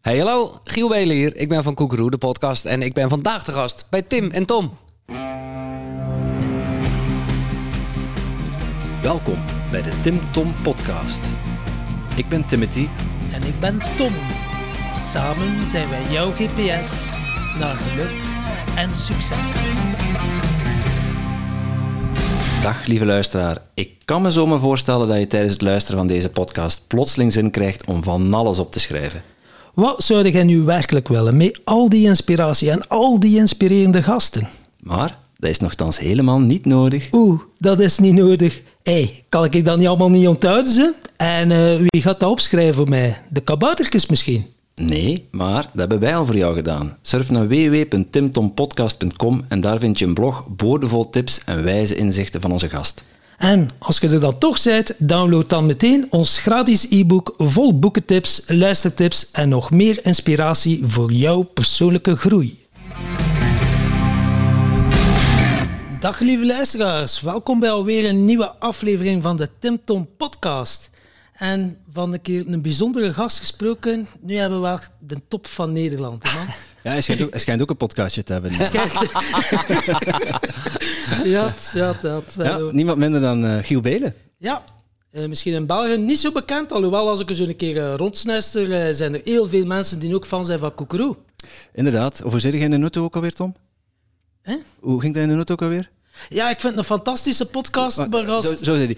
Hey, hallo, Giel Belen hier. Ik ben van Koekeroe, de podcast. En ik ben vandaag de gast bij Tim en Tom. Welkom bij de Tim Tom Podcast. Ik ben Timothy. En ik ben Tom. Samen zijn wij jouw GPS naar geluk en succes. Dag lieve luisteraar. Ik kan me zo maar voorstellen dat je tijdens het luisteren van deze podcast plotseling zin krijgt om van alles op te schrijven. Wat zou jij nu werkelijk willen met al die inspiratie en al die inspirerende gasten? Maar dat is nogthans helemaal niet nodig. Oeh, dat is niet nodig. Hé, hey, kan ik dat niet allemaal niet onthouden? Ze? En eh, wie gaat dat opschrijven voor mij? De kaboutertjes misschien? Nee, maar dat hebben wij al voor jou gedaan. Surf naar www.timtompodcast.com en daar vind je een blog boordevol tips en wijze inzichten van onze gast. En als je er dan toch bent, download dan meteen ons gratis e-book vol boekentips, luistertips en nog meer inspiratie voor jouw persoonlijke groei. Dag lieve luisteraars, welkom bij alweer een nieuwe aflevering van de Tim Tom podcast. En van een keer een bijzondere gast gesproken, nu hebben we de top van Nederland. Man. Ja, hij schijnt, ook, hij schijnt ook een podcastje te hebben. ja, ja, ja, ja, niemand minder dan uh, Giel Belen. Ja, uh, misschien in België niet zo bekend, alhoewel als ik er zo een keer uh, rondsnuister, zijn er heel veel mensen die ook fan zijn van Koekeroe. Inderdaad. Hoe zit je in de auto ook alweer, Tom? Huh? Hoe ging dat in de auto ook alweer? Ja, ik vind het een fantastische podcast. Maar als... Zo, zo zei hij.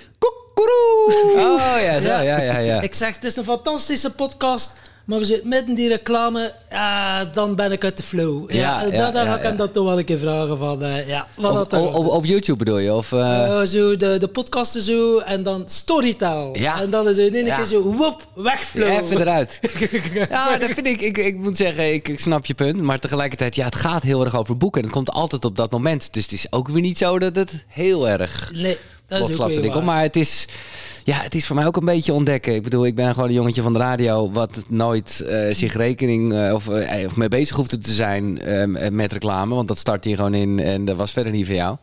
Oh ja, zo, ja, ja, ja. Ik zeg, het is een fantastische podcast. Maar zitten midden die reclame, ja, dan ben ik uit de flow. Ja, ja, dan ga ik hem dat toch wel een keer vragen van, uh, ja, wat op, op, op, YouTube bedoel je? Of, uh... Uh, zo, de, de podcasten zo, en dan storytaal. Ja. En dan is het in één keer zo, woep, wegflow. Ja, even eruit. ja, dat vind ik, ik, ik moet zeggen, ik, ik, snap je punt. Maar tegelijkertijd, ja, het gaat heel erg over boeken. En het komt altijd op dat moment. Dus het is ook weer niet zo dat het heel erg... Nee, dat is ook weer waar. Maar het is... Ja, het is voor mij ook een beetje ontdekken. Ik bedoel, ik ben gewoon een jongetje van de radio... wat nooit uh, zich rekening uh, of, uh, of mee bezig hoefde te zijn met reclame. Want dat start hier gewoon in en dat was verder niet van jou.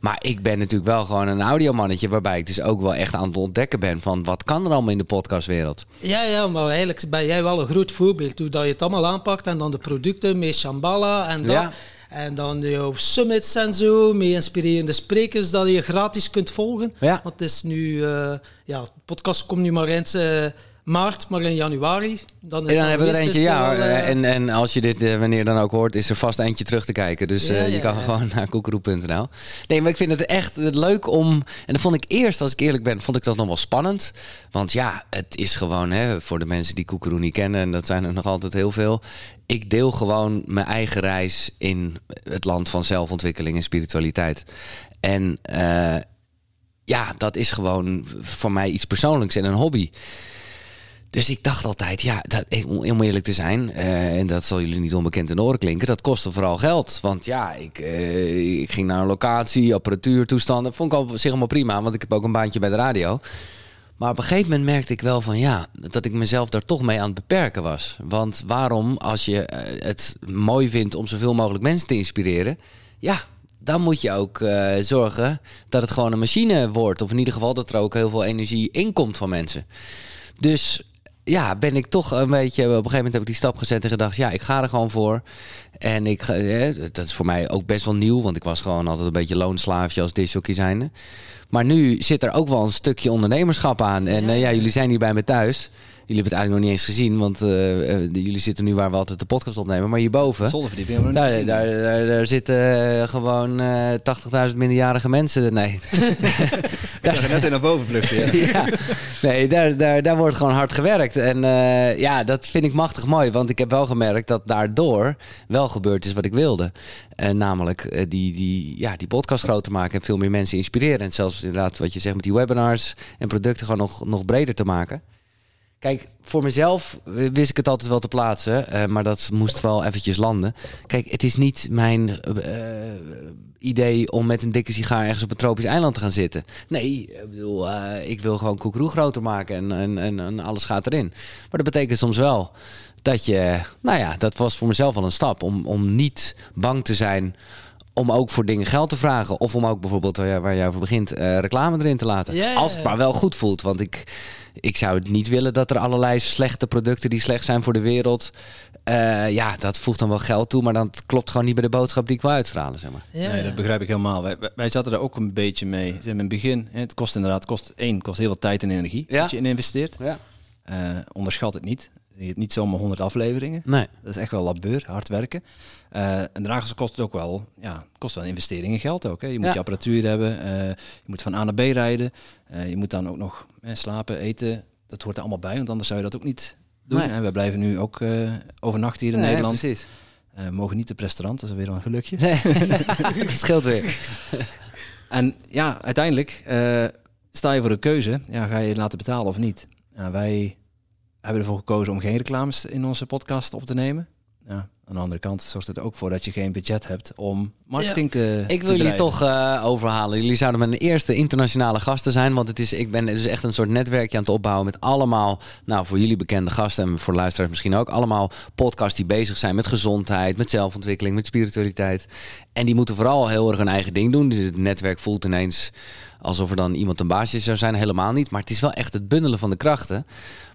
Maar ik ben natuurlijk wel gewoon een audiomannetje... waarbij ik dus ook wel echt aan het ontdekken ben... van wat kan er allemaal in de podcastwereld. Ja, ja, maar eigenlijk ben jij wel een groot voorbeeld... hoe dat je het allemaal aanpakt en dan de producten met Shambhala en dat... Ja. En dan jouw summits en zo, met inspirerende sprekers dat je gratis kunt volgen. Ja. Want het is nu, uh, ja, de podcast komt nu maar eind uh, maart, maar in januari. Dan, is en dan hebben we er eentje, ja. Wel, uh, en, en als je dit wanneer dan ook hoort, is er vast eentje terug te kijken. Dus ja, je kan gewoon naar koekeroe.nl. Nee, maar ik vind het echt leuk om... En dat vond ik eerst, als ik eerlijk ben, vond ik dat nog wel spannend. Want ja, het is gewoon, hè, voor de mensen die koekeroe niet kennen... en dat zijn er nog altijd heel veel ik deel gewoon mijn eigen reis in het land van zelfontwikkeling en spiritualiteit. En uh, ja, dat is gewoon voor mij iets persoonlijks en een hobby. Dus ik dacht altijd, ja, dat, om eerlijk te zijn, uh, en dat zal jullie niet onbekend in oren klinken, dat kostte vooral geld. Want ja, ik, uh, ik ging naar een locatie, apparatuur, toestanden. Vond ik al zich allemaal prima, want ik heb ook een baantje bij de radio. Maar op een gegeven moment merkte ik wel van ja, dat ik mezelf daar toch mee aan het beperken was. Want waarom, als je het mooi vindt om zoveel mogelijk mensen te inspireren, ja, dan moet je ook uh, zorgen dat het gewoon een machine wordt. Of in ieder geval dat er ook heel veel energie inkomt van mensen. Dus ja, ben ik toch een beetje. Op een gegeven moment heb ik die stap gezet en gedacht: ja, ik ga er gewoon voor. En ik, eh, dat is voor mij ook best wel nieuw, want ik was gewoon altijd een beetje loonslaafje als disjockey zijnde. Maar nu zit er ook wel een stukje ondernemerschap aan. En ja, uh, ja jullie zijn hier bij me thuis. Jullie hebben het eigenlijk nog niet eens gezien, want uh, uh, jullie zitten nu waar we altijd de podcast opnemen. Maar hierboven, Zolderverdieping, daar, daar, daar, daar, zitten uh, gewoon 80.000 minderjarige mensen. Nee. daar zijn net in naar boven vluchten. Ja. ja. Nee, daar, daar, daar wordt gewoon hard gewerkt. En ja, dat vind ik machtig mooi, want ik heb wel gemerkt dat daardoor wel gebeurd is wat ik wilde. namelijk die, die, ja, die podcast groter maken en veel meer mensen inspireren. En zelfs inderdaad wat je zegt met die webinars en producten gewoon nog, nog breder te maken. Kijk, voor mezelf wist ik het altijd wel te plaatsen, uh, maar dat moest wel eventjes landen. Kijk, het is niet mijn uh, idee om met een dikke sigaar ergens op een tropisch eiland te gaan zitten. Nee, ik bedoel, uh, ik wil gewoon koekroe groter maken en, en, en, en, alles gaat erin. Maar dat betekent soms wel dat je, nou ja, dat was voor mezelf al een stap om, om niet bang te zijn om ook voor dingen geld te vragen. Of om ook bijvoorbeeld, waar jij voor begint, reclame erin te laten. Als het maar wel goed voelt. Want ik, ik zou het niet willen dat er allerlei slechte producten die slecht zijn voor de wereld. Uh, ja, dat voegt dan wel geld toe, maar dan klopt gewoon niet bij de boodschap die ik wil uitstralen. Zeg maar. Ja, nee, dat begrijp ik helemaal. Wij, wij zaten er ook een beetje mee. In het begin, het kost inderdaad, kost één, kost heel veel tijd en energie ja. dat je in investeert. Ja. Uh, onderschat het niet. Je hebt niet zomaar 100 afleveringen. Nee. Dat is echt wel labeur, hard werken. Uh, en daarna kost het ook wel, ja, kost wel investeringen geld ook. Hè. Je moet je apparatuur hebben, uh, je moet van A naar B rijden. Uh, je moet dan ook nog slapen, eten. Dat hoort er allemaal bij, want anders zou je dat ook niet doen. En we blijven nu ook overnachten hier in Nederland. Precies. we mogen niet op restaurant, dat is weer een gelukje. Nee. dat scheelt weer. en ja, uiteindelijk sta je voor de keuze, ja, ga je het laten betalen of niet. wij hebben ervoor gekozen om geen reclames in onze podcast op te nemen. Ja, aan de andere kant zorgt het ook voor dat je geen budget hebt om marketing te. Ik wil jullie toch uh, overhalen. Jullie zouden mijn eerste internationale gasten zijn. Want het is, ik ben dus echt een soort netwerkje aan het opbouwen met allemaal, nou voor jullie bekende gasten en voor luisteraars misschien ook, allemaal podcasts die bezig zijn met gezondheid, met zelfontwikkeling, met spiritualiteit. En die moeten vooral heel erg hun eigen ding doen. Het netwerk voelt ineens alsof er dan iemand een baasje zou zijn. Helemaal niet. Maar het is wel echt het bundelen van de krachten.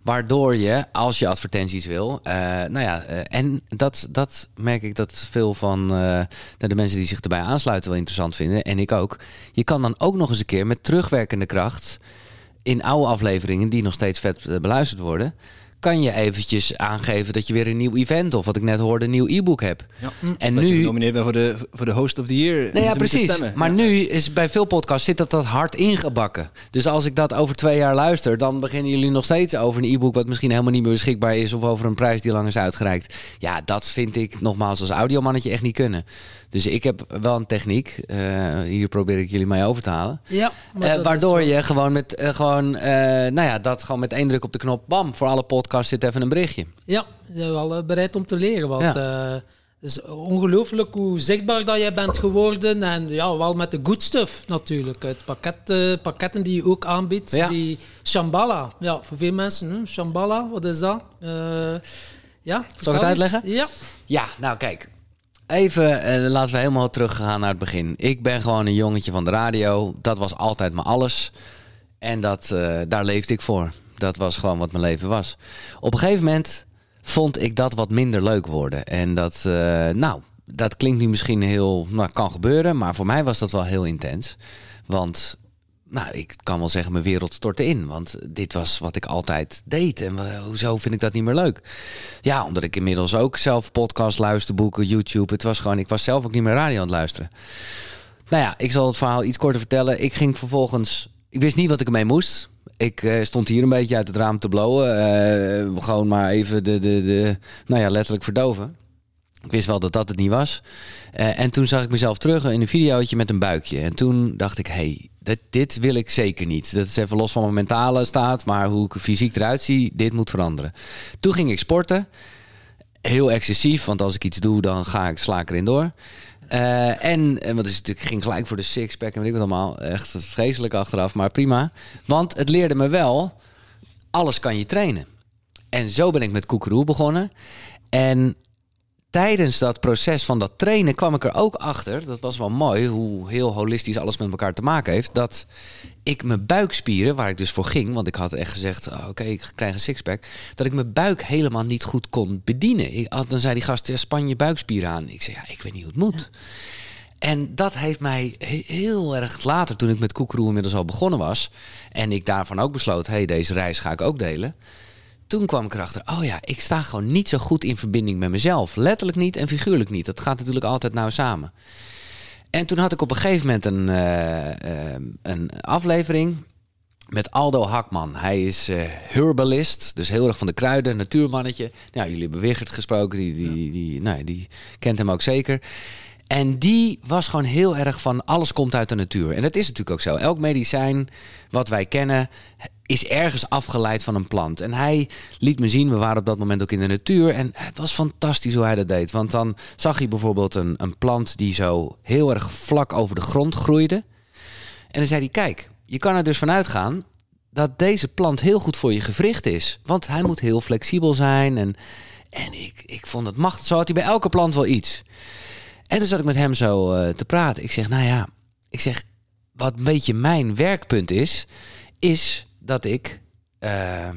Waardoor je, als je advertenties wil, uh, nou ja, uh, en dat, dat merk ik dat veel van uh, de mensen die zich erbij aansluiten wel interessant vinden. En ik ook. Je kan dan ook nog eens een keer met terugwerkende kracht in oude afleveringen die nog steeds vet beluisterd worden kan je eventjes aangeven dat je weer een nieuw event of wat ik net hoorde, een nieuw e-book hebt. Ja. En dat nu je genomineerd bent voor de, voor de host of the year. Nee, ja, precies. Maar nu is bij veel podcasts zit dat, dat hard ingebakken. Dus als ik dat over twee jaar luister, dan beginnen jullie nog steeds over een e-book wat misschien helemaal niet meer beschikbaar is of over een prijs die lang is uitgereikt. Ja, dat vind ik nogmaals als audiomannetje echt niet kunnen. Dus ik heb wel een techniek. Uh, hier probeer ik jullie mee over te halen. Ja, uh, waardoor je gewoon met uh, gewoon, nou ja, dat gewoon met één druk op de knop, bam, voor alle podcasts zit even een berichtje. Ja, je bent wel bereid om te leren. Want ja. het is ongelooflijk hoe zichtbaar dat jij bent geworden. En ja, wel met de good stuff natuurlijk. Het pakket, pakketten die je ook aanbiedt. Ja. Die Shambhala. Ja, voor veel mensen. Hm, Shambhala, wat is dat? ja, Zal ik het uitleggen? Ja. Ja, nou kijk. Even, eh, laten we helemaal teruggaan naar het begin. Ik ben gewoon een jongetje van de radio. Dat was altijd mijn alles. En dat, uh, daar leefde ik voor. Dat was gewoon wat mijn leven was. Op een gegeven moment vond ik dat wat minder leuk worden. En dat, uh, nou, dat klinkt nu misschien heel, nou, kan gebeuren. Maar voor mij was dat wel heel intens. Want nou, ik kan wel zeggen, mijn wereld stortte in. Want dit was wat ik altijd deed. En hoezo vind ik dat niet meer leuk? Ja, omdat ik inmiddels ook zelf podcast luister, boeken, YouTube. Het was gewoon, ik was zelf ook niet meer radio aan het luisteren. Nou ja, ik zal het verhaal iets korter vertellen. Ik ging vervolgens, ik wist niet wat ik ermee moest. Ik uh, stond hier een beetje uit het raam te blowen. Uh, gewoon maar even de, de, de, nou ja, letterlijk verdoven. Ik wist wel dat dat het niet was. Uh, en toen zag ik mezelf terug in een videootje met een buikje. En toen dacht ik, hey, dit, dit wil ik zeker niet. Dat is even los van mijn mentale staat, maar hoe ik fysiek eruit zie, dit moet veranderen. Toen ging ik sporten. Heel excessief, want als ik iets doe, dan ga ik, sla ik erin door. Uh, en, wat is het, ik ging gelijk voor de sixpack en weet ik wat allemaal. Echt vreselijk achteraf, maar prima. Want het leerde me wel, alles kan je trainen. En zo ben ik met koekeroe begonnen. En tijdens dat proces van dat trainen kwam ik er ook achter, dat was wel mooi, hoe heel holistisch alles met elkaar te maken heeft, dat ik mijn buikspieren, waar ik dus voor ging, want ik had echt gezegd, oh, oké, ik krijg een sixpack, dat ik mijn buik helemaal niet goed kon bedienen. Ik dan zei die gast, ja, span je buikspieren aan. Ik zei, ja, ik weet niet hoe het moet. En dat heeft mij heel erg later, toen ik met Koekeroe inmiddels al begonnen was, en ik daarvan ook besloot, hey, deze reis ga ik ook delen toen kwam ik erachter, oh ja, ik sta gewoon niet zo goed in verbinding met mezelf. Letterlijk niet en figuurlijk niet. Dat gaat natuurlijk altijd nou samen. En toen had ik op een gegeven moment een, uh, een aflevering met Aldo Hakman. Hij is uh, herbalist, dus heel erg van de kruiden, natuurmannetje. Nou, jullie hebben Wigert gesproken, die, die, die, nou, die kent hem ook zeker. En die was gewoon heel erg van alles komt uit de natuur. En dat is natuurlijk ook zo. Elk medicijn wat wij kennen is ergens afgeleid van een plant. En hij liet me zien, we waren op dat moment ook in de natuur. En het was fantastisch hoe hij dat deed. Want dan zag hij bijvoorbeeld een, een plant die zo heel erg vlak over de grond groeide. En dan zei hij, kijk, je kan er dus vanuit gaan dat deze plant heel goed voor je gewricht is. Want hij moet heel flexibel zijn. En, en ik, ik vond het machtig. Zo had hij bij elke plant wel iets. En toen zat ik met hem zo uh, te praten. Ik zeg, nou ja, ik zeg, wat een beetje mijn werkpunt is, is dat ik uh,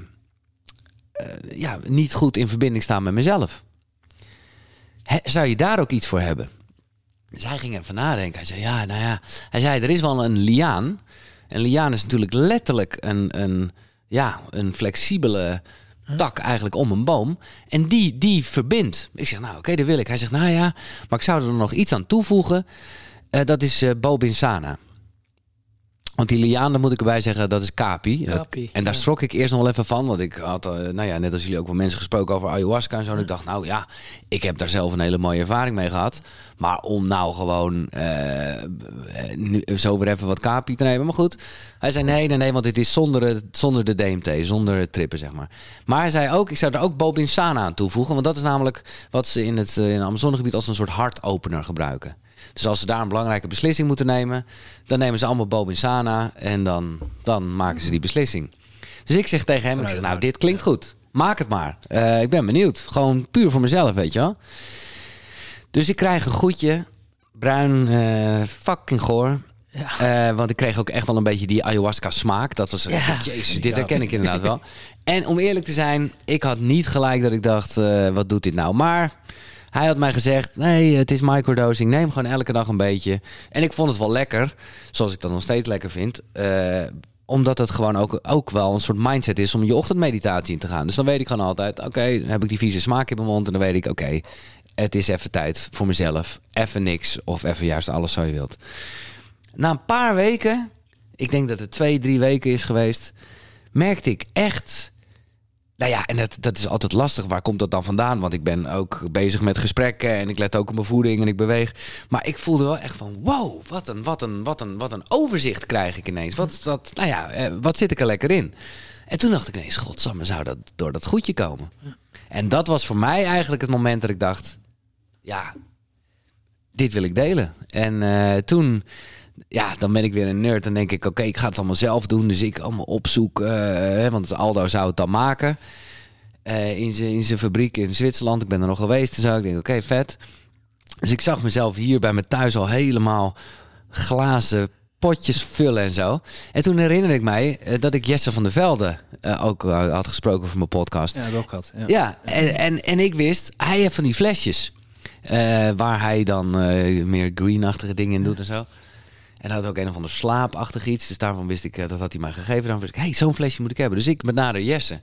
ja, niet goed in verbinding sta met mezelf. zou je daar ook iets voor hebben? Dus hij ging even nadenken. Hij zei, ja, nou ja. Hij zei, er is wel een liaan. Een liaan is natuurlijk letterlijk een, een, ja, een flexibele tak eigenlijk om een boom. En die, die verbindt. Ik zeg, nou oké, okay, dat wil ik. Hij zegt, nou ja, maar ik zou er nog iets aan toevoegen. Uh, dat is uh, Bobinsana. Want die liaan, moet ik erbij zeggen, dat is Kapi. en daar schrok ik eerst nog wel even van. Want ik had, uh, nou ja, net als jullie ook wel mensen gesproken over ayahuasca en zo. En ik dacht, nou ja, ik heb daar zelf een hele mooie ervaring mee gehad. Maar om nou gewoon uh, zo weer even wat Kapi te nemen. Maar goed, hij zei nee, nee, nee, want dit is zonder, zonder de DMT, zonder het trippen, zeg maar. Maar hij zei ook, ik zou er ook Bobin Sana aan toevoegen. Want dat is namelijk wat ze in het, in het Amazonegebied als een soort hartopener gebruiken. Dus als ze daar een belangrijke beslissing moeten nemen, dan nemen ze allemaal Bob Sana en dan, dan maken ze die beslissing. Dus ik zeg tegen hem, ik zeg, nou, dit klinkt goed. Maak het maar. Uh, ik ben benieuwd. Gewoon puur voor mezelf, weet je wel. Dus ik krijg een goedje. Bruin, uh, fucking goor. Ja. Uh, want ik kreeg ook echt wel een beetje die ayahuasca smaak. Dat was, ja. jezus, dit herken ik inderdaad wel. En om eerlijk te zijn, ik had niet gelijk dat ik dacht, wat doet dit nou? Maar hij had mij gezegd: nee, het is microdosing. Neem gewoon elke dag een beetje. En ik vond het wel lekker, zoals ik dat nog steeds lekker vind. Uh, omdat het gewoon ook, ook wel een soort mindset is om je ochtendmeditatie in te gaan. Dus dan weet ik gewoon altijd: oké, dan heb ik die vieze smaak in mijn mond. En dan weet ik: oké, het is even tijd voor mezelf. Even niks of even juist alles zo je wilt. Na een paar weken, ik denk dat het twee, drie weken is geweest, merkte ik echt nou ja, en dat, dat is altijd lastig. Waar komt dat dan vandaan? Want ik ben ook bezig met gesprekken en ik let ook op mijn voeding en ik beweeg. Maar ik voelde wel echt van, wow, wat een, wat een, wat een, wat een overzicht krijg ik ineens. Wat, wat, nou ja, eh, wat zit ik er lekker in? En toen dacht ik ineens, godsamme, zou dat door dat goedje komen? En dat was voor mij eigenlijk het moment dat ik dacht, ja, dit wil ik delen. En uh, toen ja, dan ben ik weer een nerd. Dan denk ik, oké, ik ga het allemaal zelf doen. Dus ik allemaal opzoeken. Uh, want Aldo zou het dan maken. Uh, in zijn in zijn fabriek in Zwitserland. Ik ben er nog geweest en zo. Ik denk, oké, vet. Dus ik zag mezelf hier bij me thuis al helemaal glazen potjes vullen en zo. En toen herinnerde ik mij uh, dat ik Jesse van der Velde uh, ook had gesproken voor mijn podcast. Ja, dat ook had. Ja, ja en, en, en ik wist, hij heeft van die flesjes. waar hij dan meer greenachtige dingen in doet en zo. En had ook een of ander slaapachtig iets. Dus daarvan wist ik, eh, dat had hij mij gegeven. Dan wist ik, hey, zo'n flesje moet ik hebben. Dus ik benader Jesse.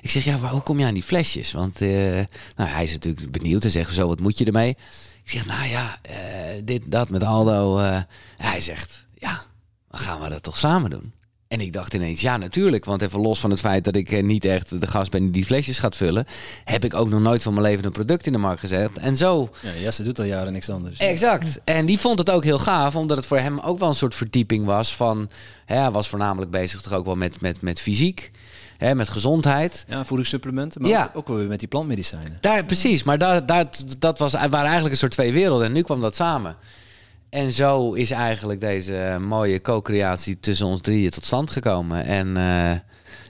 Ik zeg, ja, hoe kom je aan die flesjes? Want uh, nou, hij is natuurlijk benieuwd. en zegt, zo, wat moet je ermee? Ik zeg, nou ja, uh, dit, dat met Aldo. hij zegt, ja, dan gaan we dat toch samen doen. En ik dacht ineens, ja natuurlijk, want even los van het feit dat ik niet echt de gast ben die die flesjes gaat vullen, heb ik ook nog nooit van mijn leven een product in de markt gezet. En zo... Ja, Jesse doet al jaren niks anders. Exact. En die vond het ook heel gaaf, omdat het voor hem ook wel een soort verdieping was van... Hè, hij was voornamelijk bezig toch ook wel met, met, met fysiek. Hè, met gezondheid. Ja, voedingssupplementen, maar ja. ook, wel weer met die plantmedicijnen. Daar, precies, maar daar, daar, dat was, waren eigenlijk een soort twee werelden. En nu kwam dat samen. En zo is eigenlijk deze mooie co-creatie tussen ons drieën tot stand gekomen. En uh,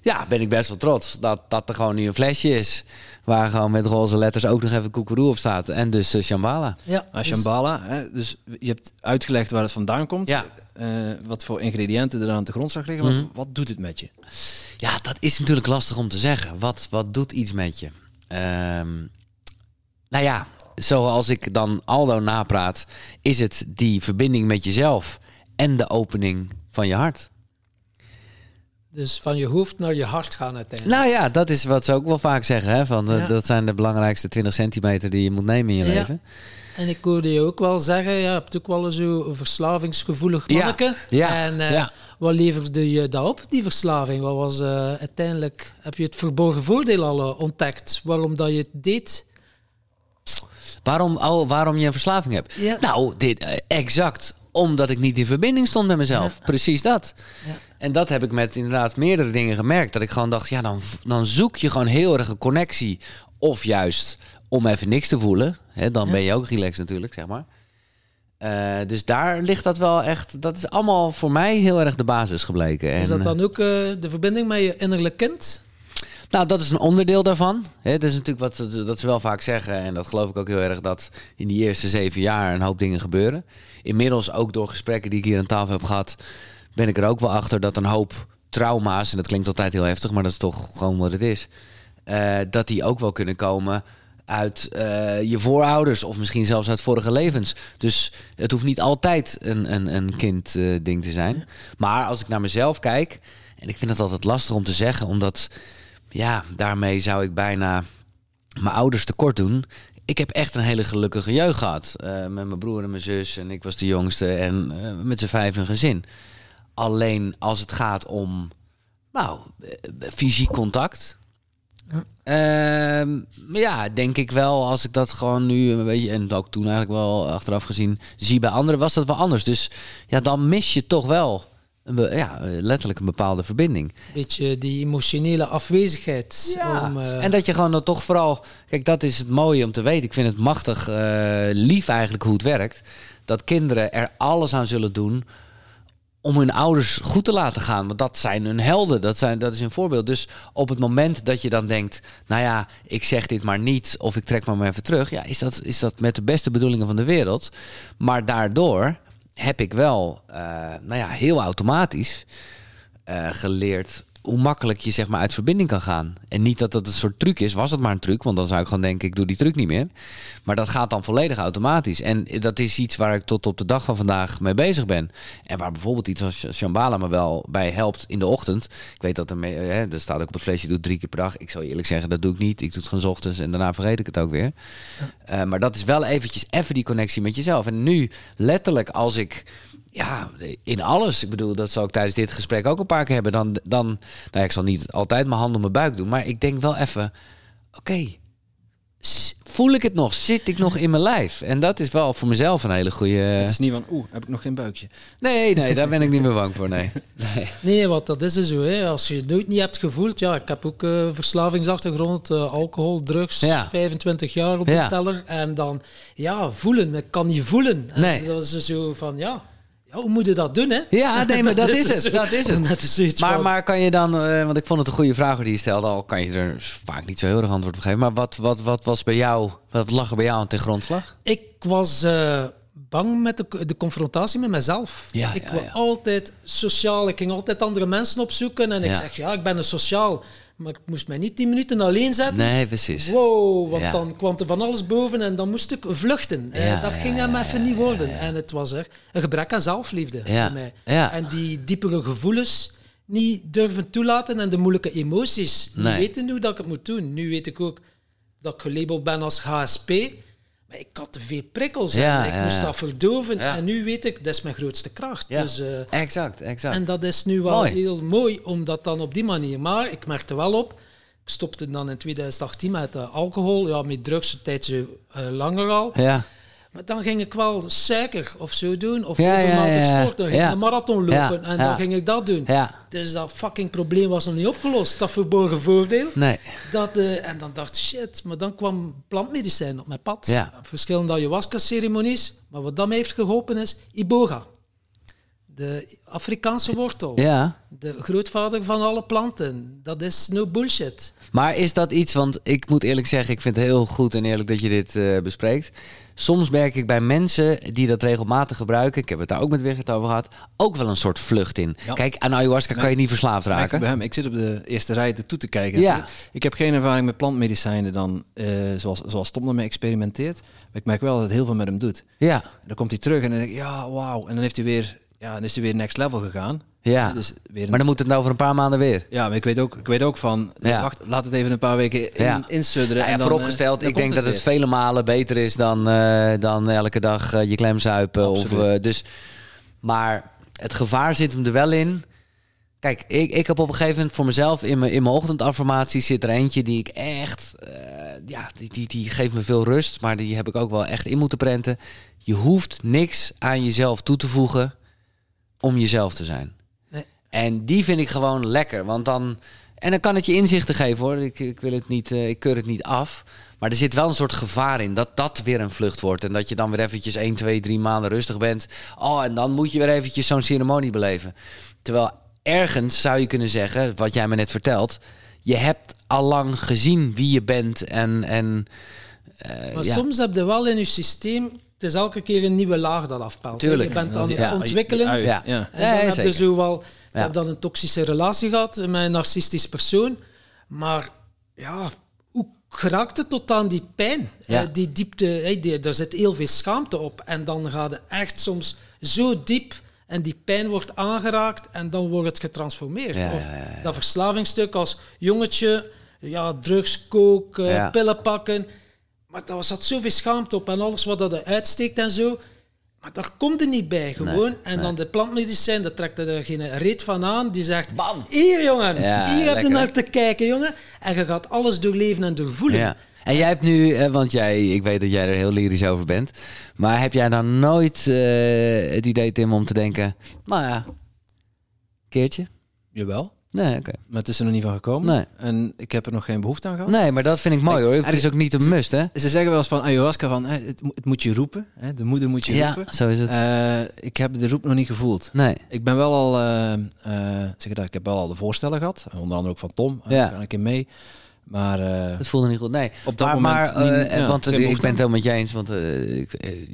ja, ben ik best wel trots dat, dat er gewoon nu een flesje is. Waar gewoon met roze letters ook nog even koekeroe op staat. En dus uh, Shambhala. Ja, ah, Shambhala. Hè, dus je hebt uitgelegd waar het vandaan komt. Ja. Uh, wat voor ingrediënten er aan de grondslag liggen. Mm Wat doet het met je? Ja, dat is natuurlijk lastig om te zeggen. Wat, wat doet iets met je? Um, nou ja, zoals ik dan Aldo napraat, is het die verbinding met jezelf en de opening van je hart. Dus van je hoofd naar je hart gaan uiteindelijk. Nou ja, dat is wat ze ook wel vaak zeggen. Hè? Van, Dat zijn de belangrijkste 20 centimeter die je moet nemen in je leven. En ik hoorde je ook wel zeggen, je hebt ook wel zo'n verslavingsgevoelig manneke. Ja. En uh, wat leverde je daarop, die verslaving? Wat was uh, uiteindelijk, heb je het verborgen voordeel al ontdekt? Waarom dat je het deed? Waarom, oh, waarom je een verslaving hebt? Nou, dit, eh, exact omdat ik niet in verbinding stond met mezelf. Precies dat. Ja. En dat heb ik met inderdaad meerdere dingen gemerkt. Dat ik gewoon dacht, ja, dan, dan zoek je gewoon heel erg een connectie. Of juist om even niks te voelen. Hè, dan ben je ook relaxed natuurlijk, zeg maar. Uh, dus daar ligt dat wel echt. Dat is allemaal voor mij heel erg de basis gebleken. Is dat dan ook uh, de verbinding met je innerlijk kind? Nou, dat is een onderdeel daarvan. Het is natuurlijk wat dat ze wel vaak zeggen, en dat geloof ik ook heel erg, dat in die eerste zeven jaar een hoop dingen gebeuren. Inmiddels ook door gesprekken die ik hier aan tafel heb gehad, ben ik er ook wel achter dat een hoop trauma's, en dat klinkt altijd heel heftig, maar dat is toch gewoon wat het is, uh, dat die ook wel kunnen komen uit uh, je voorouders of misschien zelfs uit vorige levens. Dus het hoeft niet altijd een, een, een kind-ding te zijn. Maar als ik naar mezelf kijk, en ik vind het altijd lastig om te zeggen, omdat ja, daarmee zou ik bijna mijn ouders tekort doen. Ik heb echt een hele gelukkige jeugd gehad. Uh, met mijn broer en mijn zus. En ik was de jongste. En uh, met z'n vijf een gezin. Alleen als het gaat om nou, fysiek contact. Ehm, ja, denk ik wel, als ik dat gewoon nu een beetje, en ook toen eigenlijk wel achteraf gezien, zie bij anderen, was dat wel anders. Dus ja, dan mis je toch wel een, ja, letterlijk een bepaalde verbinding. Beetje die emotionele afwezigheid. Ja. Om, uh... En dat je gewoon dan toch vooral, kijk, dat is het mooie om te weten. Ik vind het machtig uh, lief eigenlijk hoe het werkt. Dat kinderen er alles aan zullen doen om hun ouders goed te laten gaan. Want dat zijn hun helden. Dat, zijn, dat is een voorbeeld. Dus op het moment dat je dan denkt... nou ja, ik zeg dit maar niet... of ik trek me maar even terug... ja, is dat, is dat met de beste bedoelingen van de wereld. Maar daardoor heb ik wel... Uh, nou ja, heel automatisch... Uh, geleerd hoe makkelijk je zeg maar uit verbinding kan gaan. En niet dat dat een soort truc is, was het maar een truc, want dan zou ik gewoon denken, ik doe die truc niet meer. Maar dat gaat dan volledig automatisch. En dat is iets waar ik tot op de dag van vandaag mee bezig ben. En waar bijvoorbeeld iets als Shambhala me wel bij helpt in de ochtend. Ik weet dat er, mee, hè, er staat ook op het vleesje, doe drie keer per dag. Ik zou eerlijk zeggen, dat doe ik niet. Ik doe het gewoon ochtends en daarna vergeet ik het ook weer. Uh, maar dat is wel eventjes even die connectie met jezelf. En nu, letterlijk, als ik ja, in alles. Ik bedoel, dat zal ik tijdens dit gesprek ook een paar keer hebben. Dan, dan nou, ik zal niet altijd mijn hand op mijn buik doen, maar ik denk wel even, oké, voel ik het nog? Zit ik nog in mijn lijf? En dat is wel voor mezelf een hele goede. Het is niet van, oeh, heb ik nog geen buikje? Nee, nee, daar ben ik niet meer bang voor. Nee, nee. nee want dat is er zo. Hè. Als je het nooit niet hebt gevoeld, ja, ik heb ook uh, verslavingsachtergrond, uh, alcohol, drugs, ja. 25 jaar op de ja. teller. En dan, ja, voelen. Ik kan niet voelen. En nee. dat is zo van, ja hoe moet je dat doen, hè? Ja, nee, maar dat, is het. Dat is het. Dat is maar, maar kan je dan, uh, want ik vond het een goede vraag die je stelde, al kan je er vaak niet zo heel erg antwoord op geven. Maar wat, wat, wat was bij jou, wat lag er bij jou aan ten grondslag? Ik was uh, bang met de, de confrontatie met mezelf. Ja, ik ja, wil altijd sociaal, ik ging altijd andere mensen opzoeken en ik zeg, ja, ik ben een sociaal. Maar ik moest mij niet tien minuten alleen zetten. Nee, precies. Wow, want dan kwam er van alles boven en dan moest ik vluchten. Ja, dat ging hem even niet worden. En het was er een gebrek aan zelfliefde voor mij. En die diepere gevoelens niet durven toelaten en de moeilijke emoties niet weten hoe dat ik het moet doen. Nu weet ik ook dat ik gelabeld ben als HSP. Maar ik had te veel prikkels en ik moest dat verdoven. En nu weet ik, dat is mijn grootste kracht. Dus, uh, exact, exact. En dat is nu wel heel mooi, om dat dan op die manier... Maar ik merkte wel op, ik stopte dan in 2018 met uh, alcohol. Ja, met drugs een tijdje uh, langer al. Ja. Maar dan ging ik wel suiker of zo doen. Of ja, overmatig ja, sport. Dan ging ik een marathon lopen. en dan ging ik dat doen. Dus dat fucking probleem was nog niet opgelost. Dat verborgen voordeel. Nee. Dat, uh, en dan dacht ik, shit. Maar dan kwam plantmedicijn op mijn pad. Verschillende ayahuasca-ceremonies. Maar wat dat me heeft geholpen is iboga. De Afrikaanse wortel. Ja. De grootvader van alle planten. Dat is no bullshit. Maar is dat iets, want ik moet eerlijk zeggen, ik vind het heel goed en eerlijk dat je dit uh, bespreekt. Soms merk ik bij mensen die dat regelmatig gebruiken, ik heb het daar ook met Wigert over gehad, ook wel een soort vlucht in. Kijk, aan ayahuasca kan je niet verslaafd raken. Bij hem, ik zit op de eerste rij toe te kijken. Ja. Ik heb geen ervaring met plantmedicijnen dan, uh, zoals, zoals Tom ermee experimenteert. Maar ik merk wel dat het heel veel met hem doet. Ja. dan komt hij terug en dan denk ik, ja, wauw. En dan heeft hij weer, ja, dan is hij weer next level gegaan. Ja, dus weer maar dan moet het nou over een paar maanden weer. Ja, maar ik weet ook, ik weet ook van, ja. wacht, laat het even een paar weken in, ja. insudderen. Ja, en dan, vooropgesteld, uh, ik denk dat het vele malen beter is dan, uh, dan elke dag uh, je klem zuipen. Of, dus, maar het gevaar zit hem er wel in. Kijk, ik, ik heb op een gegeven moment voor mezelf in mijn, in mijn ochtendaffirmatie zit er eentje die ik echt, ja, die, die, die geeft me veel rust, maar die heb ik ook wel echt in moeten prenten. Je hoeft niks aan jezelf toe te voegen om jezelf te zijn. En die vind ik gewoon lekker. Want dan. En dan kan het je inzichten geven hoor. Ik, ik wil het niet, uh, ik keur het niet af. Maar er zit wel een soort gevaar in dat dat weer een vlucht wordt. En dat je dan weer eventjes 1, 2, 3 maanden rustig bent. Oh, en dan moet je weer eventjes zo'n ceremonie beleven. Terwijl ergens zou je kunnen zeggen, wat jij me net vertelt. je hebt al lang gezien wie je bent en... en uh, maar soms heb je wel in je systeem het is elke keer een nieuwe laag dat afpelt. Tuurlijk. Je bent aan het ontwikkelen. Ja. Ja. En dan heb je zo wel heb dan een toxische relatie gehad met een narcistisch persoon. Maar ja, hoe geraakt het tot aan die pijn? Uh, die diepte, hey, die, daar zit heel veel schaamte op. En dan gaat het echt soms zo diep en die pijn wordt aangeraakt en dan wordt het getransformeerd. of dat verslavingsstuk als jongetje, ja, drugs, koken, pillen pakken. Maar daar zat zoveel schaamte op en alles wat dat uitsteekt en zo. Maar daar komt er niet bij, gewoon. en dan de plantmedicijn, daar trekt er geen reet van aan. Die zegt, Bam. hier jongen, hier heb je naar te kijken, jongen. En je gaat alles doorleven en doorvoelen. Ja. En jij hebt nu, want jij, ik weet dat jij er heel lyrisch over bent. Maar heb jij dan nooit uh, het idee, Tim, om te denken... Nou ja, keertje? Jawel. Nee, oké. Maar het is er nog niet van gekomen. Nee. En ik heb er nog geen behoefte aan gehad. Nee, maar dat vind ik mooi hoor. Het is ook niet een must, hè? Ze zeggen wel eens van ayahuasca van het, het moet je roepen. Hè? De moeder moet je ja, roepen. zo is het. Uh, ik heb de roep nog niet gevoeld. Nee. Ik ben wel al, uh, zeg dat, ik heb wel al de voorstellen gehad. Onder andere ook van Tom. Ja. Daar kan ik in mee. Maar uh, het voelde niet goed. Nee, op dat moment. Maar, uh, ja, want ik ben het helemaal met je eens. Want uh, ik,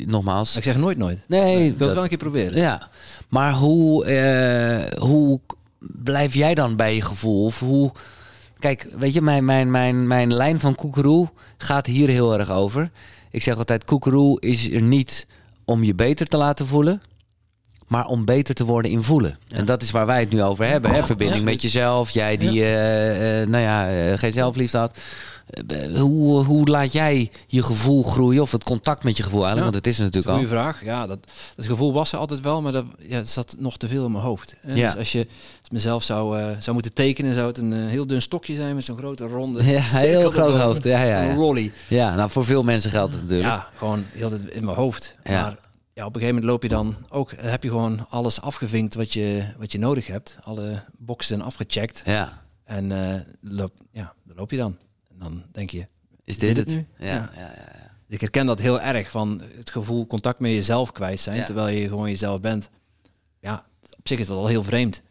nogmaals. Ik zeg nooit nooit. Nee, ik wil het wel een keer proberen. Ja, maar hoe, hoe blijf jij dan bij je gevoel? Of hoe. Kijk, weet je, mijn, mijn, mijn, mijn lijn van koekeroe gaat hier heel erg over. Ik zeg altijd: koekeroe is er niet om je beter te laten voelen, maar om beter te worden in voelen. En dat is waar wij het nu over hebben: hè? verbinding met jezelf. Jij die, uh, uh, nou ja, uh, geen zelfliefde had. Eh, hoe, hoe laat jij je gevoel groeien? Of het contact met je gevoel eigenlijk? Want het is natuurlijk al. Goeie vraag. Ja, dat, dat gevoel was er altijd wel, maar dat ja, het zat nog te veel in mijn hoofd. Ja. Dus als je als mezelf zou, uh, zou moeten tekenen, zou het een uh, heel dun stokje zijn met zo'n grote ronde. Ja, heel groot hoofd. Ja, ja, ja. Een rolly. Ja, nou voor veel mensen geldt het natuurlijk. Ja, gewoon heel het in mijn hoofd. Ja. Maar ja, op een gegeven moment loop je dan ook, heb je gewoon alles afgevinkt wat je, wat je nodig hebt. Alle boxen afgecheckt. Ja. En uh, loop, ja, daar loop je dan dan denk je, is dit, het nu? Ja, ja. Ja, ja, Ik herken dat heel erg van het gevoel contact met jezelf kwijt zijn, terwijl je gewoon jezelf bent. Ja, op zich is dat al heel vreemd.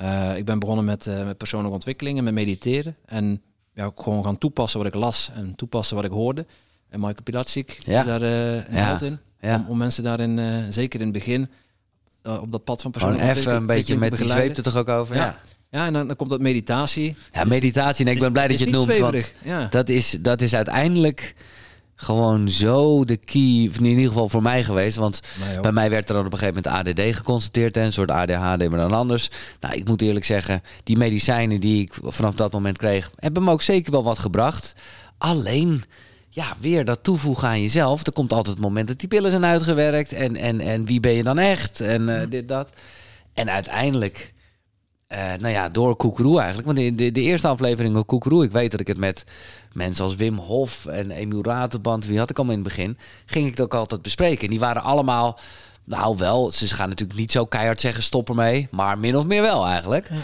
Uh, ik ben begonnen met, uh, met persoonlijke ontwikkelingen, met mediteren. En ja, ook gewoon gaan toepassen wat ik las en toepassen wat ik hoorde. En Michael Pilatschik ja. is daar uh, een held in. Om, om, mensen daarin, zeker in het begin, op dat pad van persoonlijke ontwikkeling... even een beetje met die zweep er toch ook over? Ja. Ja, en dan, dan komt dat meditatie. Ja, meditatie. En ik ben blij dat je het noemt. Want ja. dat, is, dat is uiteindelijk gewoon zo de key, in ieder geval voor mij geweest. Want bij mij werd er dan op een gegeven moment ADD geconstateerd en een soort ADHD, maar dan anders. Nou, ik moet eerlijk zeggen, die medicijnen die ik vanaf dat moment kreeg, hebben me ook zeker wel wat gebracht. Alleen, ja, weer dat toevoegen aan jezelf. Er komt altijd het moment dat die pillen zijn uitgewerkt en, en, en wie ben je dan echt en uh, dit, dat. En uiteindelijk uh, nou ja, door Koekeroe eigenlijk. Want in de, de eerste aflevering van Koekeroe, ik weet dat ik het met mensen als Wim Hof en Emiel Ratenband, wie had ik al in het begin, ging ik het ook altijd bespreken. En die waren allemaal, nou wel, ze gaan natuurlijk niet zo keihard zeggen stop ermee, maar min of meer wel eigenlijk. Ja.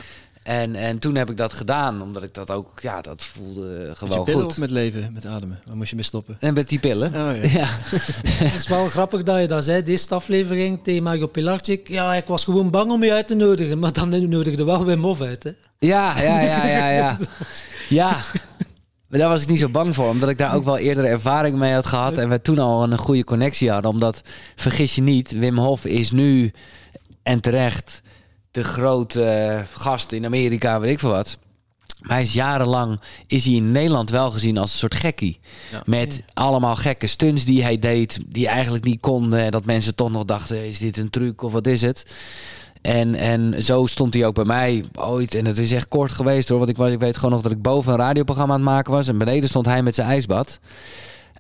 En, en toen heb ik dat gedaan, omdat ik dat ook, ja, dat voelde gewoon je goed. Of met leven, met ademen? Waar moest je mee stoppen? En met die pillen. Oh, ja. ja. het is wel grappig dat je dat zei, deze aflevering tegen Mario Pilarczyk. Ja, ik was gewoon bang om je uit te nodigen, maar dan nodigde wel weer Mof uit, hè? Ja, ja, ja, ja, ja. Ja, maar daar was ik niet zo bang voor, omdat ik daar ook wel eerder ervaring mee had gehad en we toen al een goede connectie hadden. Omdat, vergis je niet, Wim Hof is nu en terecht de grote gast in Amerika, weet ik veel wat. Maar hij is jarenlang is hij in Nederland wel gezien als een soort gekkie. Met allemaal gekke stunts die hij deed, die eigenlijk niet konden. Dat mensen toch nog dachten, is dit een truc of wat is het? En, en zo stond hij ook bij mij ooit. En het is echt kort geweest hoor. Want ik, was, ik weet gewoon nog dat ik boven een radioprogramma aan het maken was. En beneden stond hij met zijn ijsbad.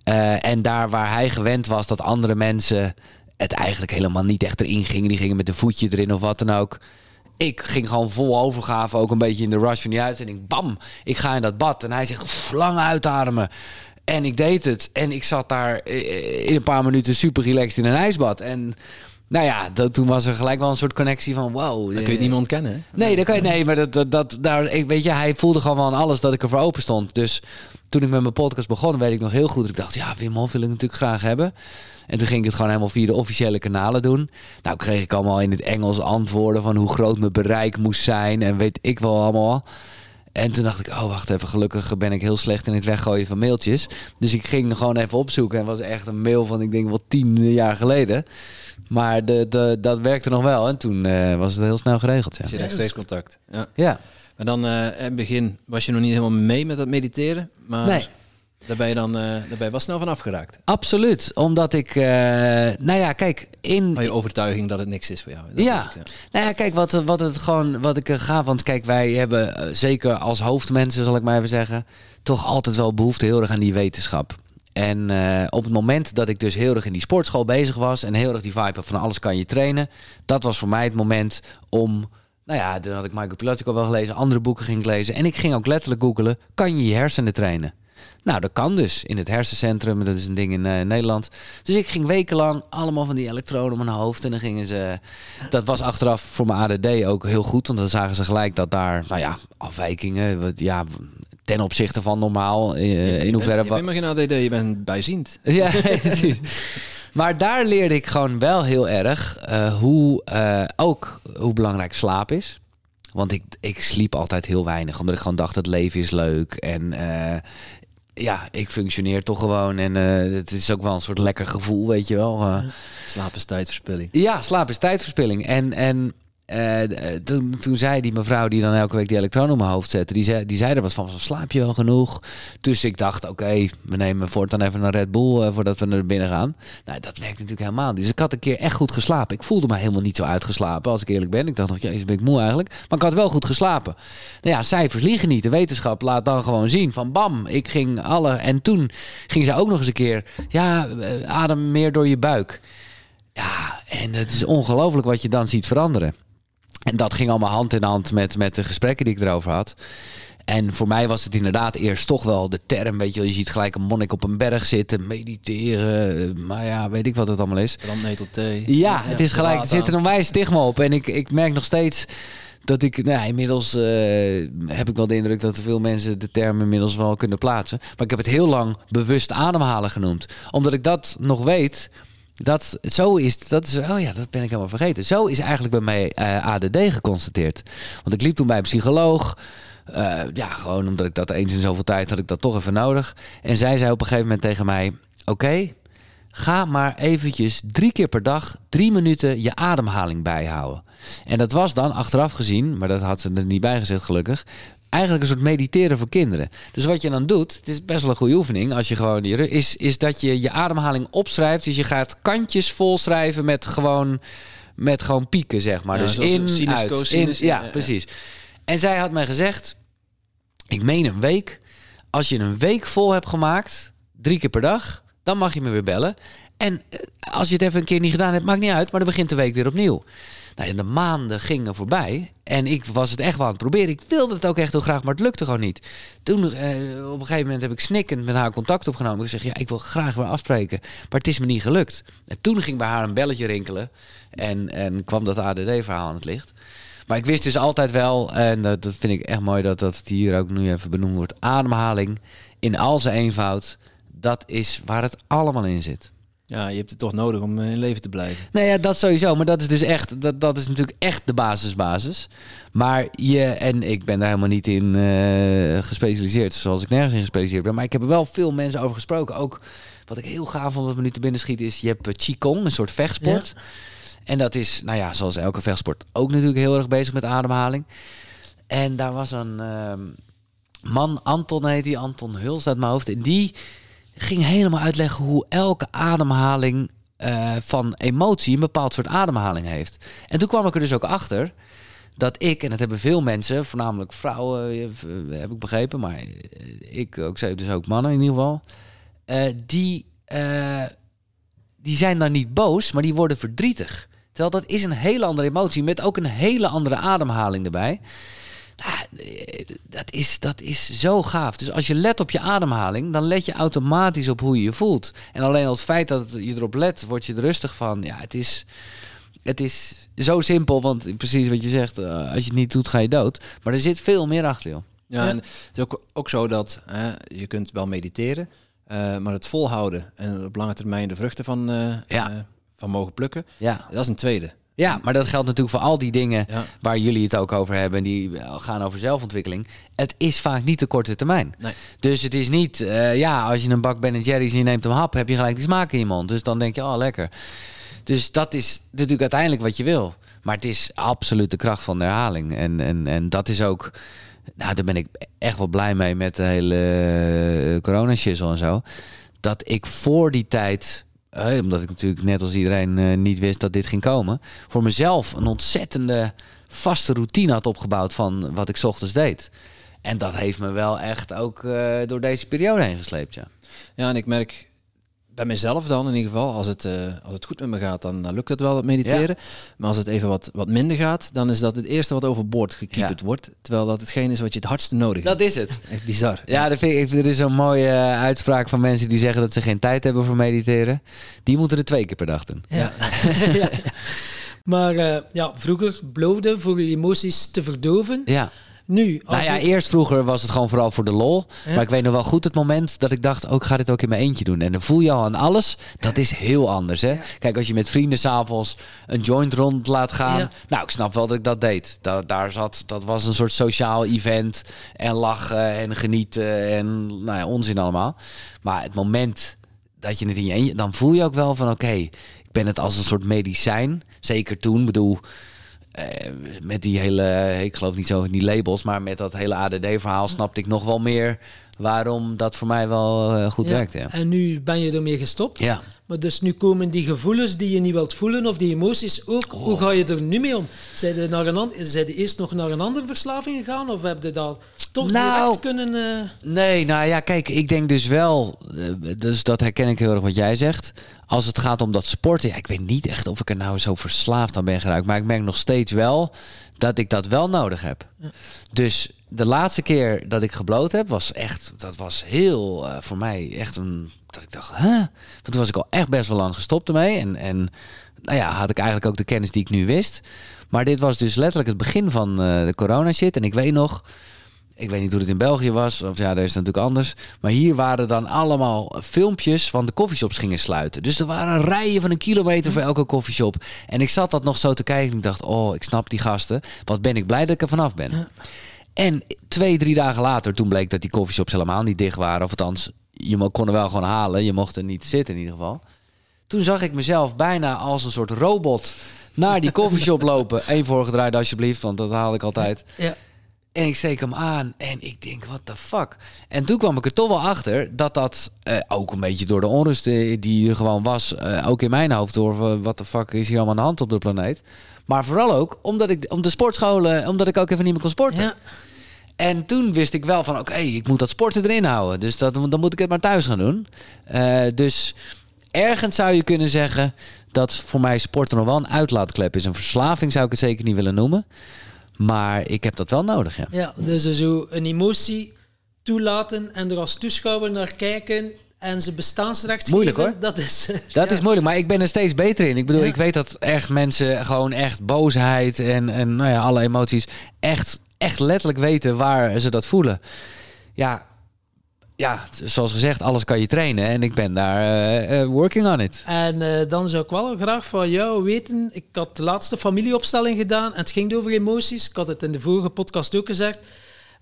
Uh, en daar waar hij gewend was dat andere mensen het eigenlijk helemaal niet echt erin gingen. Die gingen met een voetje erin of wat dan ook. Ik ging gewoon vol overgave, ook een beetje in de rush van die uitzending. Bam, ik ga in dat bad. En hij zegt, lang uitademen. En ik deed het. En ik zat daar in een paar minuten super relaxed in een ijsbad. En nou ja, dat, toen was er gelijk wel een soort connectie van wow. Dan kun je het niet meer ontkennen. Hè? Nee, dat kan je, nee, maar dat, dat, dat, daar, ik, weet je, hij voelde gewoon wel aan alles dat ik er voor open stond. Dus toen ik met mijn podcast begon, weet ik nog heel goed. Dat ik dacht, ja, Wim Hof wil ik natuurlijk graag hebben. En toen ging ik het gewoon helemaal via de officiële kanalen doen. Nou kreeg ik allemaal in het Engels antwoorden van hoe groot mijn bereik moest zijn en weet ik wel allemaal. En toen dacht ik, oh wacht even, gelukkig ben ik heel slecht in het weggooien van mailtjes. Dus ik ging gewoon even opzoeken en was echt een mail van, ik denk wel tien jaar geleden. Maar de, de, dat werkte nog wel en toen uh, was het heel snel geregeld. Ja. Dus je steeds contact. Ja. ja. Maar dan uh, in het begin was je nog niet helemaal mee met dat mediteren. Maar nee. Daar ben je dan uh, daar ben je wel snel van afgeraakt. Absoluut. Omdat ik, nou ja, kijk, in. Van je overtuiging dat het niks is voor jou. Ja. ja. Nou ja, kijk, wat, wat het gewoon, wat ik ga. Want kijk, wij hebben zeker als hoofdmensen, zal ik maar even zeggen, toch altijd wel behoefte heel erg aan die wetenschap. En uh, op het moment dat ik dus heel erg in die sportschool bezig was en heel erg die vibe van alles kan je trainen, dat was voor mij het moment om nou ja, dan had ik Michael Pilatschik al wel gelezen, andere boeken ging ik lezen. En ik ging ook letterlijk googelen, kan je je hersenen trainen? Nou, dat kan dus in het hersencentrum. Dat is een ding in uh, Nederland. Dus ik ging wekenlang allemaal van die elektroden op mijn hoofd. En dan gingen ze. Dat was achteraf voor mijn ADD ook heel goed. Want dan zagen ze gelijk dat daar, nou ja, afwijkingen. Wat, ja, ten opzichte van normaal. Uh, in hoeverre. Je bent maar geen ADD, je bent bijziend. Ja, precies. Maar daar leerde ik gewoon wel heel erg uh, hoe ook hoe belangrijk slaap is. Want ik, ik sliep altijd heel weinig. Omdat ik gewoon dacht, het leven is leuk. En ja, ik functioneer toch gewoon. En het is ook wel een soort lekker gevoel, weet je wel. Slaap is tijdverspilling. Ja, slaap is tijdverspilling. En, en uh, toen, toen zei die mevrouw die dan elke week die elektronen op mijn hoofd zette, die zei, die zei er wat van, slaap je wel genoeg? Dus ik dacht, oké, we nemen voortaan even een Red Bull uh, voordat we naar binnen gaan. Nou, dat werkt natuurlijk helemaal niet. Dus ik had een keer echt goed geslapen. Ik voelde me helemaal niet zo uitgeslapen, als ik eerlijk ben. Ik dacht nog, jezus, ben ik moe eigenlijk. Maar ik had wel goed geslapen. Nou ja, cijfers liegen niet. De wetenschap laat dan gewoon zien van bam, ik ging alle... En toen ging ze ook nog eens een keer, ja, adem meer door je buik. Ja, en het is ongelooflijk wat je dan ziet veranderen. En dat ging allemaal hand in hand met, met de gesprekken die ik erover had. En voor mij was het inderdaad eerst toch wel de term, weet je wel, je ziet gelijk een monnik op een berg zitten, mediteren, maar ja, weet ik wat het allemaal is. Brandnetel thee. Ja, het is gelijk, er zit een onwijs stigma op. En ik, ik merk nog steeds dat ik, nou ja, inmiddels uh, heb ik wel de indruk dat veel mensen de term inmiddels wel kunnen plaatsen. Maar ik heb het heel lang bewust ademhalen genoemd. Omdat ik dat nog weet, dat, zo is, dat is, oh ja, dat ben ik helemaal vergeten. Zo is eigenlijk bij mij uh, ADD geconstateerd. Want ik liep toen bij een psycholoog. Uh, ja, gewoon omdat ik dat eens in zoveel tijd had ik dat toch even nodig. En zij zei op een gegeven moment tegen mij: Oké, ga maar eventjes drie keer per dag drie minuten je ademhaling bijhouden. En dat was dan achteraf gezien, maar dat had ze er niet bij gezegd gelukkig, eigenlijk een soort mediteren voor kinderen. Dus wat je dan doet, het is best wel een goede oefening als je gewoon die is, is dat je je ademhaling opschrijft. Dus je gaat kantjes vol schrijven met gewoon, met gewoon pieken, zeg maar. dus in, sinus, uit, in, ja, ja, precies. En zij had mij gezegd, ik meen een week. Als je een week vol hebt gemaakt, drie keer per dag, dan mag je me weer bellen. En eh, als je het even een keer niet gedaan hebt, maakt niet uit, maar dan begint de week weer opnieuw. Nou, de maanden gingen voorbij en ik was het echt wel aan het proberen. Ik wilde het ook echt heel graag, maar het lukte gewoon niet. Toen eh, op een gegeven moment heb ik snikkend met haar contact opgenomen. Ik zeg, ja, ik wil graag weer afspreken, maar het is me niet gelukt. En toen ging bij haar een belletje rinkelen en, en kwam dat ADD-verhaal aan het licht. Maar ik wist dus altijd wel, en dat, dat vind ik echt mooi dat dat hier ook nu even benoemd wordt, ademhaling in al zijn eenvoud, dat is waar het allemaal in zit. Ja, je hebt het toch nodig om eh, in leven te blijven. Nou ja, dat sowieso. Maar dat is dus echt, dat, dat is natuurlijk echt de basisbasis. Maar je, en ik ben daar helemaal niet in uh, gespecialiseerd, zoals ik nergens in gespecialiseerd ben. Maar ik heb er wel veel mensen over gesproken. Ook wat ik heel gaaf vond, wat me nu te binnen schiet, is je hebt eh, Qigong, een soort vechtsport. En dat is, nou ja, zoals elke vechtsport, ook natuurlijk heel erg bezig met ademhaling. En daar was een ehm, man, Anton heet die, Anton Huls uit mijn hoofd. En die ging helemaal uitleggen hoe elke ademhaling uh, van emotie een bepaald soort ademhaling heeft. En toen kwam ik er dus ook achter dat ik, en dat hebben veel mensen, voornamelijk vrouwen, eh, heb ik begrepen, maar ik ook, dus ook mannen in ieder geval, die, die zijn dan niet boos, maar die worden verdrietig. Terwijl dat is een hele andere emotie met ook een hele andere ademhaling erbij. Nou, dat, is, dat is zo gaaf. Dus als je let op je ademhaling, dan let je automatisch op hoe je je voelt. En alleen al het feit dat je erop let, word je er rustig van. Ja, het is, het is zo simpel, want precies wat je zegt, eh, als je het niet doet, ga je dood. Maar er zit veel meer achter, joh. Ja, en het is ook, ook zo dat hè, je kunt wel mediteren, uh, maar het volhouden en op lange termijn de vruchten van, uh, ja. van mogen plukken, ja. dat is een tweede. Ja, maar dat geldt natuurlijk voor al die dingen waar jullie het ook over hebben. Die gaan over zelfontwikkeling. Het is vaak niet de korte termijn. Nee. Dus het is niet, uh, ja, als je een bak Ben Jerry's en je neemt een hap, heb je gelijk die smaak in je mond. Dus dan denk je, oh lekker. Dus dat is natuurlijk uiteindelijk wat je wil. Maar het is absoluut de kracht van de herhaling. En, en, en dat is ook, nou, daar ben ik echt wel blij mee met de hele uh, corona en zo. Dat ik voor die tijd omdat ik natuurlijk net als iedereen uh, niet wist dat dit ging komen. Voor mezelf een ontzettende vaste routine had opgebouwd van wat ik ochtends deed. En dat heeft me wel echt ook uh, door deze periode heen gesleept. Ja, ja en ik merk bij mezelf dan in ieder geval, als het, uh, als het goed met me gaat, dan, dan lukt het wel het mediteren. Maar als het even wat, wat minder gaat, dan is dat het eerste wat overboord gekieperd wordt. Terwijl dat hetgeen is wat je het hardste nodig hebt. Dat is het. Echt bizar. Ja, dat vind ik, er is zo'n mooie uh, uitspraak van mensen die zeggen dat ze geen tijd hebben voor mediteren. Die moeten er twee keer per dag doen. Ja. ja. Maar uh, ja, vroeger beloofde voor je emoties te verdoven. Ja. Nu? Nou ja, eerst vroeger was het gewoon vooral voor de lol. Maar ik weet nog wel goed het moment dat ik dacht, ook oh, ga dit ook in mijn eentje doen. En dan voel je al aan alles. Dat is heel anders. Hè? Kijk, als je met vrienden s'avonds een joint rond laat gaan. Nou, ik snap wel dat ik dat deed. Dat, daar zat, dat was een soort sociaal event. En lachen en genieten en nou ja, onzin allemaal. Maar het moment dat je het in je eentje... Dan voel je ook wel van, oké, ik ben het als een soort medicijn. Zeker toen, bedoel met die hele, ik geloof niet zo in die labels, maar met dat hele ADD-verhaal snapte ik nog wel meer waarom dat voor mij wel uh, goed werkt. Ja. En nu ben je ermee gestopt. Ja. Maar dus nu komen die gevoelens die je niet wilt voelen of die emoties ook. Hoe oh. ga je er nu mee om? Zijn je, naar een, zijn je eerst nog naar een andere verslaving gegaan of heb je dat toch nou, direct kunnen... Uh... Nee, nou ja, kijk, ik denk dus wel, dus dat herken ik heel erg wat jij zegt als het gaat om dat sporten, ja, ik weet niet echt of ik er nou zo verslaafd aan ben geraakt. Maar ik merk nog steeds wel dat ik dat wel nodig heb. Dus de laatste keer dat ik gebloot heb, was echt, dat was heel uh, voor mij echt een, dat ik dacht, hè? Want toen was ik al echt best wel lang gestopt ermee. En, en nou ja, had ik eigenlijk ook de kennis die ik nu wist. Maar dit was dus letterlijk het begin van uh, de corona shit. En ik weet nog, ik weet niet hoe het in België was, of ja, daar is het natuurlijk anders. Maar hier waren dan allemaal filmpjes van de koffieshops gingen sluiten. Dus er waren rijen van een kilometer voor elke koffieshop. En ik zat dat nog zo te kijken en ik dacht, oh, ik snap die gasten. Wat ben ik blij dat ik er vanaf ben. En twee, drie dagen later, toen bleek dat die koffieshops helemaal niet dicht waren. Of althans, je kon er wel gewoon halen. Je mocht er niet zitten in ieder geval. Toen zag ik mezelf bijna als een soort robot naar die koffieshop lopen. Eén voorgedraaid alsjeblieft, want dat haal ik altijd. Ja. En ik steek hem aan en ik denk, what the fuck? En toen kwam ik er toch wel achter dat dat uh, ook een beetje door de onrust die er gewoon was, uh, ook in mijn hoofd door, wat de fuck is hier allemaal aan de hand op de planeet. Maar vooral ook omdat ik om de sportscholen, omdat ik ook even niet meer kon sporten. Ja. En toen wist ik wel van, oké, ik moet dat sporten erin houden. Dus dat, dan moet ik het maar thuis gaan doen. Uh, dus ergens zou je kunnen zeggen dat voor mij sporten nog wel een uitlaatklep is. Een verslaving zou ik het zeker niet willen noemen. Maar ik heb dat wel nodig, ja. Ja, dus zo een emotie toelaten en er als toeschouwer naar kijken en ze bestaansrecht moeilijk, geven, hoor. dat is... Dat is moeilijk, maar ik ben er steeds beter in. Ik bedoel, ik weet dat echt mensen gewoon echt boosheid en, en nou ja, alle emoties echt, echt letterlijk weten waar ze dat voelen. Ja, ja, zoals gezegd, alles kan je trainen. En ik ben daar uh, working on it. En uh, dan zou ik wel graag van jou weten. Ik had de laatste familieopstelling gedaan en het ging over emoties. Ik had het in de vorige podcast ook gezegd.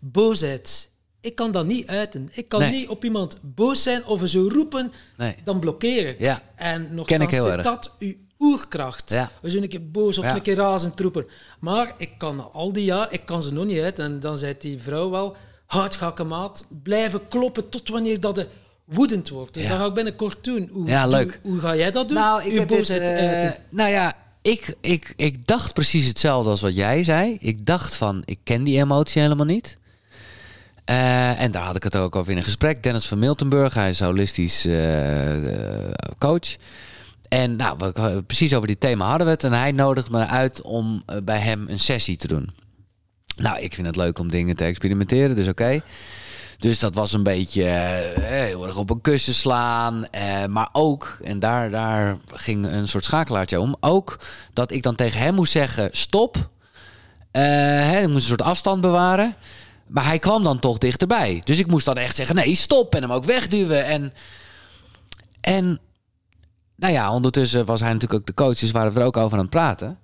Boosheid. Ik kan dat niet uiten. Ik kan niet op iemand boos zijn of zo roepen, nee. dan blokkeren. Ja. En nog Ken ik heel erg. dat uw oerkracht. Ja. We zijn een keer boos of een keer razend roepen. Maar ik kan al die jaar, ik kan ze nog niet uit. En dan zei die vrouw wel maat blijven kloppen tot wanneer dat de woedend wordt. Dus ja. dat ga ik binnenkort doen. Hoe, ja, leuk. Hoe, ga jij dat doen? Nou, ik Uw boosheid dit, uh, Nou ja, ik, ik, ik dacht precies hetzelfde als wat jij zei. Ik dacht van, ik ken die emotie helemaal niet. Uh, en daar had ik het ook over in een gesprek. Dennis van Miltenburg, hij is holistisch uh, coach. En nou, we, precies over dit thema hadden we het. En hij nodigde me uit om bij hem een sessie te doen. Nou, ik vind het leuk om dingen te experimenteren, dus oké. Dus dat was een beetje uh, heel erg op een kussen slaan. Uh, maar ook, en daar, daar ging een soort schakelaartje om. Ook dat ik dan tegen hem moest zeggen: stop. Uh, hè, ik moest een soort afstand bewaren. Maar hij kwam dan toch dichterbij. Dus ik moest dan echt zeggen: nee, stop. En hem ook wegduwen. En, en nou ja, ondertussen was hij natuurlijk ook de coach. Dus waren we er ook over aan het praten.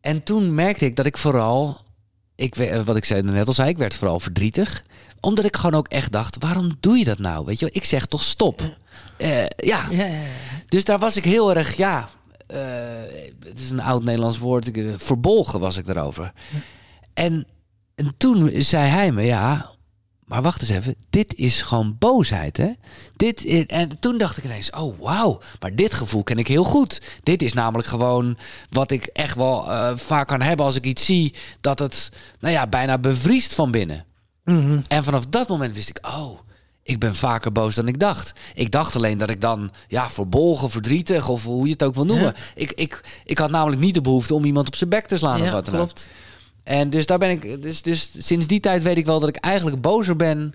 En toen merkte ik dat ik vooral, ik, wat ik zei, net al zei, ik werd vooral verdrietig. Omdat ik gewoon ook echt dacht, waarom doe je dat nou? Weet je, ik zeg toch stop. Uh, ja. Ja, ja. Dus daar was ik heel erg, ja, uh, het is een oud Nederlands woord, verbolgen was ik daarover. En, en toen zei hij me, ja, maar wacht eens even, dit is gewoon boosheid, hè? Dit en toen dacht ik ineens, oh wauw, maar dit gevoel ken ik heel goed. Dit is namelijk gewoon wat ik echt wel uh, vaak kan hebben als ik iets zie dat het, nou ja, bijna bevriest van binnen. Mhm. En vanaf dat moment wist ik, oh, ik ben vaker boos dan ik dacht. Ik dacht alleen dat ik dan, ja, verbolgen, verdrietig of hoe je het ook wil noemen. Ik, ik, ik had namelijk niet de behoefte om iemand op zijn bek te slaan ja, of wat dan klopt. En dus daar ben ik. Dus, dus sinds die tijd weet ik wel dat ik eigenlijk bozer ben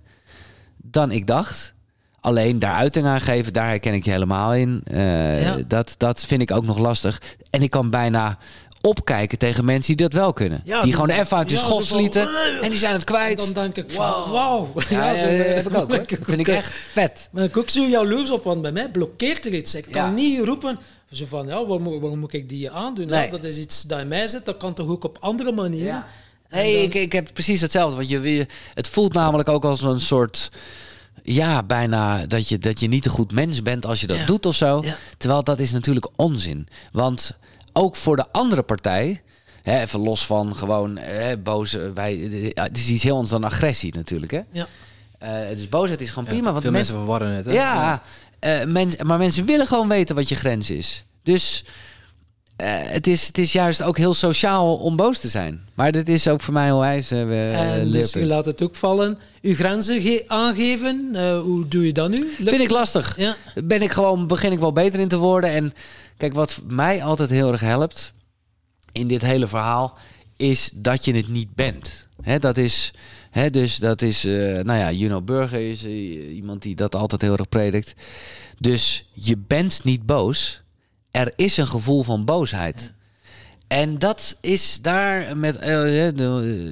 dan ik dacht. Alleen daar uiting aan geven, daar herken ik je helemaal in. Uh, dat, dat vind ik ook nog lastig. En ik kan bijna opkijken tegen mensen die dat wel kunnen. Ja, die gewoon even uit de ja, schof slieten en die zijn het kwijt. dan denk ik wow. wow. Ja, ja, dat heb ik ook. Dat vind ik echt vet. Maar ik ook zo jaloers op, want bij mij blokkeert er iets. Ik kan niet roepen zo van, ja, waarom, waarom moet ik die aandoen? Nee. dat is iets dat in mij zit, dat kan toch ook op andere manieren? Ja. Nee, ik, ik heb precies hetzelfde. Want je, het voelt namelijk ook als een soort ja, bijna dat je, dat je niet een goed mens bent als je dat doet of zo. Terwijl dat is natuurlijk onzin. Want ook voor de andere partij, hè, even los van gewoon hè, boze, wij, het is iets heel anders dan agressie natuurlijk. Hè? Ja. Uh, dus boosheid is gewoon prima. want veel mensen, verwarren het. Hè? Ja, uh, mens, maar mensen willen gewoon weten wat je grens is. Dus uh, het, is, het is juist ook heel sociaal om boos te zijn. Maar dat is ook voor mij hoe hij ze uh, Dus u laat het ook vallen. Uw grenzen aangeven, uh, hoe doe je dat nu? Vind ik lastig. Ja. Ben ik gewoon, begin ik wel beter in te worden. En kijk, wat mij altijd heel erg helpt in dit hele verhaal... is dat je het niet bent. Dat is... Dus dat is, uh, nou ja, Juno Burger is iemand die dat altijd heel erg predikt. Dus je bent niet boos, er is een gevoel van boosheid. En dat is daar met, uh,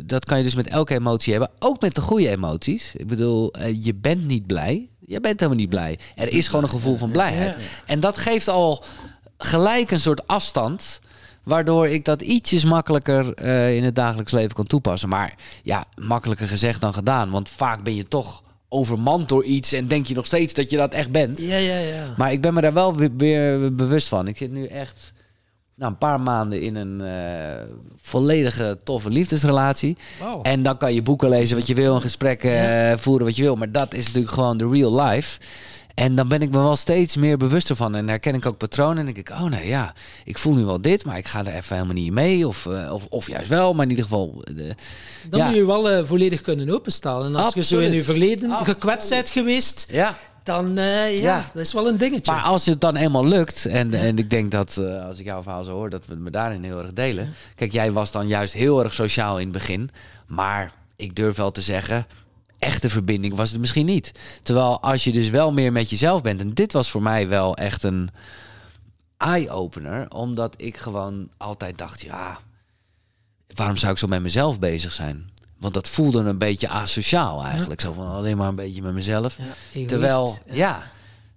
dat kan je dus met elke emotie hebben, ook met de goede emoties. Ik bedoel, je bent niet blij, je bent helemaal niet blij. Er is gewoon een gevoel van blijheid. En dat geeft al gelijk een soort afstand, waardoor ik dat ietsjes makkelijker uh, in het dagelijks leven kan toepassen. Maar ja, makkelijker gezegd dan gedaan, want vaak ben je toch overmand door iets en denk je nog steeds dat je dat echt bent. Ja, ja, ja. Maar ik ben me daar wel weer, bewust van. Ik zit nu echt nou, een paar maanden in een uh, volledige toffe liefdesrelatie. En dan kan je boeken lezen wat je wil, een gesprek uh, voeren wat je wil. Maar dat is natuurlijk gewoon de real life. En dan ben ik me wel steeds meer bewuster van. En herken ik ook patronen. En denk ik, oh nee, ja, ik voel nu wel dit, maar ik ga er even helemaal niet mee. Of, uh, of, of juist wel, maar in ieder geval. Uh, dan ja. moet je wel uh, volledig kunnen openstaan. En als Absoluut. je zo in je verleden Absoluut. gekwetst bent geweest. Ja dan ja, ja, dat is wel een dingetje. Maar als het dan eenmaal lukt, en, en ik denk dat als ik jouw verhaal zo hoor, dat we me daarin heel erg delen. Kijk, jij was dan juist heel erg sociaal in het begin, maar ik durf wel te zeggen, echte verbinding was het misschien niet. Terwijl als je dus wel meer met jezelf bent, en dit was voor mij wel echt een eye-opener, omdat ik gewoon altijd dacht, ja, waarom zou ik zo met mezelf bezig zijn? Want dat voelde een beetje asociaal eigenlijk. Zo van alleen maar een beetje met mezelf. Terwijl, ja.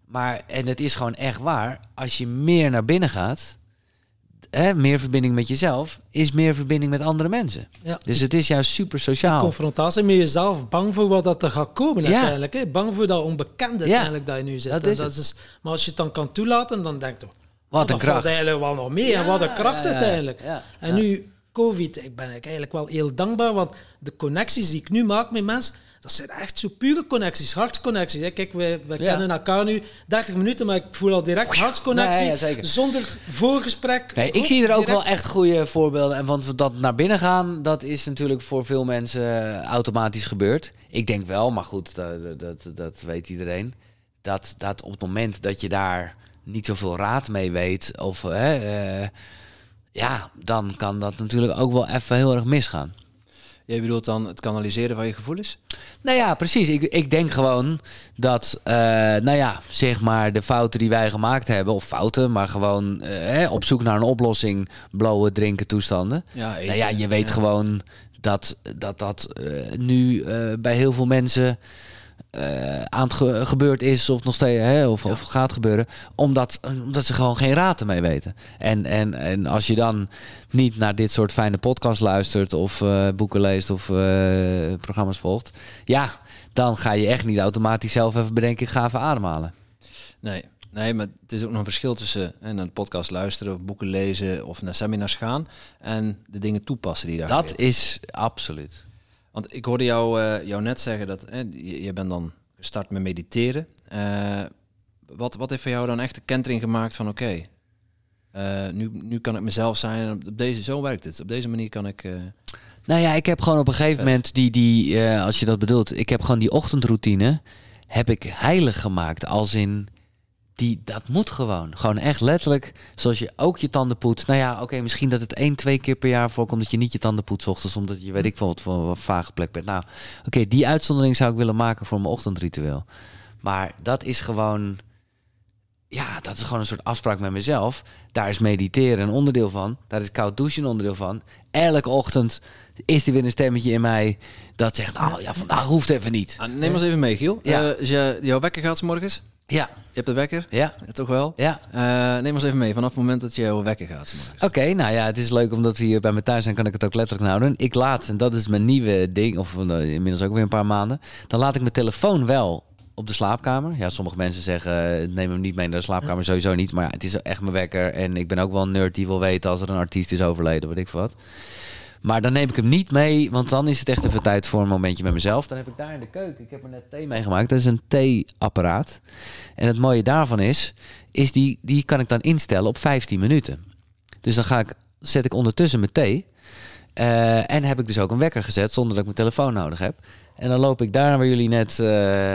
Maar, en het is gewoon echt waar. Als je meer naar binnen gaat, hè, meer verbinding met jezelf, is meer verbinding met andere mensen. Ja. Dus het is juist super sociaal. confrontatie met jezelf, bang voor wat dat er gaat komen uiteindelijk. Hè? Bang voor dat onbekende uiteindelijk dat je nu zit. Dat is, dat is maar als je het dan kan toelaten, dan denk je... Wat een kracht. eigenlijk wel nog meer. en wat een kracht uiteindelijk. En nu, COVID, ik ben eigenlijk wel heel dankbaar, want de connecties die ik nu maak met mensen, dat zijn echt zo pure connecties, hartsconnecties. Kijk, we, kennen elkaar nu 30 minuten, maar ik voel al direct hartsconnectie. Nee, zonder voorgesprek. Nee, ik zie er ook wel echt goede voorbeelden. En want dat naar binnen gaan, dat is natuurlijk voor veel mensen automatisch gebeurd. Ik denk wel, maar goed, dat, dat, dat weet iedereen. Dat, dat op het moment dat je daar niet zoveel raad mee weet, of hè, uh, ja, dan kan dat natuurlijk ook wel even heel erg misgaan. Jij bedoelt dan het kanaliseren van je gevoelens? Nou ja, precies. Ik, ik denk gewoon dat, uh, nou ja, zeg maar de fouten die wij gemaakt hebben, of fouten, maar gewoon uh, op zoek naar een oplossing, blowen, drinken, toestanden. Ja, nou ja, je weet gewoon dat dat, dat uh, nu bij heel veel mensen uh, aan het gebeurd is of nog steeds hè, of, of gaat gebeuren, omdat, omdat ze gewoon geen raad ermee weten. En, en, en als je dan niet naar dit soort fijne podcasts luistert of uh, boeken leest of uh, programma's volgt, ja, dan ga je echt niet automatisch zelf even bedenken, ik ga even ademhalen. Nee, nee, maar het is ook nog een verschil tussen hè, naar de podcast luisteren of boeken lezen of naar seminars gaan en de dingen toepassen die daar. Dat is absoluut. Want ik hoorde jou, uh, jou net zeggen dat je, je, bent dan gestart met mediteren. Uh, wat, wat heeft voor jou dan echt de kentering gemaakt van oké, okay, uh, nu, nu kan ik mezelf zijn. Op deze, zo werkt het. Op deze manier kan ik. Nou ja, ik heb gewoon op een gegeven moment die, die als je dat bedoelt, ik heb gewoon die ochtendroutine, heb ik heilig gemaakt. Als in, die, dat moet gewoon. Gewoon echt letterlijk, zoals je ook je tanden poetst. Nou ja, oké, misschien dat het één, twee keer per jaar voorkomt dat je niet je tanden poetst ochtends, omdat je weet ik veel wat voor een vage plek bent. Nou, oké, die uitzondering zou ik willen maken voor mijn ochtendritueel. Maar dat is gewoon, ja, dat is gewoon een soort afspraak met mezelf. Daar is mediteren een onderdeel van. Daar is koud douchen een onderdeel van. Elke ochtend is er weer een stemmetje in mij dat zegt, nou ja, vandaag hoeft even niet. Ah, neem ons even mee, Giel. Ja. Uh, je, jouw wekker gaat s morgens? Ja. Je hebt de wekker? Ja. toch wel? Ja. Uh, neem ons even mee, vanaf het moment dat je wekker gaat. Oké, nou ja, het is leuk omdat we hier bij me thuis zijn, kan ik het ook letterlijk houden. Ik laat, en dat is mijn nieuwe ding, of uh, inmiddels ook weer een paar maanden, dan laat ik mijn telefoon wel op de slaapkamer. Ja, sommige mensen zeggen, eh, neem hem niet mee naar de slaapkamer, sowieso niet. Maar ja, het is echt mijn wekker en ik ben ook wel een nerd die wil weten als er een artiest is overleden, weet ik wat. Maar dan neem ik hem niet mee, want dan is het echt even tijd voor een momentje met mezelf. Dan heb ik daar in de keuken, ik heb er net thee meegemaakt. Dat is een theeapparaat. En het mooie daarvan is, is die, die kan ik dan instellen op 15 minuten. Dus dan ga ik, zet ik ondertussen mijn thee. Uh, en heb ik dus ook een wekker gezet zonder dat ik mijn telefoon nodig heb. En dan loop ik daar waar jullie net uh,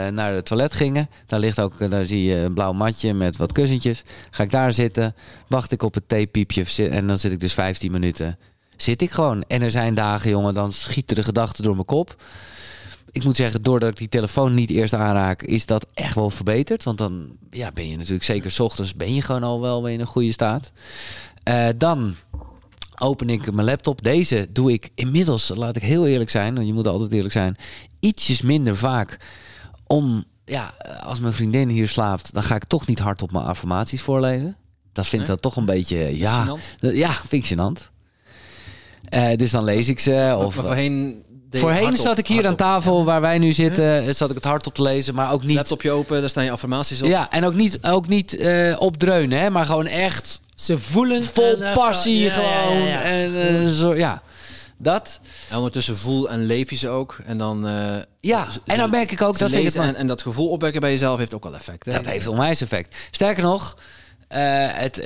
naar het toilet gingen. Daar ligt ook, daar zie je een blauw matje met wat kussentjes. Ga ik daar zitten, wacht ik op het theepiepje en dan zit ik dus 15 minuten zit ik gewoon. En er zijn dagen, jongen, dan schieten de gedachten door mijn kop. Ik moet zeggen, doordat ik die telefoon niet eerst aanraak, is dat echt wel verbeterd. Want dan ja, ben je natuurlijk zeker s ochtends ben je gewoon al wel in een goede staat. Uh, dan open ik mijn laptop. Deze doe ik inmiddels, laat ik heel eerlijk zijn, want je moet altijd eerlijk zijn, ietsjes minder vaak. Om, ja, als mijn vriendin hier slaapt, dan ga ik toch niet hard op mijn affirmaties voorlezen. Dat vind ik dan toch een beetje, ja, ja, vind ik gênant. Uh, dus dan lees ik ze. Of, maar voorheen Voorheen zat ik hier aan tafel waar wij nu zitten, zat ik het hardop te lezen, maar ook niet. Laptopje open, daar staan je affirmaties op. Ja, en ook niet, ook niet uh, opdreunen, hè, maar gewoon echt. Ze voelen vol passie gewoon. en uh, zo, ja. Dat. En ondertussen voel en leef je ze ook. En dan. Uh, ja, en dan merk ik ook dat vind ik en, en, dat gevoel opwekken bij jezelf heeft ook wel effect. Hè? Dat heeft onwijs effect. Sterker nog, het,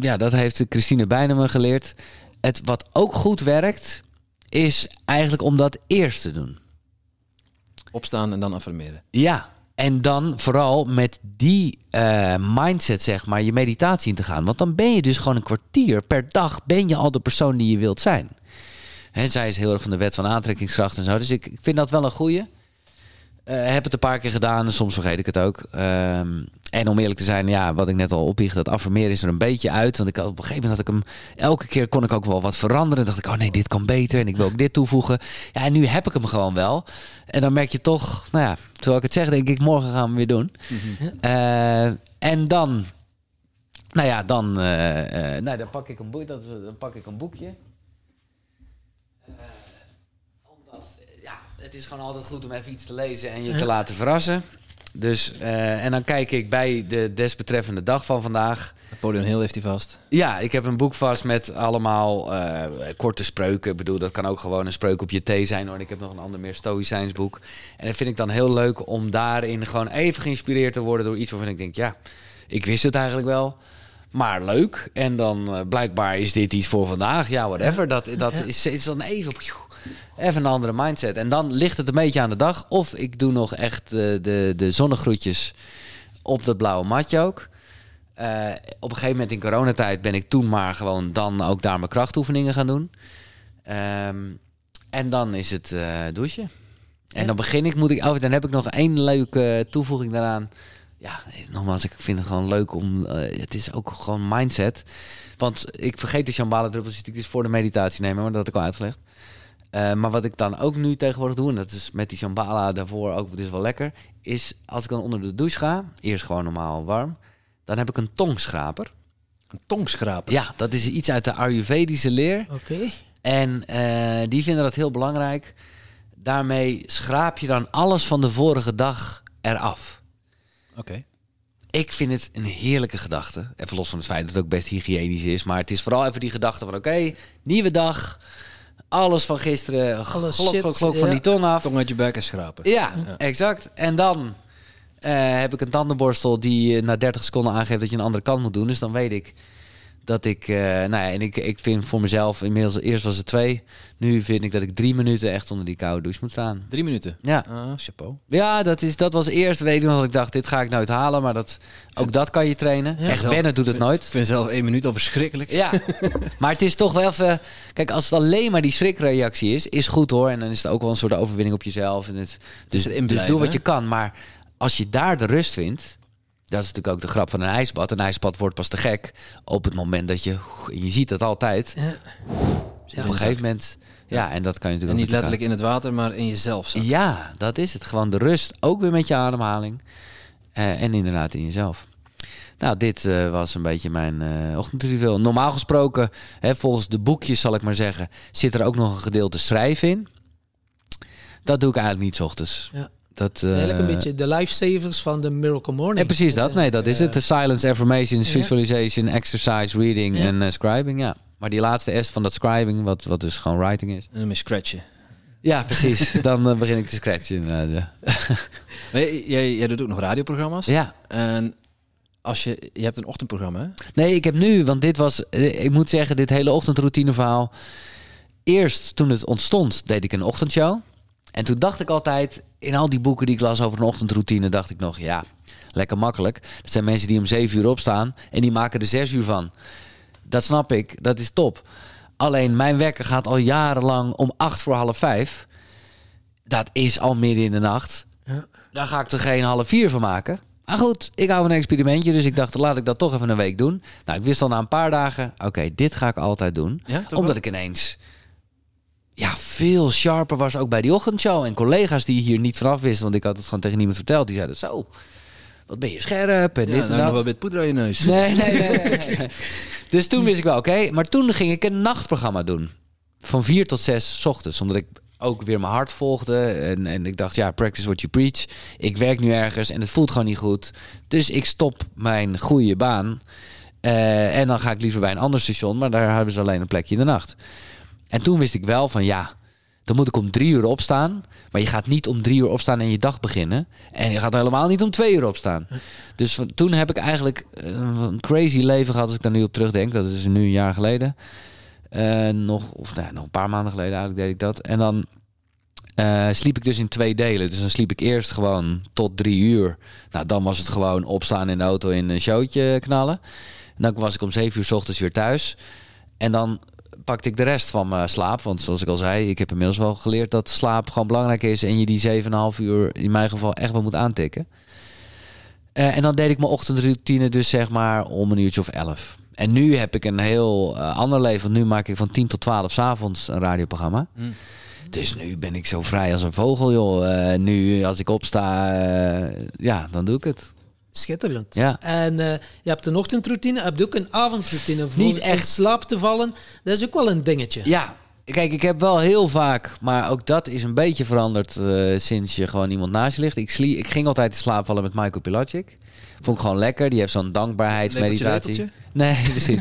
ja, dat heeft Christine bijna me geleerd het wat ook goed werkt, is eigenlijk om dat eerst te doen. Opstaan en dan affirmeren. Ja, en dan vooral met die uh, mindset, zeg maar, je meditatie in te gaan. Want dan ben je dus gewoon een kwartier per dag, ben je al de persoon die je wilt zijn. En zij is heel erg van de wet van aantrekkingskracht en zo. Dus ik, ik vind dat wel een goeie. Uh, heb het een paar keer gedaan soms vergeet ik het ook. Um, en om eerlijk te zijn, ja, wat ik net al ophieg, dat affirmeren is er een beetje uit. Want ik had, op een gegeven moment had ik hem, elke keer kon ik ook wel wat veranderen. dacht ik, oh nee, dit kan beter en ik wil ook dit toevoegen. Ja, en nu heb ik hem gewoon wel. En dan merk je toch, nou ja, terwijl ik het zeg, denk ik, morgen gaan we weer doen. Mhm. Uh, en dan, nou ja, dan, uh, uh, nou, dan pak ik een, boek, dat, dan pak ik een boekje. omdat, ja, het is gewoon altijd goed om even iets te lezen en je te laten verrassen. Dus, uh, en dan kijk ik bij de desbetreffende dag van vandaag. Napoleon Hill heeft hij vast. Ja, ik heb een boek vast met allemaal uh, korte spreuken. Ik bedoel, dat kan ook gewoon een spreuk op je thee zijn hoor. ik heb nog een ander meer stoïcijns boek. En dat vind ik dan heel leuk om daarin gewoon even geïnspireerd te worden door iets waarvan ik denk, ja, ik wist het eigenlijk wel. Maar leuk. En dan uh, blijkbaar is dit iets voor vandaag. Ja, whatever. Dat, dat is, is dan even even een andere mindset. En dan ligt het een beetje aan de dag. Of ik doe nog echt de, de, de zonnegroetjes op dat blauwe matje ook. Uh, op een gegeven moment in coronatijd ben ik toen maar gewoon dan ook daar mijn krachtoefeningen gaan doen. Um, en dan is het uh, douchen. En dan begin ik, moet ik, oh, dan heb ik nog één leuke toevoeging daaraan. Ja, nogmaals, ik vind het gewoon leuk om, uh, het is ook gewoon mindset. Want ik vergeet de shambhala druppels die ik dus voor de meditatie nemen, maar dat had ik al uitgelegd. Maar wat ik dan ook nu tegenwoordig doe, en dat is met die Shambhala daarvoor ook, dat is wel lekker, is als ik dan onder de douche ga, eerst gewoon normaal warm, dan heb ik een tongschraper. Een tongschraper? Ja, dat is iets uit de Ayurvedische leer. Oké. En uh, die vinden dat heel belangrijk. Daarmee schraap je dan alles van de vorige dag eraf. Oké. Ik vind het een heerlijke gedachte. Even los van het feit dat het ook best hygiënisch is. Maar het is vooral even die gedachte van... oké, nieuwe dag. Alles van gisteren. Alles glok, shit, glok, van die tong af. Tong uit je bek en schrapen. Ja, exact. En dan uh, heb ik een tandenborstel die na 30 seconden aangeeft... dat je een andere kant moet doen. Dus dan weet ik dat ik, uh, nou ja, en ik, ik vind voor mezelf inmiddels, eerst was het twee, nu vind ik dat ik drie minuten echt onder die koude douche moet staan. Drie minuten? Ja. Ah, chapeau. Ja, dat, is, dat was eerst weet ik dat ik dacht, dit ga ik nooit halen, maar dat, ook dat kan je trainen. Echt zelf, doet het nooit. Ik vind zelf één minuut al verschrikkelijk. Ja, maar het is toch wel even, kijk, als het alleen maar die schrikreactie is, is goed hoor, en dan is het ook wel een soort overwinning op jezelf. En het, dus, dus, dus doe wat je kan, maar als je daar de rust vindt, dat is natuurlijk ook de grap van een ijsbad. Een ijsbad wordt pas te gek op het moment dat je... Je ziet dat altijd. Ja. op een gegeven moment... Ja, en dat kan je natuurlijk en niet letterlijk in het water, maar in jezelf. Ja, dat is het. Gewoon de rust. Ook weer met je ademhaling. Uh, en inderdaad in jezelf. Nou, dit uh, was een beetje mijn uh, ochtendritueel. Normaal gesproken, hè, volgens de boekjes zal ik maar zeggen, zit er ook nog een gedeelte schrijven in. Dat doe ik eigenlijk niet s ochtends. Ja. Dat, uh, Eigenlijk een beetje de lifesavers van de Miracle Morning. En precies dat. Nee, dat is het. De silence, affirmations, visualization, exercise, reading en uh, scribing. Ja. Maar die laatste S van dat scribing, wat, wat dus gewoon writing is. En dan scratchen. Ja, precies. dan uh, begin ik te scratchen inderdaad. jij, jij, jij doet ook nog radioprogramma's. Ja. En als je, je hebt een ochtendprogramma, hè? Nee, ik heb nu, want dit was, ik moet zeggen, dit hele ochtendroutine verhaal. Eerst toen het ontstond, deed ik een ochtendshow. En toen dacht ik altijd, in al die boeken die ik las over een ochtendroutine, dacht ik nog, ja, lekker makkelijk. Dat zijn mensen die om zeven uur opstaan en die maken er zes uur van. Dat snap ik, dat is top. Alleen mijn wekker gaat al jarenlang om acht voor half vijf. Dat is al midden in de nacht. Ja. Daar ga ik er geen half vier van maken. Maar goed, ik hou van een experimentje, dus ik dacht, laat ik dat toch even een week doen. Nou, ik wist al na een paar dagen, oké, dit ga ik altijd doen. omdat ik ineens ja, veel sharper was ook bij die ochtendshow. En collega's die hier niet vanaf wisten, want ik had het gewoon tegen niemand verteld, die zeiden zo. Wat ben je scherp en dit en nou, dat. wel met poeder aan je neus. Nee, nee, nee. nee, dus toen wist ik wel, oké. maar toen ging ik een nachtprogramma doen. Van vier tot zes ochtends. Omdat ik ook weer mijn hart volgde. En, en ik dacht, ja, practice what you preach. Ik werk nu ergens en het voelt gewoon niet goed. Dus ik stop mijn goede baan. Uh, en dan ga ik liever bij een ander station. Maar daar hebben ze alleen een plekje in de nacht. En toen wist ik wel van ja, dan moet ik om drie uur opstaan. Maar je gaat niet om drie uur opstaan en je dag beginnen. En je gaat helemaal niet om twee uur opstaan. Dus toen heb ik eigenlijk eh, een crazy leven gehad als ik daar nu op terugdenk. Dat is nu een jaar geleden. Uh, nog, of nou, nog een paar maanden geleden eigenlijk deed ik dat. En dan uh, sliep ik dus in twee delen. Dus dan sliep ik eerst gewoon tot drie uur. Nou, dan was het gewoon opstaan in de auto in een showtje knallen. En dan was ik om zeven uur s ochtends weer thuis. En dan pakte ik de rest van mijn slaap. Want zoals ik al zei, ik heb inmiddels wel geleerd dat slaap gewoon belangrijk is. En je die 7,5 uur in mijn geval echt wel moet aantikken. Uh, en dan deed ik mijn ochtendroutine dus zeg maar om een uurtje of 11. En nu heb ik een heel uh, ander leven. Want nu maak ik van 10 tot 12 s avonds een radioprogramma. Mm. Dus nu ben ik zo vrij als een vogel, joh. Uh, nu als ik opsta, ja, dan doe ik het. Schitterend. Ja. En uh, je hebt een ochtendroutine, heb je ook een avondroutine voor Niet echt. in slaap te vallen. Dat is ook wel een dingetje. Ja, Kijk, ik heb wel heel vaak, maar ook dat is een beetje veranderd uh, sinds je gewoon iemand naast je ligt. Ik, slie, ik ging altijd te slaap vallen met Michael Pilacic. Vond ik gewoon lekker. Die heeft zo'n dankbaarheidsmeditatie. Nee, precies.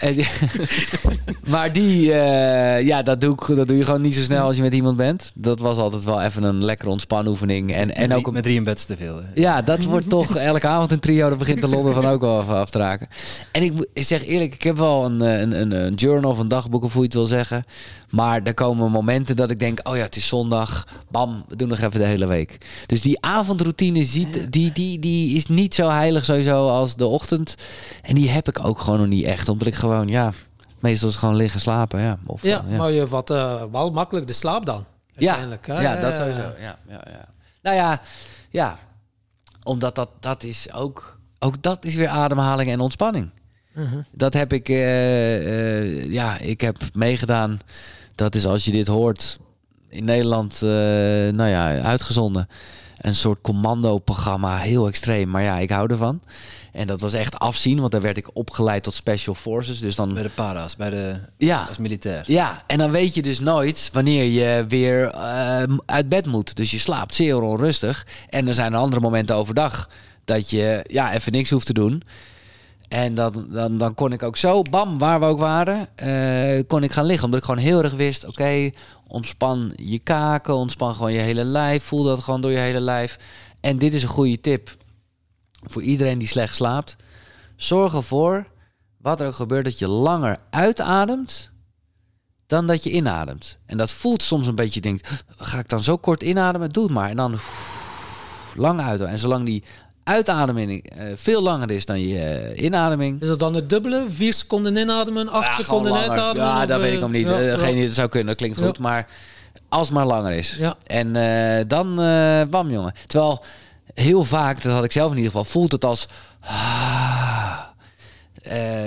maar die, uh, ja, dat doe, ik, dat doe je gewoon niet zo snel als je met iemand bent. Dat was altijd wel even een lekkere ontspannoefening. En, en ook met drie in bed te veel. Hè? Ja, dat wordt toch elke avond een trio. Dat begint de Londen van ook wel af te raken. En ik, ik zeg eerlijk, ik heb wel een, een, een, een journal of een dagboek of hoe je het wil zeggen. Maar er komen momenten dat ik denk, oh ja, het is zondag. Bam, we doen nog even de hele week. Dus die avondroutine ziet, die, die, die is niet zo heilig sowieso als de ochtend. En die heb ik ook gewoon nog niet echt. Omdat ik gewoon, ja, meestal is gewoon liggen slapen. Ja, of, ja, ja. maar je vat uh, wel makkelijk de slaap dan. Ja, ja, dat sowieso. Ja, ja, ja. Nou ja, ja. Omdat dat, dat is ook, ook dat is weer ademhaling en ontspanning. Uh -huh. Dat heb ik, uh, uh, ja, ik heb meegedaan Dat is als je dit hoort in Nederland, nou ja, uitgezonden. Een soort commando-programma, heel extreem. Maar ja, ik hou ervan. En dat was echt afzien, want daar werd ik opgeleid tot Special Forces. Dus dan... Bij de para's, bij de... Ja. Als militair. Ja, en dan weet je dus nooit wanneer je weer uh, uit bed moet. Dus je slaapt zeer onrustig. En er zijn andere momenten overdag dat je ja, even niks hoeft te doen. En dan, dan, dan kon ik ook zo, bam, waar we ook waren, uh, kon ik gaan liggen. Omdat ik gewoon heel erg wist, oké, ontspan je kaken, ontspan gewoon je hele lijf. Voel dat gewoon door je hele lijf. En dit is een goede tip voor iedereen die slecht slaapt. Zorg ervoor, wat er ook gebeurt, dat je langer uitademt dan dat je inademt. En dat voelt soms een beetje, denkt, ga ik dan zo kort inademen? Doe het maar. En dan lang uit. En zolang die uitademing uh, veel langer is dan je uh, inademing. Is dat dan het dubbele? Vier seconden inademen, acht seconden uitademen? Ja, dat weet ik nog niet. Ja, Geen dat zou kunnen, dat klinkt goed. Maar als het maar langer is. Ja. En dan bam, jongen. Terwijl heel vaak, dat had ik zelf in ieder geval, voelt het als... Ah,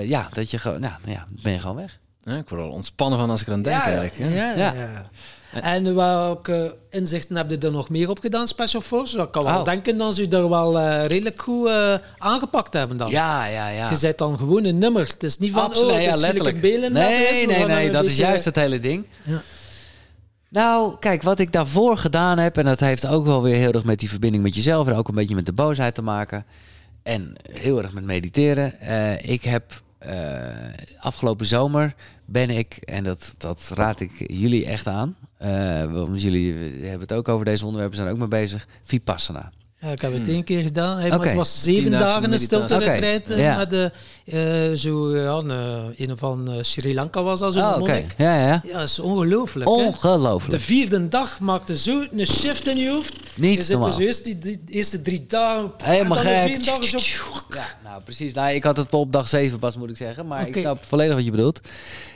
ja, dat je gewoon... Nou, ja, ben je gewoon weg. Ja, ik word al ontspannen van als ik aan denk eigenlijk. ja. ja. ja. En welke inzichten heb je er nog meer op gedaan, Special Force? Ik kan wel oh. denken dat ze er wel uh, redelijk goed uh, aangepakt hebben dan. Ja, ja, ja. Je zet dan gewoon een nummer. Het is niet van, Absoluut, oh, ja, letterlijk. Belen nee, nee, nee, dat is juist het hele ding. Ja. Nou, kijk, wat ik daarvoor gedaan heb... en dat heeft ook wel weer heel erg met die verbinding met jezelf... en ook een beetje met de boosheid te maken... en heel erg met mediteren. Uh, ik heb afgelopen zomer ben ik, en dat, dat raad ik jullie echt aan... Uh, want jullie hebben het ook over deze onderwerpen, zijn ook mee bezig. Vipassana. Ja, ik heb het één keer gedaan. Hey, Het was zeven dagen een stilte okay. Eh, met de, uh, zo, ja, een, van Sri Lanka was dat zo oh, okay. Ja, ja. Ja, dat is ongelooflijk. Ongelooflijk. De vierde dag maakte zo een shift in je hoofd. Niet je zit dus eerst die, die, eerste drie dagen... Helemaal gek. Dagen zo... Ja, nou precies. Nou, ik had het op dag zeven pas, moet ik zeggen. Maar ik snap volledig wat je bedoelt.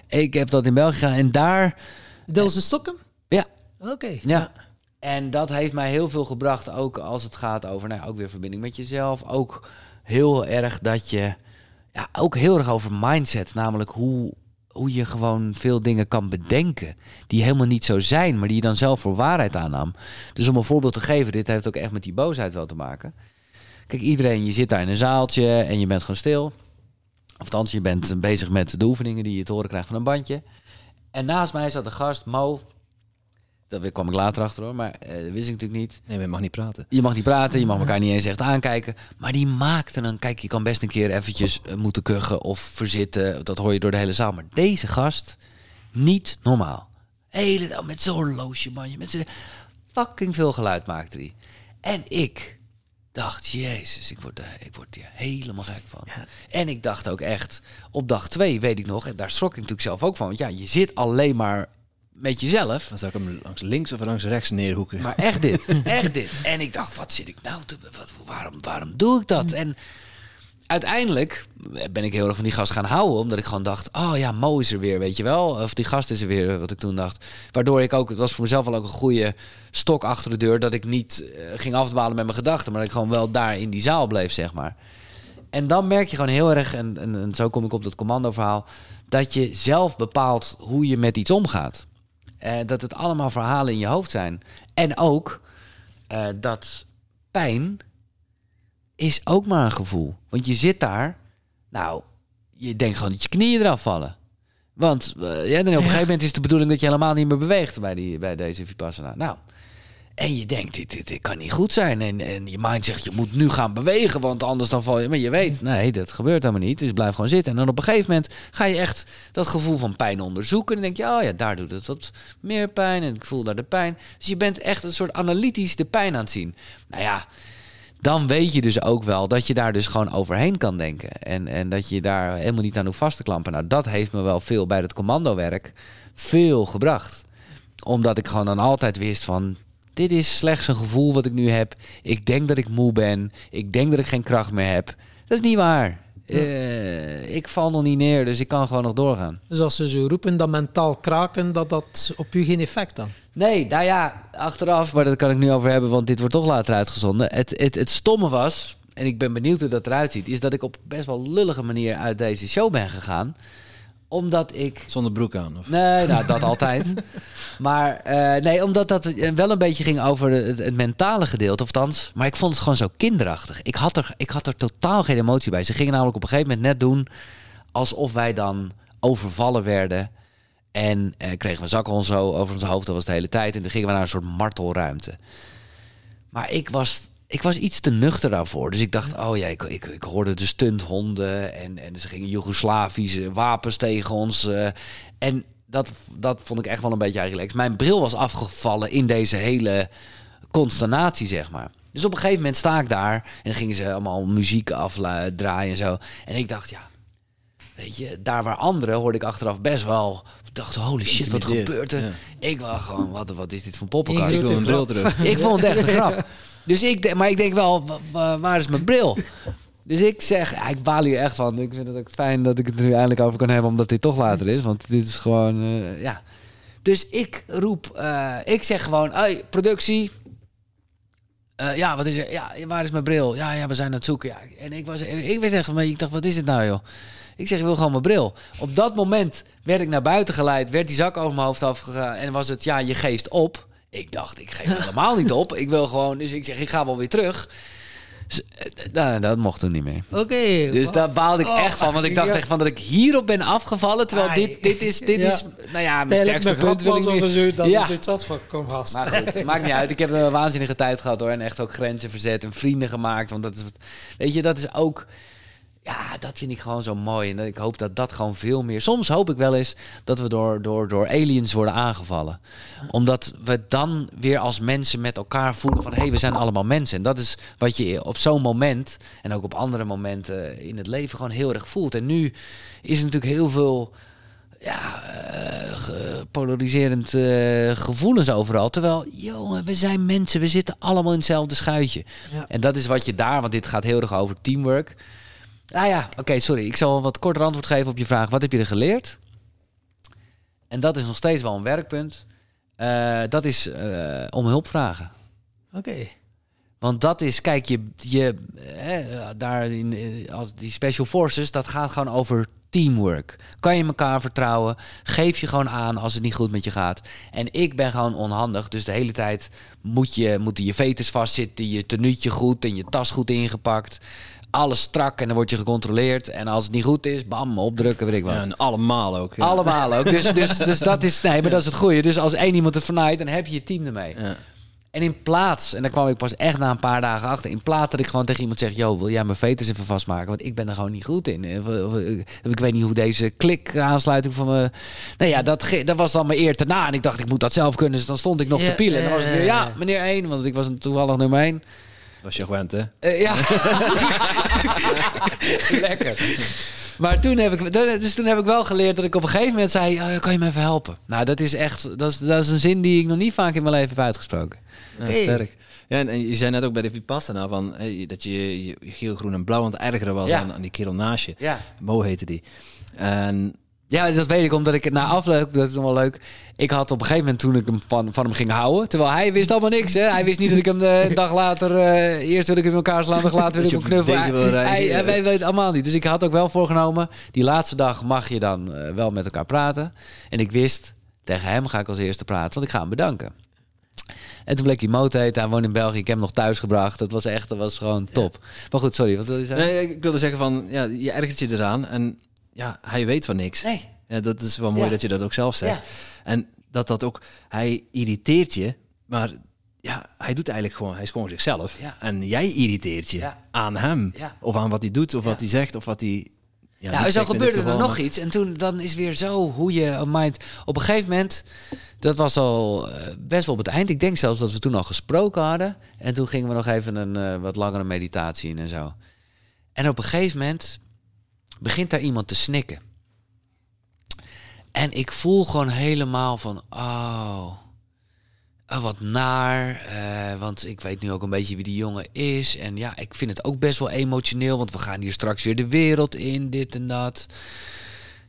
Ik heb dat in België gedaan en daar... Deelse Stokken? Ja. Oké. Ja. En dat heeft mij heel veel gebracht, ook als het gaat over, nou, ook weer verbinding met jezelf. Ook heel erg dat je, ja, ook heel erg over mindset, namelijk hoe, hoe je gewoon veel dingen kan bedenken die helemaal niet zo zijn, maar die je dan zelf voor waarheid aannam. Dus om een voorbeeld te geven, dit heeft ook echt met die boosheid wel te maken. Kijk, iedereen, je zit daar in een zaaltje en je bent gewoon stil. Of althans, je bent bezig met de oefeningen die je te horen krijgt van een bandje. En naast mij zat een gast, Mo, dat kwam ik later achter hoor, maar uh, dat wist ik natuurlijk niet. Nee, je mag niet praten. Je mag niet praten, je mag elkaar niet eens echt aankijken. Maar die maakte dan, kijk, je kan best een keer eventjes uh, moeten kuchen of verzitten. Dat hoor je door de hele zaal. Maar deze gast, niet normaal. Hele dag met zo'n loosje mandje, met zijn fucking veel geluid maakte hij. En ik dacht, jezus, ik word, uh, ik word hier helemaal gek van. Ja. En ik dacht ook echt, op dag twee weet ik nog, en daar schrok ik natuurlijk zelf ook van. Want ja, je zit alleen maar met jezelf. Dan zou ik hem langs links of langs rechts neerhoeken. Maar echt dit, echt dit. En ik dacht, wat zit ik nou te... Wat, waarom, waarom doe ik dat? En uiteindelijk ben ik heel erg van die gast gaan houden. Omdat ik gewoon dacht, oh ja, Mo is er weer, weet je wel. Of die gast is er weer, wat ik toen dacht. Waardoor ik ook, het was voor mezelf wel ook een goede stok achter de deur. Dat ik niet uh, ging afdwalen met mijn gedachten. Maar dat ik gewoon wel daar in die zaal bleef, zeg maar. En dan merk je gewoon heel erg, en, en, en zo kom ik op dat commando verhaal. Dat je zelf bepaalt hoe je met iets omgaat. Uh, dat het allemaal verhalen in je hoofd zijn. En ook uh, dat pijn is ook maar een gevoel. Want je zit daar, nou, je denkt gewoon dat je knieën eraf vallen. Want uh, ja, dan op een gegeven moment is de bedoeling dat je helemaal niet meer beweegt bij, die, bij deze Vipassana. Nou, en je denkt, dit, dit, kan niet goed zijn. En, en je mind zegt, je moet nu gaan bewegen, want anders dan val je... Maar je weet, nee, dat gebeurt helemaal niet. Dus blijf gewoon zitten. En dan op een gegeven moment ga je echt dat gevoel van pijn onderzoeken. En dan denk je, oh ja, daar doet het wat meer pijn. En ik voel daar de pijn. Dus je bent echt een soort analytisch de pijn aan het zien. Nou ja, dan weet je dus ook wel dat je daar dus gewoon overheen kan denken. En, en dat je daar helemaal niet aan hoeft vast te klampen. Nou, dat heeft me wel veel bij het commandowerk veel gebracht. Omdat ik gewoon dan altijd wist van dit is slechts een gevoel wat ik nu heb. Ik denk dat ik moe ben. Ik denk dat ik geen kracht meer heb. Dat is niet waar. Uh, ik val nog niet neer, dus ik kan gewoon nog doorgaan. Dus als ze zo roepen dat mentaal kraken, dat dat op u geen effect dan? Nee, nou ja, achteraf, maar dat kan ik nu over hebben, want dit wordt toch later uitgezonden. Het, het, het stomme was, en ik ben benieuwd hoe dat eruit ziet, is dat ik op best wel lullige manier uit deze show ben gegaan Omdat ik... Zonder broek aan? Of? Nee, nou, dat altijd. Maar uh, nee, omdat dat wel een beetje ging over het, het, mentale gedeelte. Of althans, maar ik vond het gewoon zo kinderachtig. Ik had, er, ik had er totaal geen emotie bij. Ze gingen namelijk op een gegeven moment net doen alsof wij dan overvallen werden. En eh, kregen we zakken zo over ons hoofd, dat was de hele tijd. En dan gingen we naar een soort martelruimte. Maar ik was, ik was iets te nuchter daarvoor. Dus ik dacht, oh ja, ik, ik, ik hoorde de stunthonden. En, en ze gingen Joegoslavische wapens tegen ons. Uh, en dat, dat vond ik echt wel een beetje eigenlijk. Mijn bril was afgevallen in deze hele consternatie, zeg maar. Dus op een gegeven moment sta ik daar en dan gingen ze allemaal muziek afdraaien en zo. En ik dacht, ja, weet je, daar waar anderen hoorde ik achteraf best wel. dacht, holy shit, wat gebeurt er? Ik was gewoon, wat, wat is dit voor poppenkast? Ik wil een bril terug. Ik vond het echt een grap. Dus ik, maar ik denk wel, waar is mijn bril? Dus ik zeg, ja, ik baal hier echt van. Ik vind het ook fijn dat ik het er nu eindelijk over kan hebben, omdat dit toch later is. Want dit is gewoon, uh, ja. Dus ik roep, uh, ik zeg gewoon, hey, productie. Uh, ja, wat is er? Ja, waar is mijn bril? Ja, ja, we zijn aan het zoeken. Ja. En ik was, ik weet echt van, ik dacht, wat is dit nou, joh? Ik zeg, ik wil gewoon mijn bril. Op dat moment werd ik naar buiten geleid, werd die zak over mijn hoofd afgegaan en was het, ja, je geeft op. Ik dacht, ik geef helemaal niet op. Ik wil gewoon, dus ik zeg, ik ga wel weer terug. Nou, dat mocht toen niet meer. Oké. Dus daar baalde ik oh, echt van. Want ik dacht echt van dat ik hierop ben afgevallen. Terwijl dit, dit is, dit is, nou ja, mijn sterkste punt wil ik niet. Dan ja. is het zat van, kom gast. Maar goed, maakt niet uit. Ik heb een waanzinnige tijd gehad hoor. En echt ook grenzen verzet en vrienden gemaakt. Want dat is, weet je, dat is ook ja, dat vind ik gewoon zo mooi. En ik hoop dat dat gewoon veel meer. Soms hoop ik wel eens dat we door, door, door aliens worden aangevallen. Omdat we dan weer als mensen met elkaar voelen van hé, hey, we zijn allemaal mensen. En dat is wat je op zo'n moment en ook op andere momenten in het leven gewoon heel erg voelt. En nu is er natuurlijk heel veel ja, uh, polariserend uh, gevoelens overal. Terwijl, jongen, we zijn mensen, we zitten allemaal in hetzelfde schuitje. En dat is wat je daar, want dit gaat heel erg over teamwork. Nou ja, oké, sorry. Ik zal een wat korter antwoord geven op je vraag. Wat heb je er geleerd? En dat is nog steeds wel een werkpunt. Uh, dat is uh, om hulp vragen. Oké. Want dat is, kijk, je, je hè, daar in eh, als die special forces, dat gaat gewoon over teamwork. Kan je elkaar vertrouwen? Geef je gewoon aan als het niet goed met je gaat. En ik ben gewoon onhandig, dus de hele tijd moet je, moeten je veters vastzitten, je tenuutje goed en je tas goed ingepakt alles strak en dan word je gecontroleerd. En als het niet goed is, bam, opdrukken, weet ik wat. Ja, en allemaal ook. Allemaal ook. Dus, dus, dus dat is, nee, maar dat is het goede. Dus als één iemand het vernaait, dan heb je je team ermee. Ja. En in plaats, en daar kwam ik pas echt na een paar dagen achter, in plaats dat ik gewoon tegen iemand zeg: Yo, wil jij mijn veters even vastmaken? Want ik ben er gewoon niet goed in. Of, of, ik weet niet hoe deze klik aansluiting van me. Nou ja, dat, dat was dan mijn eer te na. En ik dacht, ik moet dat zelf kunnen. Dus dan stond ik nog te pielen. En dan was ik weer, ja, meneer één, want ik was toevallig nummer één. Was je gewend, hè? Uh, ja. Lekker. Maar toen heb, ik, dus toen heb ik wel geleerd dat ik op een gegeven moment zei... Oh, kan je me even helpen? Nou, dat is echt... Dat is, dat is een zin die ik nog niet vaak in mijn leven heb uitgesproken. Ja, sterk. Ja, en, je zei net ook bij de Vipassana van, hey, dat je, je, geel, groen en blauw aan het ergeren was aan, aan die kerel naast je. Ja. Mo heette die. En ja, dat weet ik omdat ik het na afloop, dat is nog wel leuk. Ik had op een gegeven moment toen ik hem van, van hem ging houden, terwijl hij wist allemaal niks. Hè? Hij wist niet dat ik hem de dag later, uh, eerst wil ik hem in elkaar slaan, dan later wil ik hem knuffelen. Hij, hij, hij, weet allemaal niet. Dus ik had ook wel voorgenomen, die laatste dag mag je dan uh, wel met elkaar praten. En ik wist, tegen hem ga ik als eerste praten, want ik ga hem bedanken. En toen bleek hij Moot heet. Hij woont in België. Ik heb hem nog thuis gebracht. Dat was echt, dat was gewoon top. Maar goed, sorry. Wat wil je zeggen? Nee, ik wilde zeggen van, ja, je ergert je eraan. En ja, hij weet van niks. Nee. Ja, dat is wel mooi dat je dat ook zelf zegt. En dat dat ook, hij irriteert je, maar ja, hij doet eigenlijk gewoon, hij is gewoon zichzelf. En jij irriteert je aan hem. Of aan wat hij doet, of wat hij zegt, of wat hij. Ja, nou, zo gebeurde er nog iets. En toen dan is weer zo hoe je een mind. Op een gegeven moment, dat was al eh, best wel op het eind. Ik denk zelfs dat we toen al gesproken hadden. En toen gingen we nog even een uh, wat langere meditatie in en zo. En op een gegeven moment begint daar iemand te snikken. En ik voel gewoon helemaal van, oh, oh wat naar. Uh, want ik weet nu ook een beetje wie die jongen is. En ja, ik vind het ook best wel emotioneel, want we gaan hier straks weer de wereld in, dit en dat.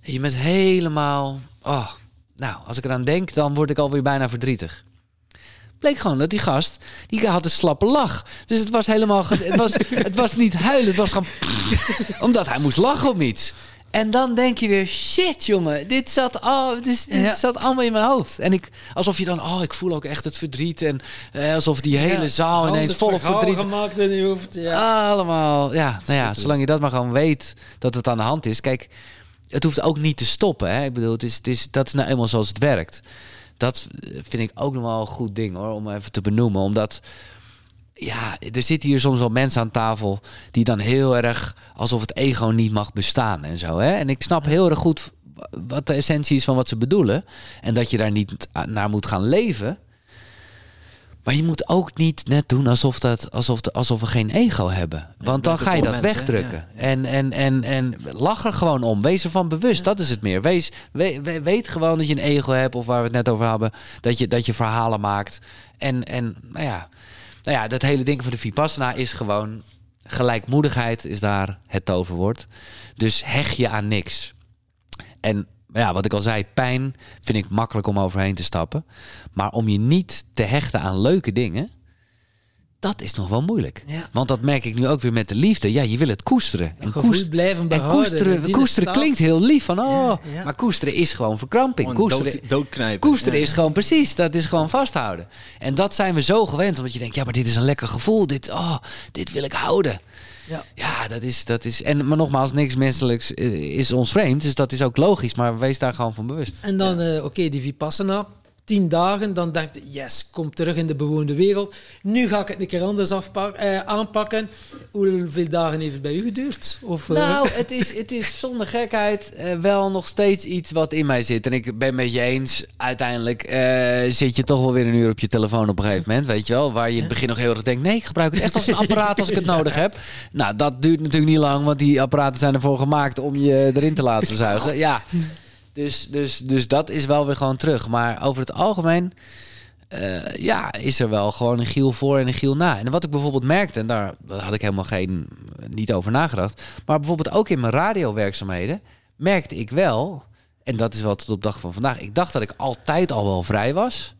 Je bent helemaal, oh, nou, als ik eraan denk, dan word ik alweer bijna verdrietig. Bleek gewoon dat die gast, die had een slappe lach. Dus het was helemaal, het was, het was niet huilen, het was gewoon, omdat hij moest lachen om iets. En dan denk je weer, shit jongen, dit zat, al, dit, dit zat allemaal in mijn hoofd. En ik, alsof je dan, oh, ik voel ook echt het verdriet. En eh, alsof die hele zaal ineens vol verdriet. gemaakt in je hoofd, ja. Allemaal, ja. Nou ja, zolang je dat maar gewoon weet dat het aan de hand is. Kijk, het hoeft ook niet te stoppen. Hè? Ik bedoel, het is, het is, dat is nou eenmaal zoals het werkt. Dat vind ik ook nog wel een goed ding hoor, om even te benoemen. Omdat ja, er zitten hier soms wel mensen aan tafel die dan heel erg alsof het ego niet mag bestaan en zo. Hè? En ik snap heel erg goed wat de essentie is van wat ze bedoelen. En dat je daar niet naar moet gaan leven. Maar je moet ook niet net doen alsof, dat, alsof, alsof we geen ego hebben. Want dan ga je dat wegdrukken. En, en, en, en lach er gewoon om. Wees ervan bewust. Dat is het meer. Wees, weet gewoon dat je een ego hebt. Of waar we het net over hebben. Dat je, dat je verhalen maakt. En, en nou ja, nou ja, dat hele ding van de Vipassana is gewoon... Gelijkmoedigheid is daar het toverwoord. Dus hecht je aan niks. En ja, wat ik al zei, pijn vind ik makkelijk om overheen te stappen. Maar om je niet te hechten aan leuke dingen, dat is nog wel moeilijk. Want dat merk ik nu ook weer met de liefde. Ja, je wil het koesteren. En, koesteren, blijven behouden. En koesteren, koesteren klinkt heel lief van oh, maar koesteren is gewoon verkramping. koesteren, dood, koesteren is gewoon precies, dat is gewoon vasthouden. En dat zijn we zo gewend, omdat je denkt, ja, maar dit is een lekker gevoel. Dit, oh, dit wil ik houden. Ja, ja dat, is, dat is. En maar nogmaals, niks menselijks eh, is ons vreemd. Dus dat is ook logisch. Maar wees daar gewoon van bewust. En dan, uh, oké, die Vipassana tien dagen, dan denkt je, yes, kom terug in de bewoonde wereld. Nu ga ik het een keer anders eh, aanpakken. Hoeveel dagen heeft het bij u geduurd? Of, eh? Nou, het, is, het is zonder gekheid eh, wel nog steeds iets wat in mij zit. En ik ben met je eens, uiteindelijk eh, zit je toch wel weer een uur op je telefoon op een gegeven moment, weet je wel. Waar je in het begin nog heel erg denkt, nee, ik gebruik het echt als een apparaat als ik het nodig heb. Nou, dat duurt natuurlijk niet lang, want die apparaten zijn ervoor gemaakt om je erin te laten zuigen. Ja. Dus, dus, dus dat is wel weer gewoon terug. Maar over het algemeen uh, ja, is er wel gewoon een giel voor en een giel na. En wat ik bijvoorbeeld merkte, en daar had ik helemaal geen, niet over nagedacht. Maar bijvoorbeeld ook in mijn radiowerkzaamheden merkte ik wel, en dat is wat tot op dag van vandaag. Ik dacht dat ik altijd al wel vrij was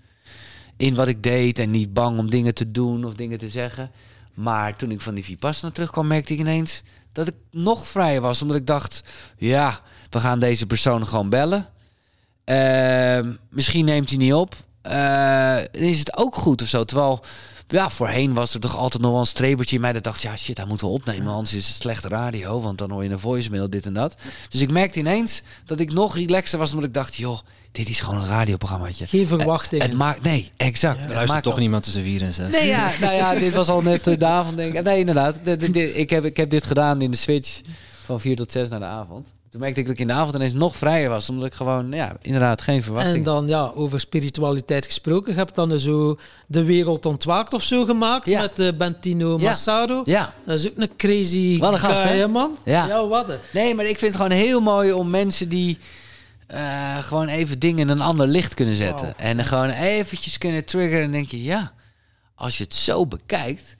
in wat ik deed en niet bang om dingen te doen of dingen te zeggen. Maar toen ik van die Vipassana terugkwam, merkte ik ineens dat ik nog vrijer was. Omdat ik dacht, ja, we gaan deze persoon gewoon bellen. Uh, misschien neemt hij niet op. Uh, is het ook goed of zo. Terwijl, ja, voorheen was er toch altijd nog wel een strebertje in mij dat dacht, ja shit, hij moeten we opnemen, anders is het slechte radio, want dan hoor je een voicemail, dit en dat. Dus ik merkte ineens dat ik nog relaxer was, omdat ik dacht, joh, dit is gewoon een radioprogrammaatje. Geen verwachting. Het, maakt, nee, exact. Ja, er luistert toch niemand tussen vier en zes. Nee, ja, nou ja, dit was al net uh, de avond, denk ik. Nee, inderdaad. ik, heb, ik heb dit gedaan in de switch van vier tot zes naar de avond. Toen merkte ik dat ik in de avond ineens nog vrijer was. Omdat ik gewoon, ja, inderdaad geen verwachting. En dan, ja, over spiritualiteit gesproken. Je hebt dan zo De Wereld Ontwaakt of zo gemaakt. Met uh, Bentino Massaro. Ja. Dat is ook een crazy wat een gast, guy, man. Ja. ja, wat Nee, maar ik vind het gewoon heel mooi om mensen die... Uh, gewoon even dingen in een ander licht kunnen zetten. En gewoon eventjes kunnen triggeren. En denk je, ja, als je het zo bekijkt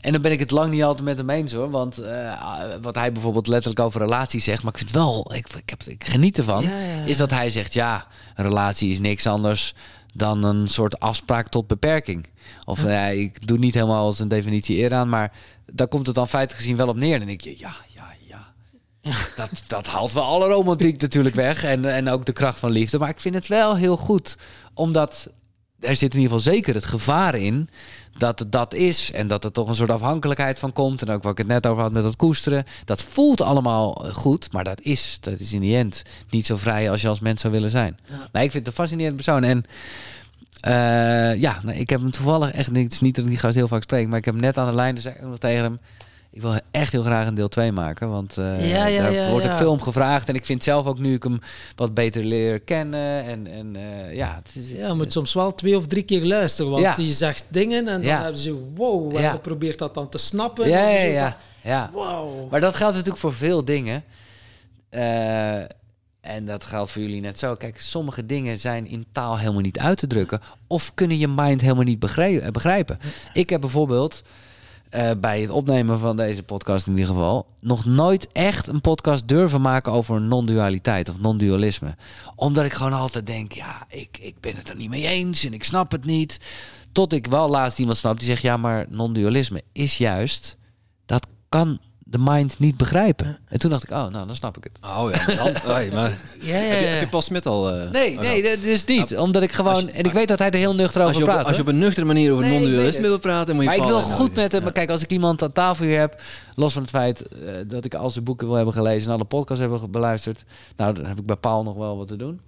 en dan ben ik het lang niet altijd met hem eens hoor. Want uh, wat hij bijvoorbeeld letterlijk over relaties zegt, maar ik vind wel, ik, ik, heb, ik geniet ervan, is dat hij zegt: ja, een relatie is niks anders dan een soort afspraak tot beperking. Of uh, ik doe niet helemaal als een definitie eer aan, maar daar komt het dan feitelijk gezien wel op neer. En dan denk je, ja, ja, ja. Dat, dat haalt wel alle romantiek natuurlijk weg en, en ook de kracht van liefde. Maar ik vind het wel heel goed, omdat er zit in ieder geval zeker het gevaar in dat het dat is. En dat er toch een soort afhankelijkheid van komt. En ook wat ik het net over had met dat koesteren. Dat voelt allemaal goed, maar dat is, dat is in die end niet zo vrij als je als mens zou willen zijn. Ja. Ik vind het een fascinerend persoon. En uh, ja, nou, ik heb hem toevallig echt niet, het is niet dat ik die gast heel vaak spreek, maar ik heb hem net aan de lijn, dus ik nog tegen hem ik wil echt heel graag een deel 2 maken. Want uh, ja, ja, daar ja, wordt ook veel om gevraagd. En ik vind zelf ook nu ik hem wat beter leer kennen. En, en uh, ja, het is, ja, je moet soms wel twee of drie keer luisteren. Want die zegt dingen en dan hebben ze wow. En dan probeert dat dan te snappen. Ja, ja, ja. ja. Wow. Maar dat geldt natuurlijk voor veel dingen. Uh, en dat geldt voor jullie net zo. Kijk, sommige dingen zijn in taal helemaal niet uit te drukken. Of kunnen je mind helemaal niet begrijpen. Ik heb bijvoorbeeld uh, bij het opnemen van deze podcast in ieder geval, nog nooit echt een podcast durven maken over non-dualiteit of non-dualisme. Omdat ik gewoon altijd denk, ja, ik, ik ben het er niet mee eens en ik snap het niet. Tot ik wel laatst iemand snap die zegt, ja, maar non-dualisme is juist, dat kan de mind niet begrijpen. En toen dacht ik, oh, nou, dan snap ik het. Oh ja, dan, oh, maar ja, ja, ja. Heb, je, Paul Smit al... Uh, nee, oh, nee, dat is niet. omdat ik gewoon... en ik weet dat hij er heel nuchter over praat. Als je op een nuchtere manier over nee, non-dualisme wil praten, moet je Maar ik wil goed met hem... Maar kijk, als ik iemand aan tafel hier heb... Los van het feit uh, dat ik al zijn boeken wil hebben gelezen... en alle podcasts hebben beluisterd... Nou, dan heb ik bij Paul nog wel wat te doen.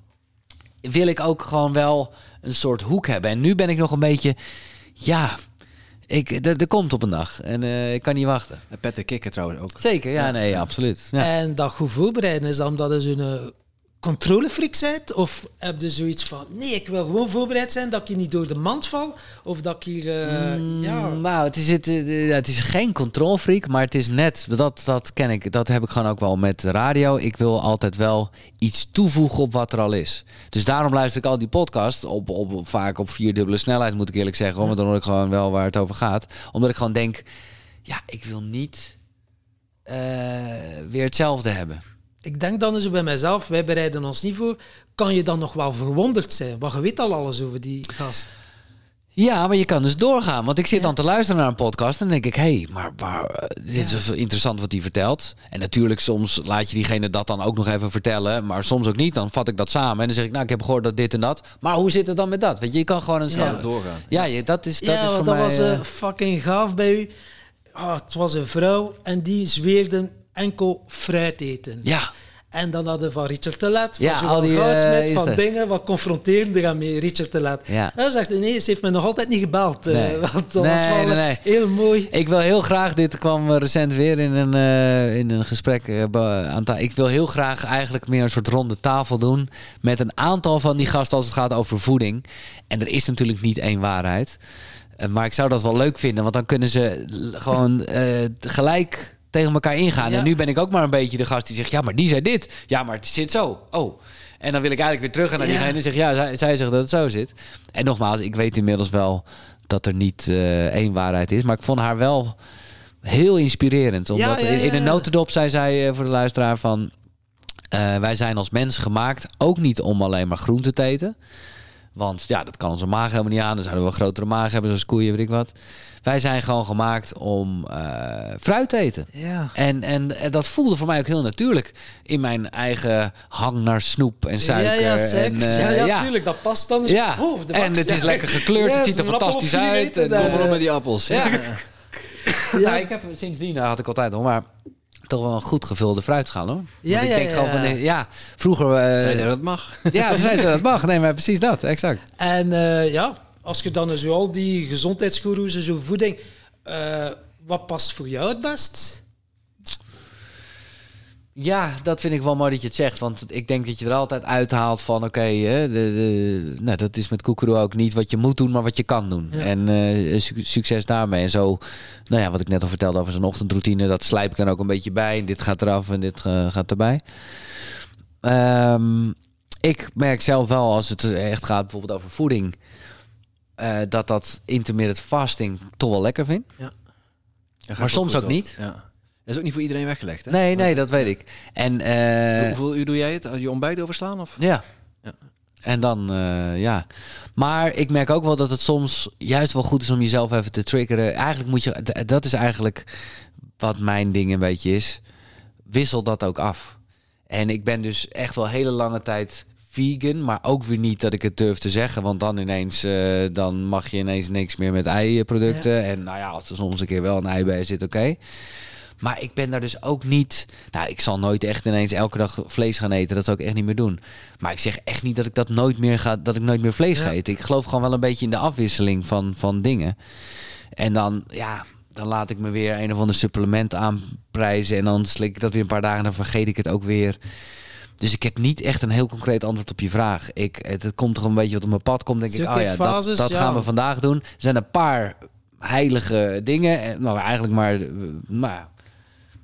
Wil ik ook gewoon wel een soort hoek hebben. En nu ben ik nog een beetje... Ja, ik, er komt op een dag en uh, ik kan niet wachten. Petter Kikker trouwens ook. Zeker, ja, nee, absoluut. Ja. En dat goed voorbereiden is dan omdat is een controlefreak bent? Of heb je zoiets van, nee, ik wil gewoon voorbereid zijn dat ik hier niet door de mand val? Of dat ik hier, uh, mm, ja... Nou, het is, het, eh, het is geen controlefreak, maar het is net, dat, dat ken ik, dat heb ik gewoon ook wel met radio. Ik wil altijd wel iets toevoegen op wat er al is. Dus daarom luister ik al die podcast op, op, vaak op vierdubbele snelheid, moet ik eerlijk zeggen. Maar dan hoor ik gewoon wel waar het over gaat. Omdat ik gewoon denk, ja, ik wil niet uh, weer hetzelfde hebben ik denk dan eens bij mijzelf, wij bereiden ons niet voor. Kan je dan nog wel verwonderd zijn? Want je weet al alles over die gast. Ja, maar je kan dus doorgaan. Want ik zit dan te luisteren naar een podcast en dan denk ik, hé, hey, maar, maar eh, dit is interessant wat hij vertelt. En natuurlijk, soms laat je diegene dat dan ook nog even vertellen, maar soms ook niet. Dan vat ik dat samen en dan zeg ik, nou, ik heb gehoord dat dit en dat. Maar hoe zit het dan met dat? Weet je, je kan gewoon een stap ja. doorgaan. Ja, je, dat is, dat ja, is voor dat mij... was uh, fucking gaaf bij u. Oh, het was een vrouw en die zweerde enkel fruit eten. Ja. En dan hadden we van Richard Telet, van ja, al die, uh, van dingen, wat confronterende gaan met Richard Telet. Ja. Hij zegt, nee, ze heeft me nog altijd niet gebeld. Eh, nee. Uh, want dat nee, was wel nee, nee. heel mooi. Ik wil heel graag, dit kwam recent weer in een, uh, in een gesprek aan Ik wil heel graag eigenlijk meer een soort ronde tafel doen met een aantal van die gasten als het gaat over voeding. En er is natuurlijk niet één waarheid. maar ik zou dat wel leuk vinden, want dan kunnen ze gewoon gelijk tegen elkaar ingaan. En nu ben ik ook maar een beetje de gast die zegt: ja, maar die zei dit. Ja, maar het zit zo. Oh. En dan wil ik eigenlijk weer terug naar diegene en zeg: ja, zij, zij zegt dat het zo zit. En nogmaals, ik weet inmiddels wel dat er niet uh, één waarheid is. Maar ik vond haar wel heel inspirerend. Omdat in, in, een notendop zei zij uh, voor de luisteraar van... Uh, wij zijn als mens gemaakt ook niet om alleen maar groente te eten. Want ja, dat kan onze maag helemaal niet aan. Dan zouden we een grotere maag hebben, zoals koeien, weet ik wat. Wij zijn gewoon gemaakt om uh, fruit te eten. Ja. En, en, en, dat voelde voor mij ook heel natuurlijk. In mijn eigen hang naar snoep en suiker. Ja, ja, en, uh, ja, ja, ja, tuurlijk. Dat past dan. Ja. Hoofd, en het is lekker gekleurd. het ziet er fantastisch uit. En, Kom maar op met die appels. Ja. ja. ik heb sindsdien had ik altijd nog maar toch wel een goed gevulde fruitschaal hoor. Ja, ik ja, denk ja, gewoon van, ja, vroeger... Uh, zei ze dat mag. Ja, zei ze dat mag. Nee, maar precies dat, exact. En uh, ja, als je dan zo al die gezondheidsgoeroes en zo voeding... Uh, wat past voor jou het best? Ja, dat vind ik wel mooi dat je het zegt. Want ik denk dat je er altijd uithaalt van... oké, okay, nou, dat is met Koekeroe ook niet wat je moet doen... maar wat je kan doen. En uh, succes daarmee. En zo, nou ja, wat ik net al vertelde over zijn ochtendroutine... dat slijp ik dan ook een beetje bij. En dit gaat eraf en dit uh, gaat erbij. Um, ik merk zelf wel, als het echt gaat bijvoorbeeld over voeding... Uh, dat dat intermittent fasting toch wel lekker vind. Ja. Maar soms ook niet. Ja. Dat is ook niet voor iedereen weggelegd, hè? Nee, nee, dat weet ik. En, uh, Hoeveel uur doe jij het? Als je ontbijt overslaan? Of? Ja. ja. En dan, uh, ja. Maar ik merk ook wel dat het soms juist wel goed is om jezelf even te triggeren. Eigenlijk moet je, dat is eigenlijk wat mijn ding een beetje is. Wissel dat ook af. En ik ben dus echt wel hele lange tijd vegan, maar ook weer niet dat ik het durf te zeggen, want dan ineens uh, dan mag je ineens niks meer met eiproducten. Ja. En nou ja, als er soms een keer wel een ei bij zit, oké. Okay. Maar ik ben daar dus ook niet. Nou, ik zal nooit echt ineens elke dag vlees gaan eten. Dat zou ik echt niet meer doen. Maar ik zeg echt niet dat ik dat nooit meer ga. Dat ik nooit meer vlees ja. ga eten. Ik geloof gewoon wel een beetje in de afwisseling van, van dingen. En dan, ja, dan laat ik me weer een of ander supplement aanprijzen. En dan slik ik dat weer een paar dagen. En dan vergeet ik het ook weer. Dus ik heb niet echt een heel concreet antwoord op je vraag. Ik, het, het komt toch een beetje wat op mijn pad komt. Denk Zulke ik, oh ja, fases, dat, dat ja. gaan we vandaag doen. Er zijn een paar heilige dingen. Nou, eigenlijk maar, maar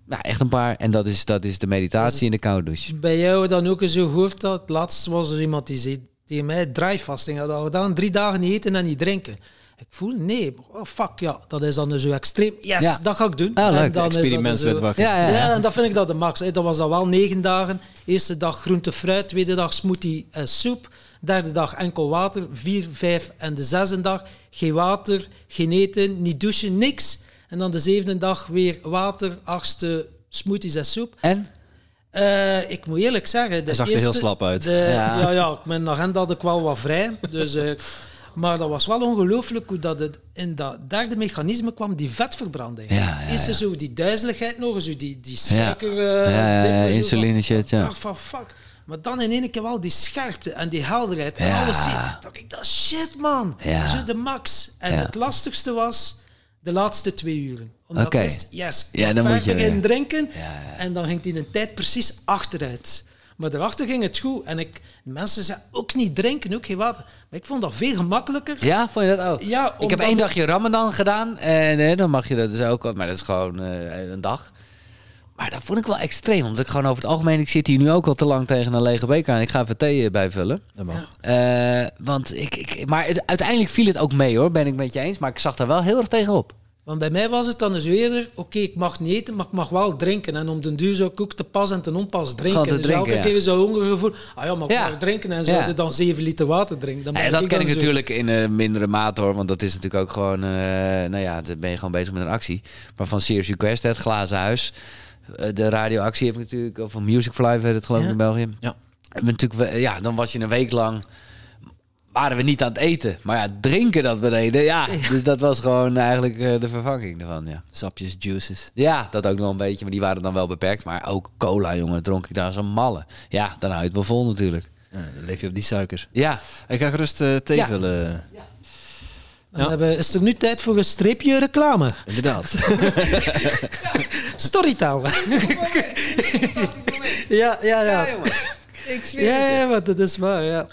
nou, echt een paar. En dat is, dat is de meditatie in de koude douche. Bij jou dan ook zo gehoord dat laatst was er iemand die zei tegen mij drijfvasting had gedaan. Drie dagen niet eten en niet drinken. Ik voel, nee, oh fuck ja, dat is dan zo extreem. Yes, ja. dat ga ik doen. Ah, en dan Experiment zo, wakker. Ja, ja, ja, en dat vind ik dat de max. Dat was dan wel negen dagen. Eerste dag groente, fruit. Tweede dag smoothie en soep. Derde dag enkel water. Vier, vijf en de zesde dag geen water, geen eten, niet douchen, niks. En dan de zevende dag weer water, achtste smoothies en soep. En? Uh, ik moet eerlijk zeggen... De zag er heel slap uit. De, ja. ja, ja, mijn agenda had ik wel wat vrij. Dus, uh, maar dat was wel ongelooflijk hoe dat het in dat derde mechanisme kwam, die vetverbranding. Ja, ja, Eerst zo die duizeligheid nog, zo die, die suiker... Uh, ja, ja, insuline shit, ja. dacht van, fuck. Maar dan in één keer wel die scherpte en die helderheid en alles zien. dacht ik, dat shit, man. Zo de max. En het lastigste was de laatste twee uren. Omdat okay. yes, ja, dan moet je in drinken. En dan ging die een tijd precies achteruit. Maar daarachter ging het goed. En ik, mensen zeiden ook niet drinken, ook geen water. Maar ik vond dat veel gemakkelijker. Ja, vond je dat ook? Ja, ik heb één dagje Ramadan gedaan. En eh, dan mag je dat dus ook. Maar dat is gewoon uh, een dag. Maar dat vond ik wel extreem. Omdat ik gewoon over het algemeen... Ik zit hier nu ook al te lang tegen een lege beker aan. Ik ga even thee eh, bijvullen. Uh, want ik, ik... Maar uiteindelijk viel het ook mee hoor. Ben ik met je eens. Maar ik zag daar wel heel erg tegenop. Want bij mij was het dan dus eerder, oké, ik mag niet eten, maar ik mag wel drinken. En om den duur zou ik ook te pas en te onpas drinken. Te dus drinken, elke keer zo'n hongergevoel, ah ja, maar ik mag drinken en zou dan 7 liter water drinken. Dan ja, dat ken ik natuurlijk in een mindere mate hoor, want dat is natuurlijk ook gewoon, uh, nou ja, dan ben je gewoon bezig met een actie. Maar van Serious Request, het glazen huis, uh, de radioactie heb ik natuurlijk, of van Music for Life, het geloof ik in België. Ja. En natuurlijk, ja, dan was je een week lang waren we niet aan het eten. Maar ja, drinken dat we deden, ja. Dus dat was gewoon eigenlijk uh, de vervanging ervan, ja. Sapjes, juices. Ja, dat ook nog een beetje. Maar die waren dan wel beperkt. Maar ook cola, jongen, dronk ik daar zo'n malle. Ja, dan houdt het wel vol natuurlijk. Ja, dan leef je op die suiker. Ja. Ik ga gerust uh, thee ja. vullen. Ja. Ja. Hebben, is er nu tijd voor een streepje reclame? Inderdaad. Storytaal. ja, ja, ja. Jongens. Ik zweer ja, ja, maar dat is waar, ja.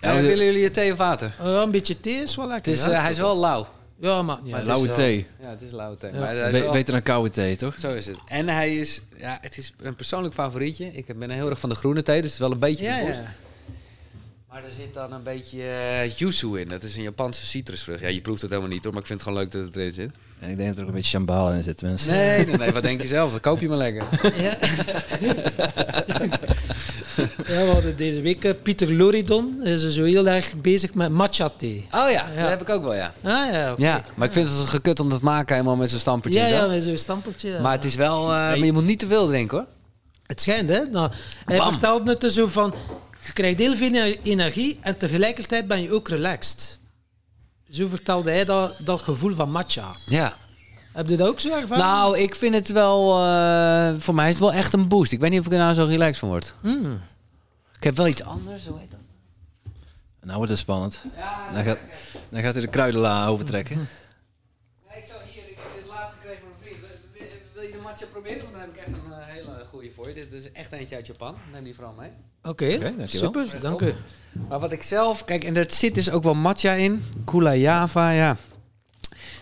Ja, willen jullie thee of water? Uh, een beetje thee is wel lekker. Het is, uh, hij is wel lauw. Ja, maar, ja, maar lauwe thee. Ja, het is lauwe thee. Ja. Maar Be wel... Beter dan koude thee, toch? Zo is het. En hij is, ja, het is een persoonlijk favorietje. Ik ben heel erg van de groene thee, dus het is wel een beetje ja, ja. Maar er zit dan een beetje uh, yuzu in. Dat is een Japanse citrusvrucht. Ja, je proeft het helemaal niet hoor, maar ik vind het gewoon leuk dat het erin zit. En ik denk dat er ook een beetje shambhala in zit, mensen. Nee, nee, nee, wat denk je zelf? Dat koop je maar lekker. Ja. ja, we hadden deze week uh, Pieter Loridon. Is zo heel erg bezig met matcha thee. Oh ja, dat heb ik ook wel, ja. Ah, ja, okay. ja, maar ik vind het gekut om dat te maken helemaal met zo'n stampertje. Ja, ja, met zo'n stampertje. Maar het is wel... Uh, maar je moet niet te veel drinken hoor. Het schijnt, hè. Nou, hij Bam. vertelt net zo van... Je krijgt heel veel energie en tegelijkertijd ben je ook relaxed. Zo vertelde hij dat, dat gevoel van matcha. Ja. Heb je dat ook zo ervaren? Nou, ik vind het wel... Uh, voor mij is het wel echt een boost. Ik weet niet of ik er nou zo relaxed van word. Mm. Ik heb wel iets anders, hoe heet dat? Nou wordt het spannend. Ja, dan, gaat, dan gaat hij de kruidenla overtrekken. Ja, ik zou hier, ik heb dit laatst gekregen van een vriend. Wil je de matcha proberen? Dan heb ik echt een uh, hele goede voor je. Dit is echt eentje uit Japan. Neem die vooral mee. Oké, okay, super, dank u. Maar wat ik zelf, kijk, en er zit dus ook wel matcha in. Kula Java, ja.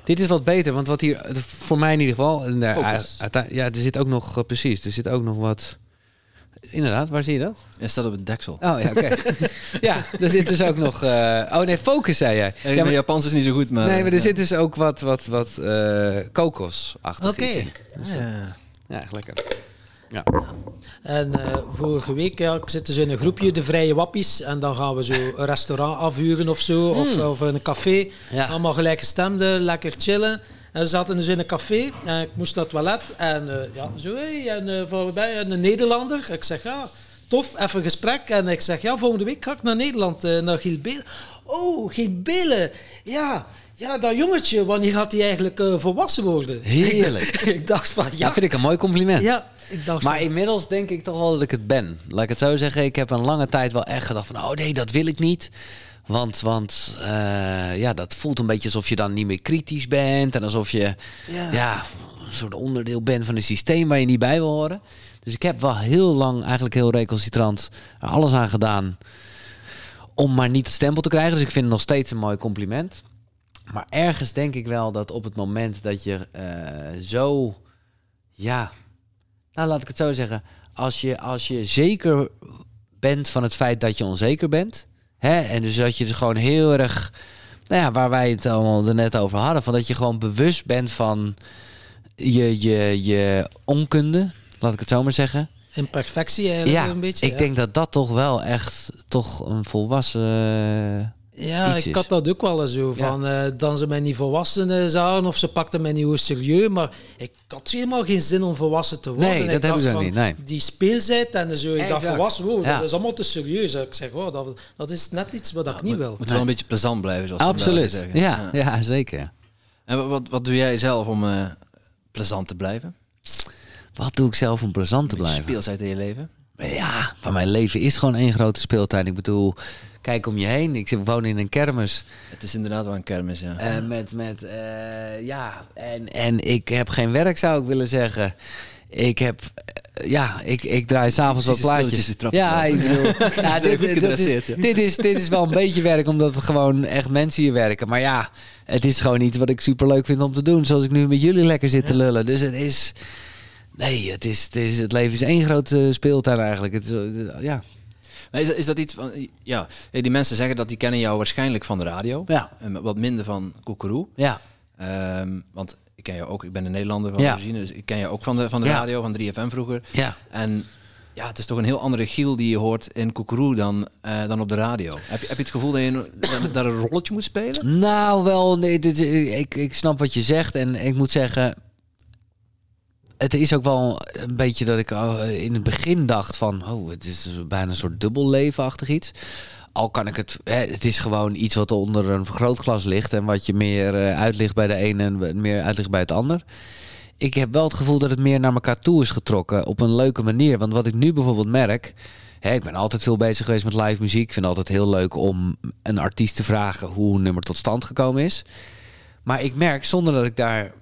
Dit is wat beter, want wat hier, voor mij in ieder geval, en daar, ja, er zit ook nog, uh, precies, er zit ook nog wat Inderdaad, waar zie je dat? Het staat op het deksel. Oh ja, oké. ja, er zit dus ook nog. Uh, oh nee, focus zei jij. ja, mijn Japans is niet zo goed, maar. Nee, maar er zit dus ook wat, wat, wat uh, kokosachtig Oké. Okay. Ja. ja, echt lekker. Ja. En uh, vorige week ja, ik zit dus in een groepje, de Vrije Wappies. En dan gaan we zo een restaurant afhuren of zo. Of, hmm. of een café. Ja. Allemaal gelijkgestemden, lekker chillen. En we zaten dus in een café en ik moest naar het toilet. En uh, ja, zo, hey, en uh, voorbij een Nederlander. Ik zeg, ja, tof, even gesprek. En ik zeg, ja, volgende week ga ik naar Nederland, naar Giel Belen. Oh, Giel Belen, ja... Ja, dat jongetje, wanneer gaat hij eigenlijk uh, volwassen worden? Heerlijk. ik dacht van, ja. Dat vind ik een mooi compliment. Ja, ik dacht maar inmiddels denk ik toch wel dat ik het ben. Laat ik het zo zeggen. Ik heb een lange tijd wel echt gedacht van... oh nee, dat wil ik niet. Want, want uh, ja, dat voelt een beetje alsof je dan niet meer kritisch bent. En alsof je ja. ja. een soort onderdeel bent van een systeem waar je niet bij wil horen. Dus ik heb wel heel lang, eigenlijk heel recalcitrant, alles aan gedaan om maar niet het stempel te krijgen. Dus ik vind het nog steeds een mooi compliment. Maar ergens denk ik wel dat op het moment dat je uh, zo, ja, nou laat ik het zo zeggen, als je, als je zeker bent van het feit dat je onzeker bent, Hè? En dus dat je dus gewoon heel erg, nou ja, waar wij het allemaal er net over hadden, van dat je gewoon bewust bent van je, je, je onkunde, laat ik het zo maar zeggen. Imperfectie eigenlijk ja, een beetje. Ik denk dat dat toch wel echt toch een volwassen Ja, ik had dat ook wel zo van. Uh, dan ze mij niet volwassen zagen of ze pakten mij niet hoe serieus. Maar ik had helemaal geen zin om volwassen te worden. Nee, dat hebben ze niet. Nee. Die speeltijd en zo, ik dacht volwassen, wow, dat is allemaal te serieus. Ik zeg, wow, dat, dat is net iets wat ik niet wil. Moet wel een beetje plezant blijven, zoals Absoluut. zeggen. Ja, ja. zeker. En wat, wat doe jij zelf om uh, plezant te blijven? Wat doe ik zelf om plezant te blijven? Speelsheid in je leven? Ja, maar mijn leven is gewoon één grote speeltuin. Ik bedoel, kijk om je heen. Ik woon in een kermis. Het is inderdaad wel een kermis, ja. Uh, met, met uh, ja, en, en ik heb geen werk, zou ik willen zeggen. Ik heb, uh, ja, ik, ik draai s'avonds wat plaatjes. Ja, ik bedoel, ja, dit, dit, dit, is, dit, is, dit is wel een beetje werk, omdat het gewoon echt mensen hier werken. Maar ja, het is gewoon iets wat ik super leuk vind om te doen. Zoals ik nu met jullie lekker zit te lullen. Dus het is, nee, het, is, het, is, het leven is één grote speeltuin eigenlijk. Het, ja. Is, is dat iets van, ja, die mensen zeggen dat die kennen jou waarschijnlijk van de radio. Ja. En wat minder van Koekeroe. Ja. Um, want ik ken jou ook, ik ben een Nederlander van ja. origine, dus ik ken jou ook van de, van de radio, van 3FM vroeger. Ja. En ja, het is toch een heel andere giel die je hoort in Koekeroe dan, uh, dan op de radio. Heb je, heb je het gevoel dat je daar een rolletje moet spelen? Nou, wel, nee, dit, ik, ik snap wat je zegt en ik moet zeggen, het is ook wel een beetje dat ik in het begin dacht van... oh, het is bijna een soort dubbellevenachtig iets. Al kan ik het... Het is gewoon iets wat onder een vergrootglas ligt... en wat je meer uh, uitlicht bij de ene en meer uitlicht bij het ander. Ik heb wel het gevoel dat het meer naar elkaar toe is getrokken... op een leuke manier. Want wat ik nu bijvoorbeeld merk... Hè, ik ben altijd veel bezig geweest met live muziek. Ik vind het altijd heel leuk om een artiest te vragen... hoe een nummer tot stand gekomen is. Maar ik merk, zonder dat ik daar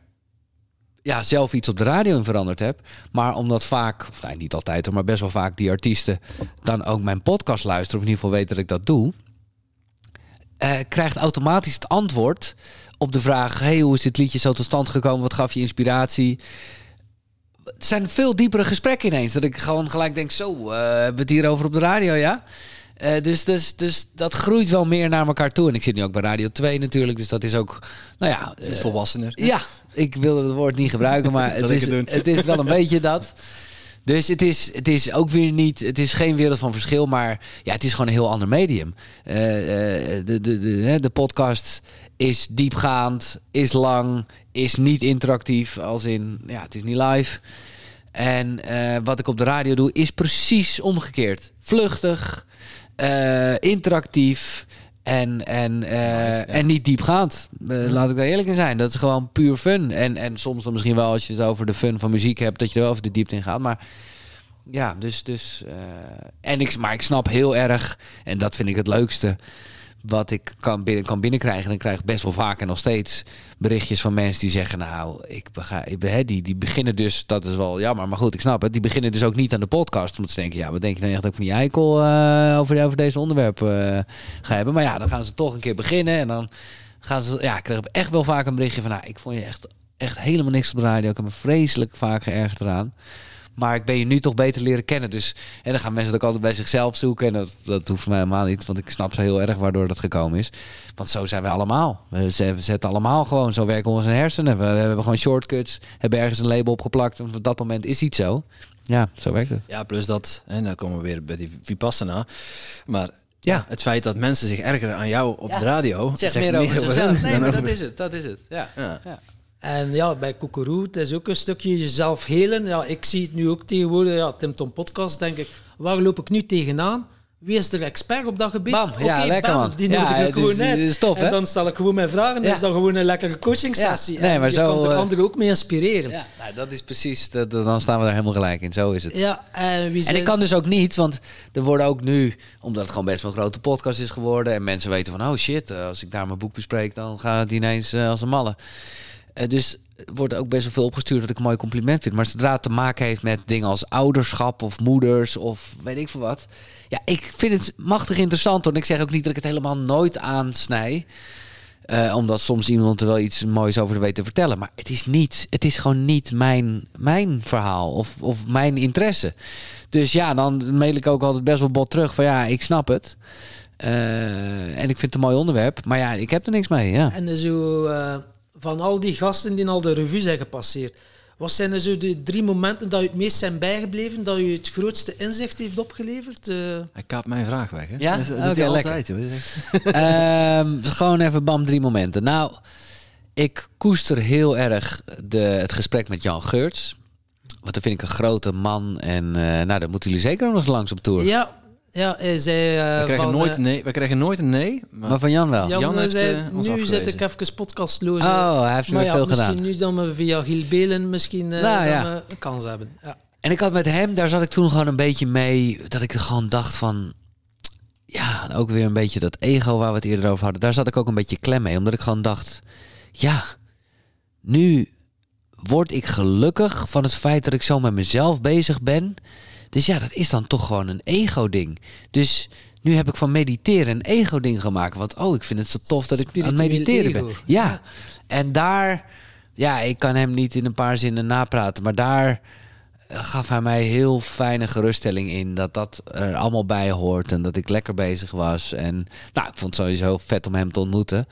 ja, zelf iets op de radio in veranderd heb. Maar omdat vaak, of nee, niet altijd, maar best wel vaak die artiesten dan ook mijn podcast luisteren, of in ieder geval weten dat ik dat doe, uh, krijgt automatisch het antwoord op de vraag: hey, hoe is dit liedje zo tot stand gekomen? Wat gaf je inspiratie? Het zijn veel diepere gesprekken ineens. Dat ik gewoon gelijk denk: zo, uh, hebben we het hier over op de radio, ja? Uh, dus, dus, dus dat groeit wel meer naar elkaar toe. En ik zit nu ook bij Radio 2 natuurlijk. Dus dat is ook, nou ja... Uh, volwassener. Ja, ik wilde het woord niet gebruiken, maar het, is, het is wel een beetje dat. Dus het is, het is ook weer niet, het is geen wereld van verschil, maar ja, het is gewoon een heel ander medium. Uh, de, de, de, de podcast is diepgaand, is lang, is niet interactief, als in, ja, het is niet live. En wat ik op de radio doe, is precies omgekeerd. Vluchtig, uh, interactief en, en, uh, en niet diepgaand. Uh, laat ik daar eerlijk in zijn. Dat is gewoon puur fun. En, en soms dan misschien wel als je het over de fun van muziek hebt, dat je er wel over de diepte in gaat. Maar ja, dus. dus en ik, maar ik snap heel erg, en dat vind ik het leukste wat ik kan, binnen, kan binnenkrijgen. En ik best wel vaak en nog steeds berichtjes van mensen die zeggen... nou, ik bega, ik, die, die beginnen dus, dat is wel jammer, maar goed, ik snap het... die beginnen dus ook niet aan de podcast. Omdat ze denken, ja, wat denk je nou echt dat ik van die eikel uh, over, over deze onderwerp uh, ga hebben? Maar ja, dan gaan ze toch een keer beginnen en dan gaan ze... Ja, ik echt wel vaak een berichtje van... nou, ik vond je echt, echt helemaal niks op de radio. Ik heb me vreselijk vaak geërgerd eraan. Maar ik ben je nu toch beter leren kennen. Dus en dan gaan mensen ook altijd bij zichzelf zoeken. En dat, dat hoeft mij helemaal niet. Want ik snap ze heel erg waardoor dat gekomen is. Want zo zijn we allemaal. We zetten allemaal gewoon. Zo werken onze hersenen. We, hebben gewoon shortcuts. Hebben ergens een label opgeplakt. En op dat moment is iets zo. Ja, zo werkt het. Ja, plus dat. En dan komen we weer bij die Vipassana. Maar ja. het feit dat mensen zich ergeren aan jou op de radio. Zeg meer over zichzelf. Nee, maar dat is het. Dat is het. Ja. ja. ja. En ja, bij Koekeroe, het is ook een stukje jezelf helen. Ja, ik zie het nu ook tegenwoordig, ja, Tim Tom Podcast, denk ik, waar loop ik nu tegenaan? Wie is de expert op dat gebied? Bam, ja, lekker man. Die nodig ja, ik gewoon net. Top, en dan stel ik gewoon mijn vragen. Ja. is dan gewoon een lekkere coaching sessie. Ja. Nee, maar je zo, kan er uh, anderen ook mee inspireren. Ja, nou, dat is precies, dat, dan staan we daar helemaal gelijk in. Zo is het. Ja, en, wie en ik kan dus ook niet, want er worden ook nu, omdat het gewoon best wel een grote podcast is geworden. En mensen weten van, oh shit, eh, als ik daar mijn boek bespreek, dan gaat het ineens uh, als een malle. Uh, dus wordt ook best wel veel opgestuurd dat ik een mooi compliment vind. Maar zodra het te maken heeft met dingen als ouderschap of moeders of weet ik veel wat. Ja, ik vind het machtig interessant. En ik zeg ook niet dat ik het helemaal nooit aansnij. Uh, omdat soms iemand er wel iets moois over weet te vertellen. Maar het is niet, het is gewoon niet mijn, mijn verhaal of, of mijn interesse. Dus ja, dan mail ik ook altijd best wel bot terug van ja, ik snap het. Uh, en ik vind het een mooi onderwerp. Maar ja, ik heb er niks mee. Ja. En zo, uh, van al die gasten die al de revue zijn gepasseerd, Wat zijn er zo de drie momenten dat je het meest zijn bijgebleven, dat je het grootste inzicht heeft opgeleverd? Uh... Hij kaapt mijn vraag weg, hè? Ja? Dat, dat okay, altijd, um, gewoon even bam, drie momenten. Nou, ik koester heel erg de, het gesprek met Jan Geurts. Want dan vind ik een grote man. En uh, nou, dan moeten jullie zeker nog langs op tour. Ja, ja, hij zei... Uh, we, krijgen nooit nee, we krijgen nooit een nee. Maar, van Jan wel. Jan, Jan zei, nu zet ik even podcastloos. Oh, hij heeft maar ja, veel misschien gedaan. nu dan we via Giel Belen misschien uh, nou, ja. een kans hebben. Ja. En ik had met hem, daar zat ik toen gewoon een beetje mee... dat ik gewoon dacht van... Ja, ook weer een beetje dat ego waar we het eerder over hadden. Daar zat ik ook een beetje klem mee. Omdat ik gewoon dacht... Ja, nu word ik gelukkig van het feit dat ik zo met mezelf bezig ben. Dus ja, dat is dan toch gewoon een ego-ding. Dus nu heb ik van mediteren een ego-ding gemaakt. Want oh, ik vind het zo tof dat ik aan het mediteren ben. Ja, en daar, ja, ik kan hem niet in een paar zinnen napraten, maar daar eh, gaf hij mij heel fijne geruststelling in dat dat er allemaal bij hoort en dat ik lekker bezig was. En nou, ik vond het sowieso vet om hem te ontmoeten.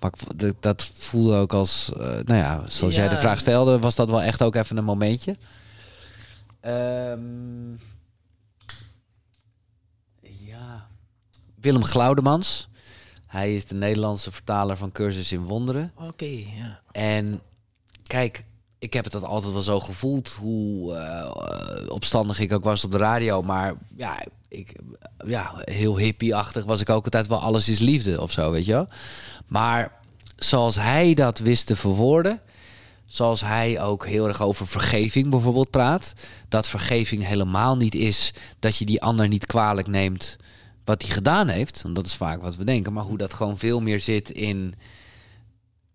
Maar dat voelde ook als, uh, nou ja, zoals jij de vraag stelde, was dat wel echt ook even een momentje. Um, ja. Willem Glaudemans. Hij is de Nederlandse vertaler van Cursus in Wonderen. Oké, ja. En kijk, ik heb het dat altijd wel zo gevoeld, hoe uh, opstandig ik ook was op de radio. Maar ja, ik, ja heel hippie-achtig was ik ook altijd wel alles is liefde of zo, weet je wel. Maar zoals hij dat wist te verwoorden, zoals hij ook heel erg over vergeving bijvoorbeeld praat, dat vergeving helemaal niet is dat je die ander niet kwalijk neemt wat hij gedaan heeft, want dat is vaak wat we denken, maar hoe dat gewoon veel meer zit in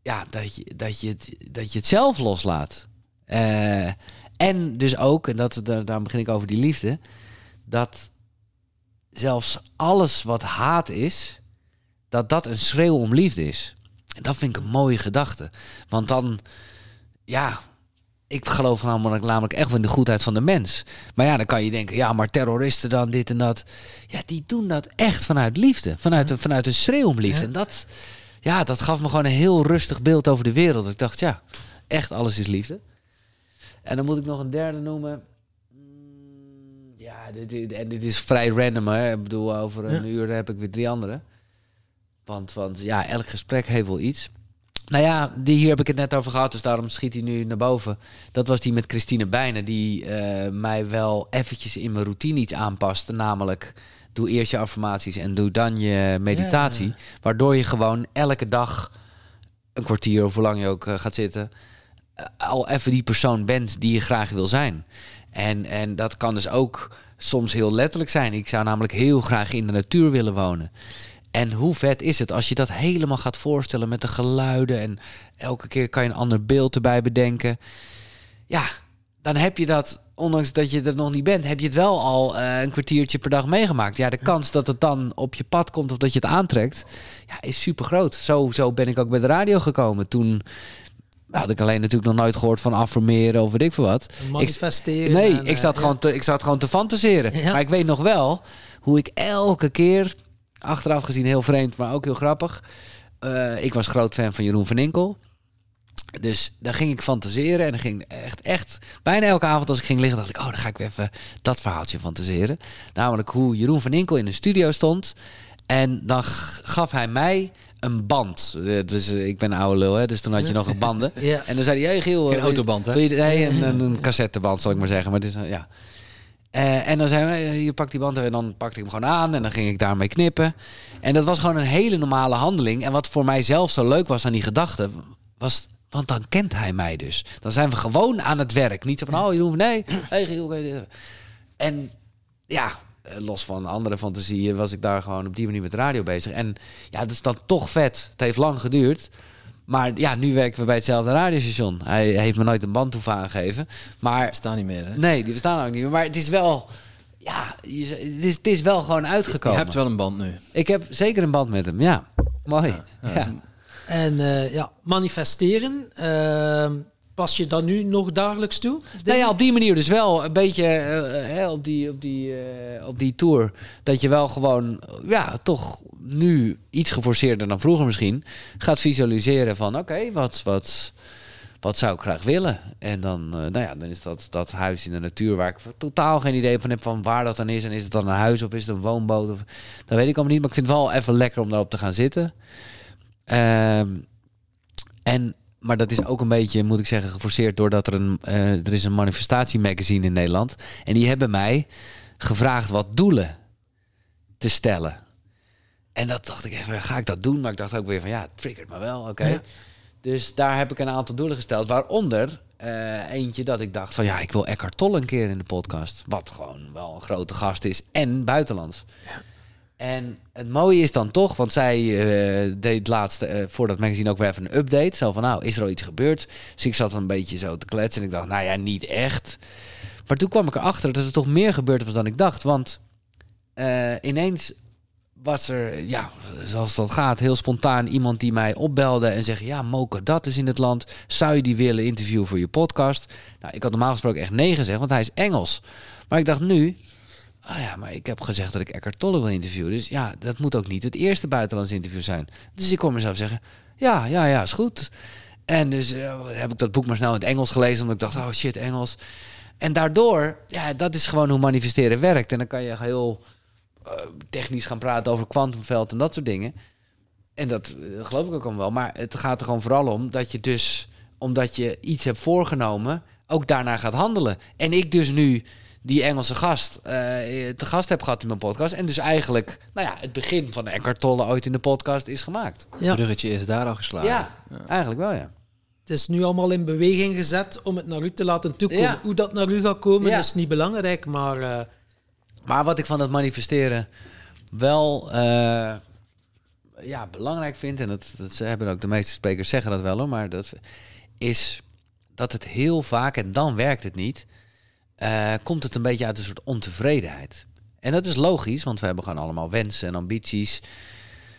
ja, dat je, dat je, het, dat je het zelf loslaat. Uh, en dus ook, en dat, daar, daar begin ik over die liefde, dat zelfs alles wat haat is, dat dat een schreeuw om liefde is. En dat vind ik een mooie gedachte. Want dan, ja, ik geloof namelijk, namelijk echt wel in de goedheid van de mens. Maar ja, dan kan je denken, ja, maar terroristen dan dit en dat. Ja, die doen dat echt vanuit liefde. Vanuit, een, vanuit een schreeuw om liefde. En dat, ja, dat gaf me gewoon een heel rustig beeld over de wereld. Ik dacht, ja, echt alles is liefde. En dan moet ik nog een derde noemen. Mm, ja, dit, en dit is vrij random, hè. Ik bedoel, over een uur heb ik weer drie andere. Want, want ja, elk gesprek heeft wel iets. Nou ja, die, hier heb ik het net over gehad, dus daarom schiet hij nu naar boven. Dat was die met Christine Bijnen, die uh, mij wel eventjes in mijn routine iets aanpaste. Namelijk, doe eerst je affirmaties en doe dan je meditatie. Waardoor je gewoon elke dag een kwartier of hoe lang je ook uh, gaat zitten... Uh, al even die persoon bent die je graag wil zijn. En, en dat kan dus ook soms heel letterlijk zijn. Ik zou namelijk heel graag in de natuur willen wonen. En hoe vet is het als je dat helemaal gaat voorstellen met de geluiden en elke keer kan je een ander beeld erbij bedenken. Ja, dan heb je dat, ondanks dat je er nog niet bent, heb je het wel al uh, een kwartiertje per dag meegemaakt. Ja, de kans dat het dan op je pad komt of dat je het aantrekt, ja, is super groot. Zo, zo ben ik ook bij de radio gekomen. Toen had ik alleen natuurlijk nog nooit gehoord van affirmeren of weet ik veel wat. Manifesteren. nee, ik, zat uh, gewoon te, ik zat gewoon te fantaseren. Ja. Maar ik weet nog wel hoe ik elke keer Achteraf gezien heel vreemd, maar ook heel grappig. Uh, ik was groot fan van Jeroen van Inkel. Dus dan ging ik fantaseren en dan ging echt, echt bijna elke avond als ik ging liggen, dacht ik, oh, dan ga ik weer even dat verhaaltje fantaseren. Namelijk hoe Jeroen van Inkel in de studio stond en dan gaf hij mij een band. Eh, dus eh, ik ben een oude lul, hè, dus toen had je nog een banden. ja. En dan zei hij, hey, Giel... Een autoband, hè? Je, nee, een, een, een cassetteband, zal ik maar zeggen. Maar het is, ja. Uh, en dan zei hij, hier pak die band en dan pakte ik hem gewoon aan en dan ging ik daarmee knippen. En dat was gewoon een hele normale handeling. En wat voor mij zelf zo leuk was aan die gedachte, was, want dan kent hij mij dus. Dan zijn we gewoon aan het werk. Niet zo van, oh, je hoeft, nee. Hey, en ja, eh, los van andere fantasieën was ik daar gewoon op die manier met radio bezig. En ja, dat is dan toch vet. Het heeft lang geduurd. Maar ja, nu werken we bij hetzelfde radiostation. Hij heeft me nooit een band hoeven aangeven. Maar, die bestaan niet meer, hè? Nee, die bestaan ook niet meer. Maar het is wel... Ja, het is, het is wel gewoon uitgekomen. Je hebt wel een band nu. Ik heb zeker een band met hem, ja. Mooi. Ja, En uh, ja, manifesteren. Uh, Pas je dan nu nog dagelijks toe? Nou ja, op die manier dus wel een beetje uh, op, die, op, die, uh, op die tour. Dat je wel gewoon, ja, toch nu iets geforceerder dan vroeger misschien. Gaat visualiseren van oké, wat, wat, wat zou ik graag willen? En dan, nou ja, dan is dat dat huis in de natuur waar ik totaal geen idee van heb van waar dat dan is. En is het dan een huis of is het een woonboot? Of, dat weet ik allemaal niet. Maar ik vind het wel even lekker om daarop te gaan zitten. Ehm, en maar dat is ook een beetje, moet ik zeggen, geforceerd doordat er een, uh, er is een manifestatiemagazine in Nederland. En die hebben mij gevraagd wat doelen te stellen. En dat dacht ik echt, ga ik dat doen? Maar ik dacht ook weer van, ja, het triggert me wel, oké. Dus daar heb ik een aantal doelen gesteld, waaronder uh, eentje dat ik dacht van, ja, ik wil Eckhart Tolle een keer in de podcast. Wat gewoon wel een grote gast is en buitenlands. Ja. En het mooie is dan toch, want zij uh, deed laatst uh, voor dat magazine ook weer even een update. Zo van, nou, is er al iets gebeurd? Dus ik zat een beetje zo te kletsen en ik dacht, nou ja, niet echt. Maar toen kwam ik erachter dat er toch meer gebeurd was dan ik dacht. Want uh, ineens was er, ja, zoals dat gaat, heel spontaan iemand die mij opbelde en zegt: Ja, Moke, dat is in het land. Zou je die willen interviewen voor je podcast? Nou, ik had normaal gesproken echt nee gezegd, want hij is Engels. Maar ik dacht nu, Ah ja, maar ik heb gezegd dat ik Eckhart Tolle wil interviewen. Dus ja, dat moet ook niet het eerste buitenlands interview zijn. Dus ik kon mezelf zeggen, ja, ja, ja, is goed. En dus uh, heb ik dat boek maar snel in het Engels gelezen, omdat ik dacht, oh shit, Engels. En daardoor, ja, dat is gewoon hoe manifesteren werkt. En dan kan je heel uh, technisch gaan praten over kwantumveld en dat soort dingen. En dat, dat geloof ik ook al wel. Maar het gaat er gewoon vooral om dat je dus, omdat je iets hebt voorgenomen, ook daarna gaat handelen. En ik dus nu die Engelse gast uh, te gast heb gehad in mijn podcast. En dus eigenlijk, nou ja, het begin van Eckhart Tolle ooit in de podcast is gemaakt. Ja. Het bruggetje is daar al geslagen. Ja, eigenlijk wel, ja. Het is nu allemaal in beweging gezet om het naar u te laten toekomen. Hoe dat naar u gaat komen is niet belangrijk, maar... Uh... Maar wat ik van het manifesteren wel uh, ja, belangrijk vind... en dat, dat hebben ook de meeste sprekers zeggen dat wel hoor... maar dat is dat het heel vaak, en dan werkt het niet uh, komt het een beetje uit een soort ontevredenheid. En dat is logisch, want we hebben gewoon allemaal wensen en ambities.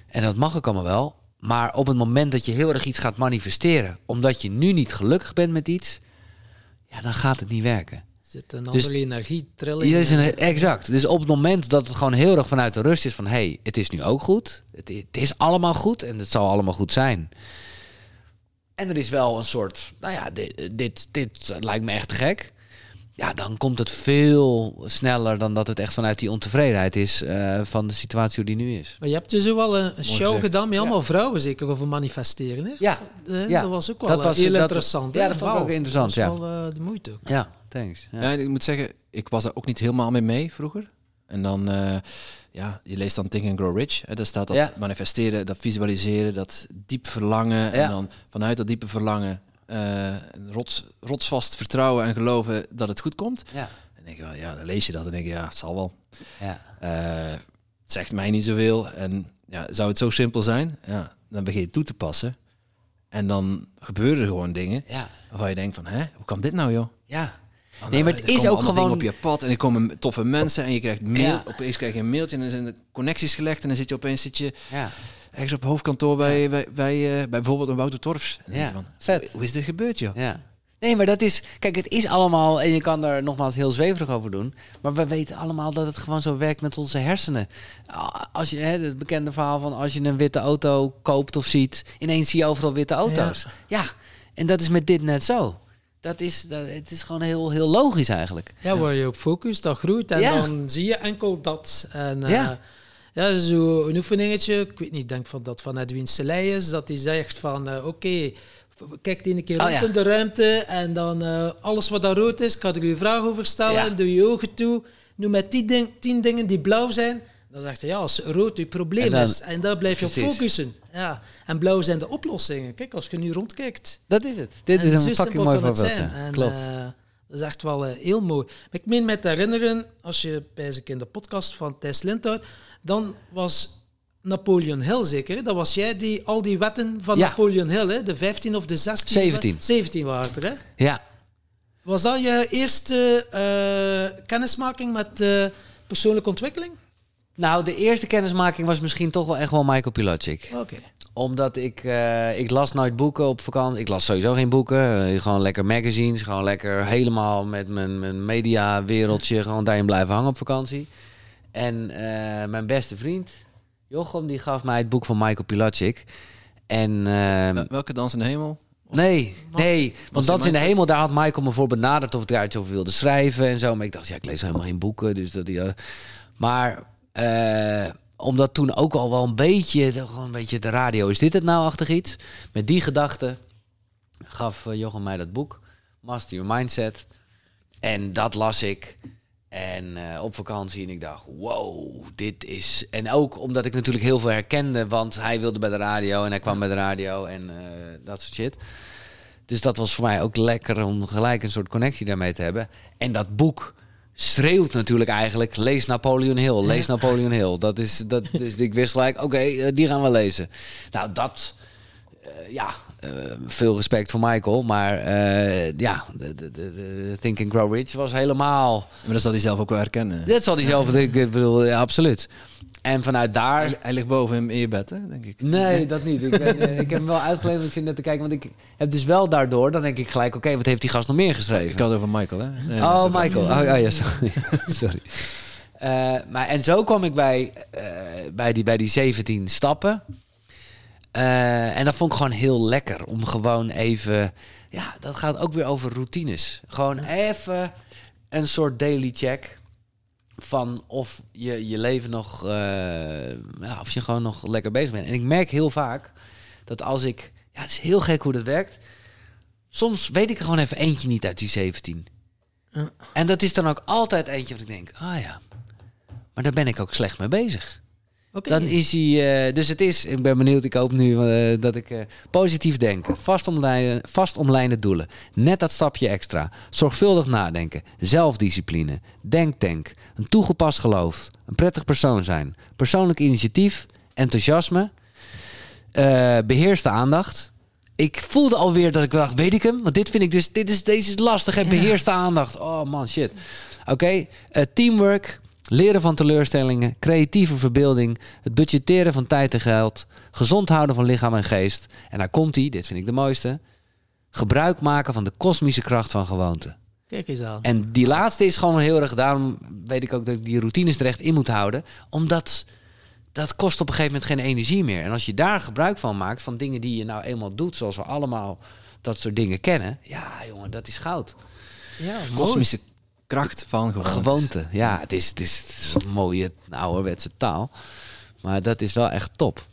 En dat mag ook allemaal wel. Maar op het moment dat je heel erg iets gaat manifesteren, omdat je nu niet gelukkig bent met iets, ja, dan gaat het niet werken. Zit een dus, andere energie, trilling. Ja, is een, exact. Dus op het moment dat het gewoon heel erg vanuit de rust is van, hé, hey, het is nu ook goed. Het, het, is allemaal goed en het zal allemaal goed zijn. En er is wel een soort, nou ja, dit, dit, dit lijkt me echt gek ja, dan komt het veel sneller dan dat het echt vanuit die ontevredenheid is uh, van de situatie die nu is. Maar je hebt dus ook wel een show gedaan met allemaal vrouwen zeker over manifesteren. Hè? Ja. Uh, ja. Dat was ook wel dat was, heel dat, interessant. Ja, dat vond ik ook interessant. Dat was wel uh, de moeite. Ja, thanks. Ja. ik moet zeggen, ik was er ook niet helemaal mee mee vroeger. En dan, ja, je leest dan Think and Grow Rich. Hè, daar staat dat manifesteren, dat visualiseren, dat diep verlangen. En dan vanuit dat diepe verlangen uh, rots, rotsvast vertrouwen en geloven dat het goed komt. Ja. En denk je, wel, ja, dan lees je dat en denk je, ja, het zal wel. Ja. Uh, het zegt mij niet zoveel. En ja, zou het zo simpel zijn? Ja, dan begin je toe te passen. En dan gebeuren er gewoon dingen ja. waarvan je denkt van, hè, hoe kan dit nou, joh? Ja. nee, maar het is ook gewoon op je pad en er komen toffe mensen en je krijgt mail. Ja. Opeens krijg je een mailtje en dan zijn er connecties gelegd en dan zit je opeens zit je ja ergens op hoofdkantoor bij, bij, bij, uh, bij bijvoorbeeld een Wouter Torfs. Ja, vet. Hoe is dit gebeurd, joh? Ja. Nee, maar dat is... Kijk, het is allemaal... En je kan er nogmaals heel zweverig over doen. Maar we weten allemaal dat het gewoon zo werkt met onze hersenen. Als je... Hè, het bekende verhaal van als je een witte auto koopt of ziet... Ineens zie je overal witte auto's. Ja. ja. En dat is met dit net zo. Dat is, dat, het is gewoon heel, heel logisch eigenlijk. Ja, waar je op focust, dat groeit. En dan zie je enkel dat. En, ja. Eh, ja, zo een oefeningetje. Ik weet niet, ik denk van dat van Edwin Selei is. Dat hij zegt van, uh, oké, okay, kijk een keer oh, rond in de ruimte en dan uh, alles wat daar rood is, kan ik u een vraag over stellen. Doe je ogen toe. Noem met tien, ding, tien dingen die blauw zijn. Dan zegt hij, ja, als rood je probleem is. En daar blijf je op focussen. Ja. En blauw zijn de oplossingen. Kijk, als je nu rondkijkt. Dat is het. Dit is een fucking mooi voorbeeld. Klopt. Uh, dat is echt wel uh, heel mooi. Maar ik meen me te herinneren, als je bij in de podcast van Thijs Lindhout, dan was Napoleon Hill zeker. Dat was jij die al die wetten van Napoleon Hill, hè? de 15 of de 16? 17. 17 waren er, hè? Ja. Was dat je eerste uh, kennismaking met uh, persoonlijke ontwikkeling? Nou, de eerste kennismaking was misschien toch wel echt wel Michael Pilacic. Oké. Omdat ik, uh, ik las nooit boeken op vakantie. Ik las sowieso geen boeken. gewoon lekker magazines. Gewoon lekker helemaal met mijn, mijn media wereldje. Gewoon daarin blijven hangen op vakantie. En uh, mijn beste vriend, Jochem, die gaf mij het boek van Michael Pilacic. En, uh, Welke dans in de hemel? nee, nee. Want dat is in de hemel, daar had Michael me voor benaderd of ik daar iets over wilde schrijven en zo. Maar ik dacht, ja, ik lees helemaal geen boeken. Dus dat, ja. Maar uh, omdat toen ook al wel een beetje, gewoon een beetje de radio, is dit het nou achter iets? Met die gedachte gaf uh, Jochem mij dat boek, Master Your Mindset. En dat las ik. En uh, op vakantie en ik dacht, wow, dit is... En ook omdat ik natuurlijk heel veel herkende, want hij wilde bij de radio en hij kwam bij de radio en uh, dat soort shit. Dus dat was voor mij ook lekker om gelijk een soort connectie daarmee te hebben. En dat boek schreeuwt natuurlijk eigenlijk, lees Napoleon Hill, lees Napoleon Hill. Dat is, dat, dus ik wist gelijk, oké, okay, uh, die gaan we lezen. Nou, dat, ja, uh, veel respect voor Michael, maar uh, ja, de, de, de, Think and Grow Rich was helemaal... Maar dat zal hij zelf ook wel herkennen. Dat zal hij zelf, ik bedoel, ja, absoluut. En vanuit daar... Hij, hij, ligt boven hem in je bed, hè, denk ik. Nee, dat niet. Ik, ben, eh, ik heb hem wel uitgelezen, ik zit net te kijken, want ik heb dus wel daardoor, dan denk ik gelijk, oké, okay, wat heeft die gast nog meer geschreven? Ik had over Michael, hè? Nee, oh, Michael. Oh, oh, ja, sorry. sorry. Uh, maar, en zo kwam ik bij, bij, die, bij die 17 stappen. Uh, en dat vond ik gewoon heel lekker om gewoon even. Ja, dat gaat ook weer over routines. Gewoon even een soort daily check van of je je leven nog, uh, ja, of je gewoon nog lekker bezig bent. En ik merk heel vaak dat als ik, ja, het is heel gek hoe dat werkt. Soms weet ik er gewoon even eentje niet uit die 17. Ja. En dat is dan ook altijd eentje wat ik denk, ah ja, maar daar ben ik ook slecht mee bezig. Dan is hij. Uh, dus het is. Ik ben benieuwd. Ik hoop nu uh, dat ik uh, positief denken. Vast omlijnen, vast omlijnen doelen. Net dat stapje extra. Zorgvuldig nadenken. Zelfdiscipline. Denktank. Een toegepast geloof. Een prettig persoon zijn. Persoonlijk initiatief. Enthousiasme. beheers de aandacht. Ik voelde alweer dat ik dacht, weet ik hem? Want dit vind ik dus, dit is, deze is lastig. Hè? Beheers de aandacht. Oh man, shit. Oké, okay. teamwork, Leren van teleurstellingen, creatieve verbeelding, het budgetteren van tijd en geld, gezond houden van lichaam en geest. En daar komt hij, dit vind ik de mooiste. Gebruik maken van de kosmische kracht van gewoonte. Kijk eens aan. En die laatste is gewoon heel erg, daarom weet ik ook dat ik die routines er echt in moet houden. Omdat dat kost op een gegeven moment geen energie meer. En als je daar gebruik van maakt, van dingen die je nou eenmaal doet, zoals we allemaal dat soort dingen kennen. Ja, jongen, dat is goud. Ja, kosmische kracht van gewoonte. Gewoonte, ja. Het is, het is, het is een mooie ouderwetse taal. Maar dat is wel echt top.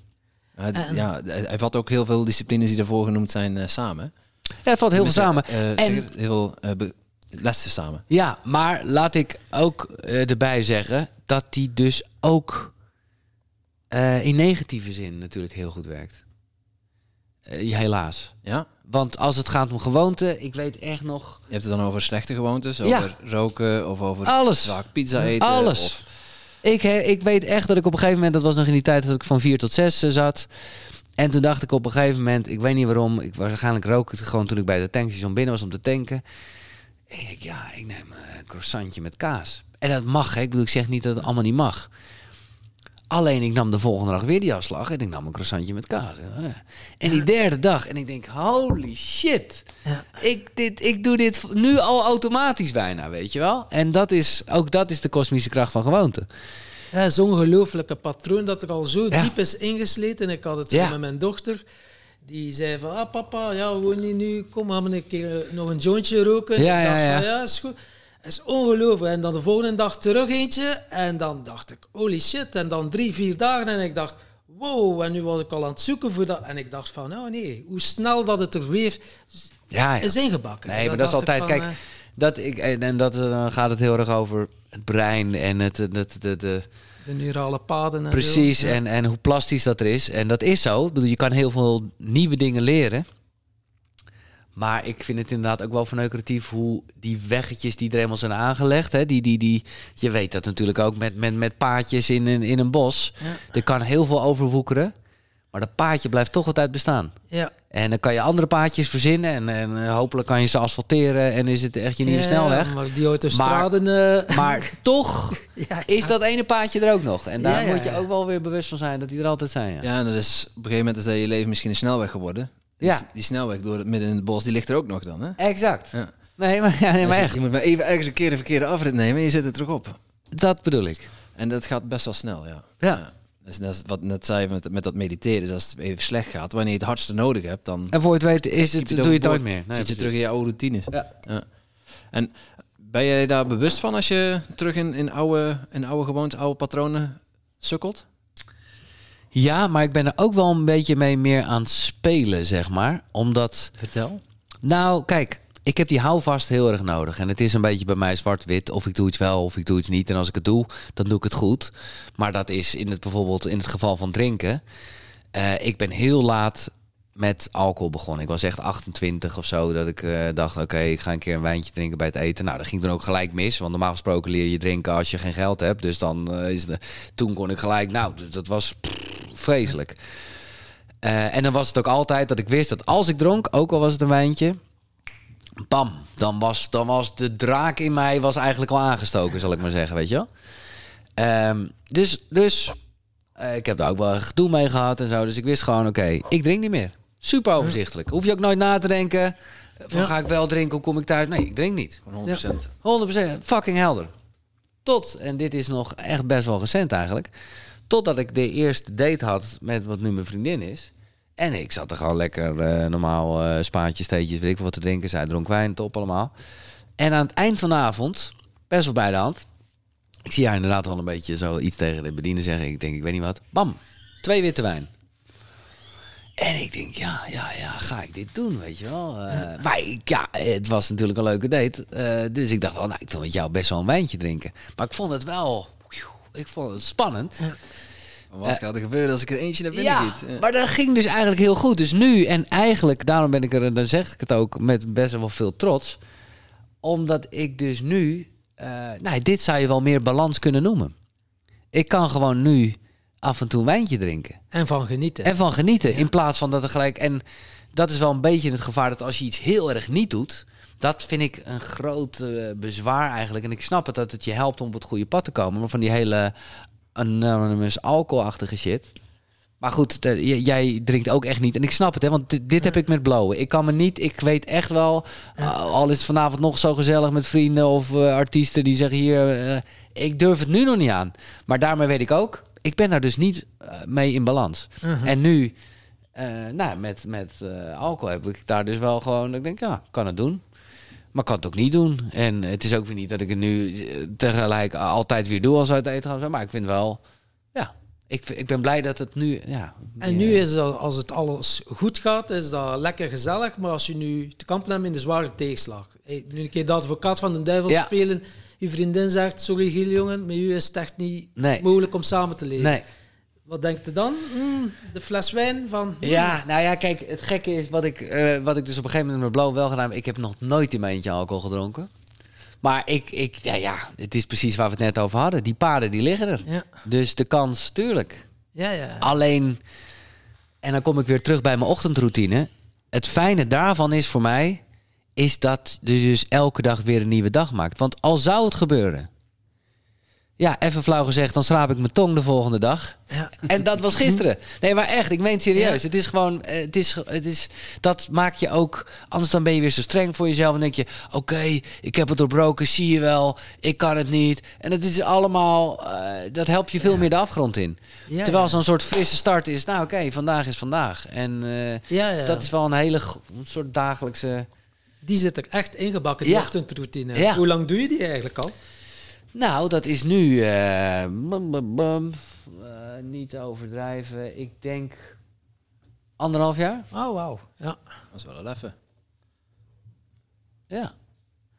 ja, hij vat ook heel veel disciplines die ervoor genoemd zijn uh, samen. Ja, hij valt heel veel samen. Uh, en heel veel uh, lessen samen. Ja, maar laat ik ook erbij zeggen dat die dus ook in negatieve zin natuurlijk heel goed werkt. helaas. Ja? Want als het gaat om gewoonten, ik weet echt nog... Je hebt het dan over slechte gewoontes? Over roken of over Alles. vaak pizza eten? Alles. Of... Ik, ik weet echt dat ik op een gegeven moment, dat was nog in die tijd dat ik van vier tot zes uh, zat. En toen dacht ik op een gegeven moment, ik weet niet waarom, ik waarschijnlijk rook het gewoon toen ik bij de tankstation binnen was om te tanken. En ik ja, ik neem een croissantje met kaas. En dat mag, hè? ik bedoel, ik zeg niet dat het allemaal niet mag. Alleen ik nam de volgende dag weer die afslag en ik nam een croissantje met kaas. En die derde dag en ik denk, holy shit. Ja. Ik, dit, ik doe dit nu al automatisch bijna, weet je wel. En dat is, ook dat is de kosmische kracht van gewoonte. Ja, zo'n ongelooflijke patroon dat er al zo diep is ingesleten. Ik had het met mijn dochter. Die zei van, ah papa, ja, we niet nu, kom, gaan we een keer nog een jointje roken. Ja, ja, van, ja, is goed is ongelooflijk. En dan de volgende dag terug eentje. En dan dacht ik, holy shit. En dan drie, vier dagen. En ik dacht, wow. En nu was ik al aan het zoeken voor dat. En ik dacht van, oh nee, hoe snel dat het er weer ja, ja. is ingebakken. Nee, maar dat is altijd, kijk, uh, dat ik, en dat, dan gaat het heel erg over het brein en het, het, het, de, de, de neurale paden. En Precies, en, en hoe plastisch dat er is. En dat is zo. Ik bedoel, je kan heel veel nieuwe dingen leren. Maar ik vind het inderdaad ook wel verneukeratief hoe die weggetjes die er helemaal zijn aangelegd. Hè, die, die, die, je weet dat natuurlijk ook met, met, met paadjes in een, in een bos. Er kan heel veel overwoekeren. Maar dat paadje blijft toch altijd bestaan. Ja. En dan kan je andere paadjes verzinnen. En, en eh, hopelijk kan je ze asfalteren. En is het echt je nieuwe ja, snelweg. Maar die autostraden... Maar, uh... maar toch ja, is dat ene paadje er ook nog. En daar moet je ook wel weer bewust van zijn dat die er altijd zijn. Ja, ja en dat is op een gegeven moment is dat je leven misschien een snelweg geworden. Ja. Die, snelweg door het midden in het bos, die ligt er ook nog dan, hè? Exact. Ja. Nee, maar, ja, nee, maar echt. Je moet maar even ergens een keer de verkeerde afrit nemen en je zet het terug op. Dat bedoel ik. En dat gaat best wel snel, ja. Ja. Dus dat is wat net zei met, met dat mediteren. Dus als het even slecht gaat, wanneer je het hardste nodig hebt, dan... En voor het weet is het, doe je het nooit meer. Nee, zit je terug in je oude routines. Ja. ja. En ben je daar bewust van als je terug in, in, oude, in oude gewoontes, oude patronen sukkelt? Ja, maar ik ben er ook wel een beetje mee meer aan het spelen, zeg maar. Omdat... Vertel. Nou, kijk, ik heb die houvast heel erg nodig. En het is een beetje bij mij zwart-wit. Of ik doe iets wel of ik doe iets niet. En als ik het doe, dan doe ik het goed. Maar dat is in het, bijvoorbeeld in het geval van drinken. Uh, ik ben heel laat met alcohol begonnen. Ik was echt 28 of zo dat ik uh, dacht, oké, ik ga een keer een wijntje drinken bij het eten. Nou, dat ging dan ook gelijk mis, want normaal gesproken leer je drinken als je geen geld hebt. Dus dan uh, is de, toen kon ik gelijk, nou, dat was vreselijk. Uh, en dan was het ook altijd dat ik wist dat als ik dronk, ook al was het een wijntje, bam, dan was, dan was de draak in mij was eigenlijk al aangestoken, zal ik maar zeggen, weet je. Um, dus, dus ik heb daar ook wel gedoe mee gehad en zo. Dus ik wist gewoon, oké, ik drink niet meer. Super overzichtelijk. Hoef je ook nooit na te denken. Van ga ik wel drinken, hoe kom ik thuis? Nee, ik drink niet. 100%. 100%. Fucking helder. Tot, en dit is nog echt best wel recent eigenlijk. Totdat ik de eerste date had met wat nu mijn vriendin is. En ik zat er gewoon lekker uh, normaal uh, spaatjes, theetjes, weet ik wat te drinken. Zij dronk wijn, top allemaal. En aan het eind van de avond, best wel bij de hand. Ik zie haar inderdaad wel een beetje zo iets tegen de bediener zeggen. Ik denk, ik weet niet wat. Bam, twee witte wijn. En ik denk, ja, ja, ja, ga ik dit doen, weet je wel. Uh, maar ik, ja, het was natuurlijk een leuke date. Uh, dus ik dacht wel, nou, ik wil met jou best wel een wijntje drinken. Maar ik vond het wel, ik vond het spannend. Wat uh, gaat er gebeuren als ik er eentje naar binnen ja, giet? maar dat ging dus eigenlijk heel goed. Dus nu, en eigenlijk, daarom ben ik er, dan zeg ik het ook met best wel veel trots. Omdat ik dus nu, nou, dit zou je wel meer balans kunnen noemen. Ik kan gewoon nu af en toe een wijntje drinken. En van genieten. En van genieten. In plaats van dat er gelijk. En dat is wel een beetje het gevaar dat als je iets heel erg niet doet. Dat vind ik een groot uh, bezwaar eigenlijk. En ik snap het dat het je helpt om op het goede pad te komen. Maar van die hele anonymous alcoholachtige shit. Maar goed, jij drinkt ook echt niet. En ik snap het, hè, want dit, heb ik met blowen. Ik kan me niet, ik weet echt wel, al is het vanavond nog zo gezellig met vrienden of uh, artiesten die zeggen hier, uh, ik durf het nu nog niet aan. Maar daarmee weet ik ook, ik ben daar dus niet uh, mee in balans. Uh-huh. En nu, uh, nou, met, met uh, alcohol heb ik daar dus wel gewoon, ik denk, ja, kan het doen. Maar kan het ook niet doen. En het is ook weer niet dat ik het nu tegelijk altijd weer doe als uit eten gaan. Maar ik vind wel, ja, ik, ik ben blij dat het nu, ja. En nu is het, als het alles goed gaat, is dat lekker gezellig. Maar als je nu te kampen hebt in de zware tegenslag. nu een keer de advocaat van de duivel ja. spelen je vriendin zegt, sorry Giel jongen, met u is het echt niet mogelijk om samen te leven. Nee. Wat denkt u dan? Mm, de fles wijn van... Mm. Ja, nou ja, kijk, het gekke is wat ik, uh, wat ik dus op een gegeven moment met blauw wel gedaan heb. Ik heb nog nooit in mijn eentje alcohol gedronken. Maar ik, ik ja, ja, het is precies waar we het net over hadden. Die paarden, die liggen er. Ja. Dus de kans, tuurlijk. Ja, ja. Alleen, en dan kom ik weer terug bij mijn ochtendroutine. Het fijne daarvan is voor mij is dat je dus elke dag weer een nieuwe dag maakt. Want al zou het gebeuren. Ja, even flauw gezegd, dan schraap ik mijn tong de volgende dag. Ja. En dat was gisteren. Nee, maar echt, ik meen het serieus. Het is gewoon, eh, het is, het is, dat maak je ook. Anders dan ben je weer zo streng voor jezelf. En denk je, oké, ik heb het doorbroken, zie je wel. Ik kan het niet. En het is allemaal, uh, dat helpt je veel meer de afgrond in. Terwijl zo'n soort frisse start is, nou oké, vandaag is vandaag. En uh, dus dat is wel een hele soort dagelijkse die zit er echt ingebakken, die ja. ochtendroutine. Ja. Hoe lang doe je die eigenlijk al? Nou, dat is nu uh, niet overdrijven. Ik denk anderhalf jaar. Oh, wauw. Ja. Dat is wel een even. Ja.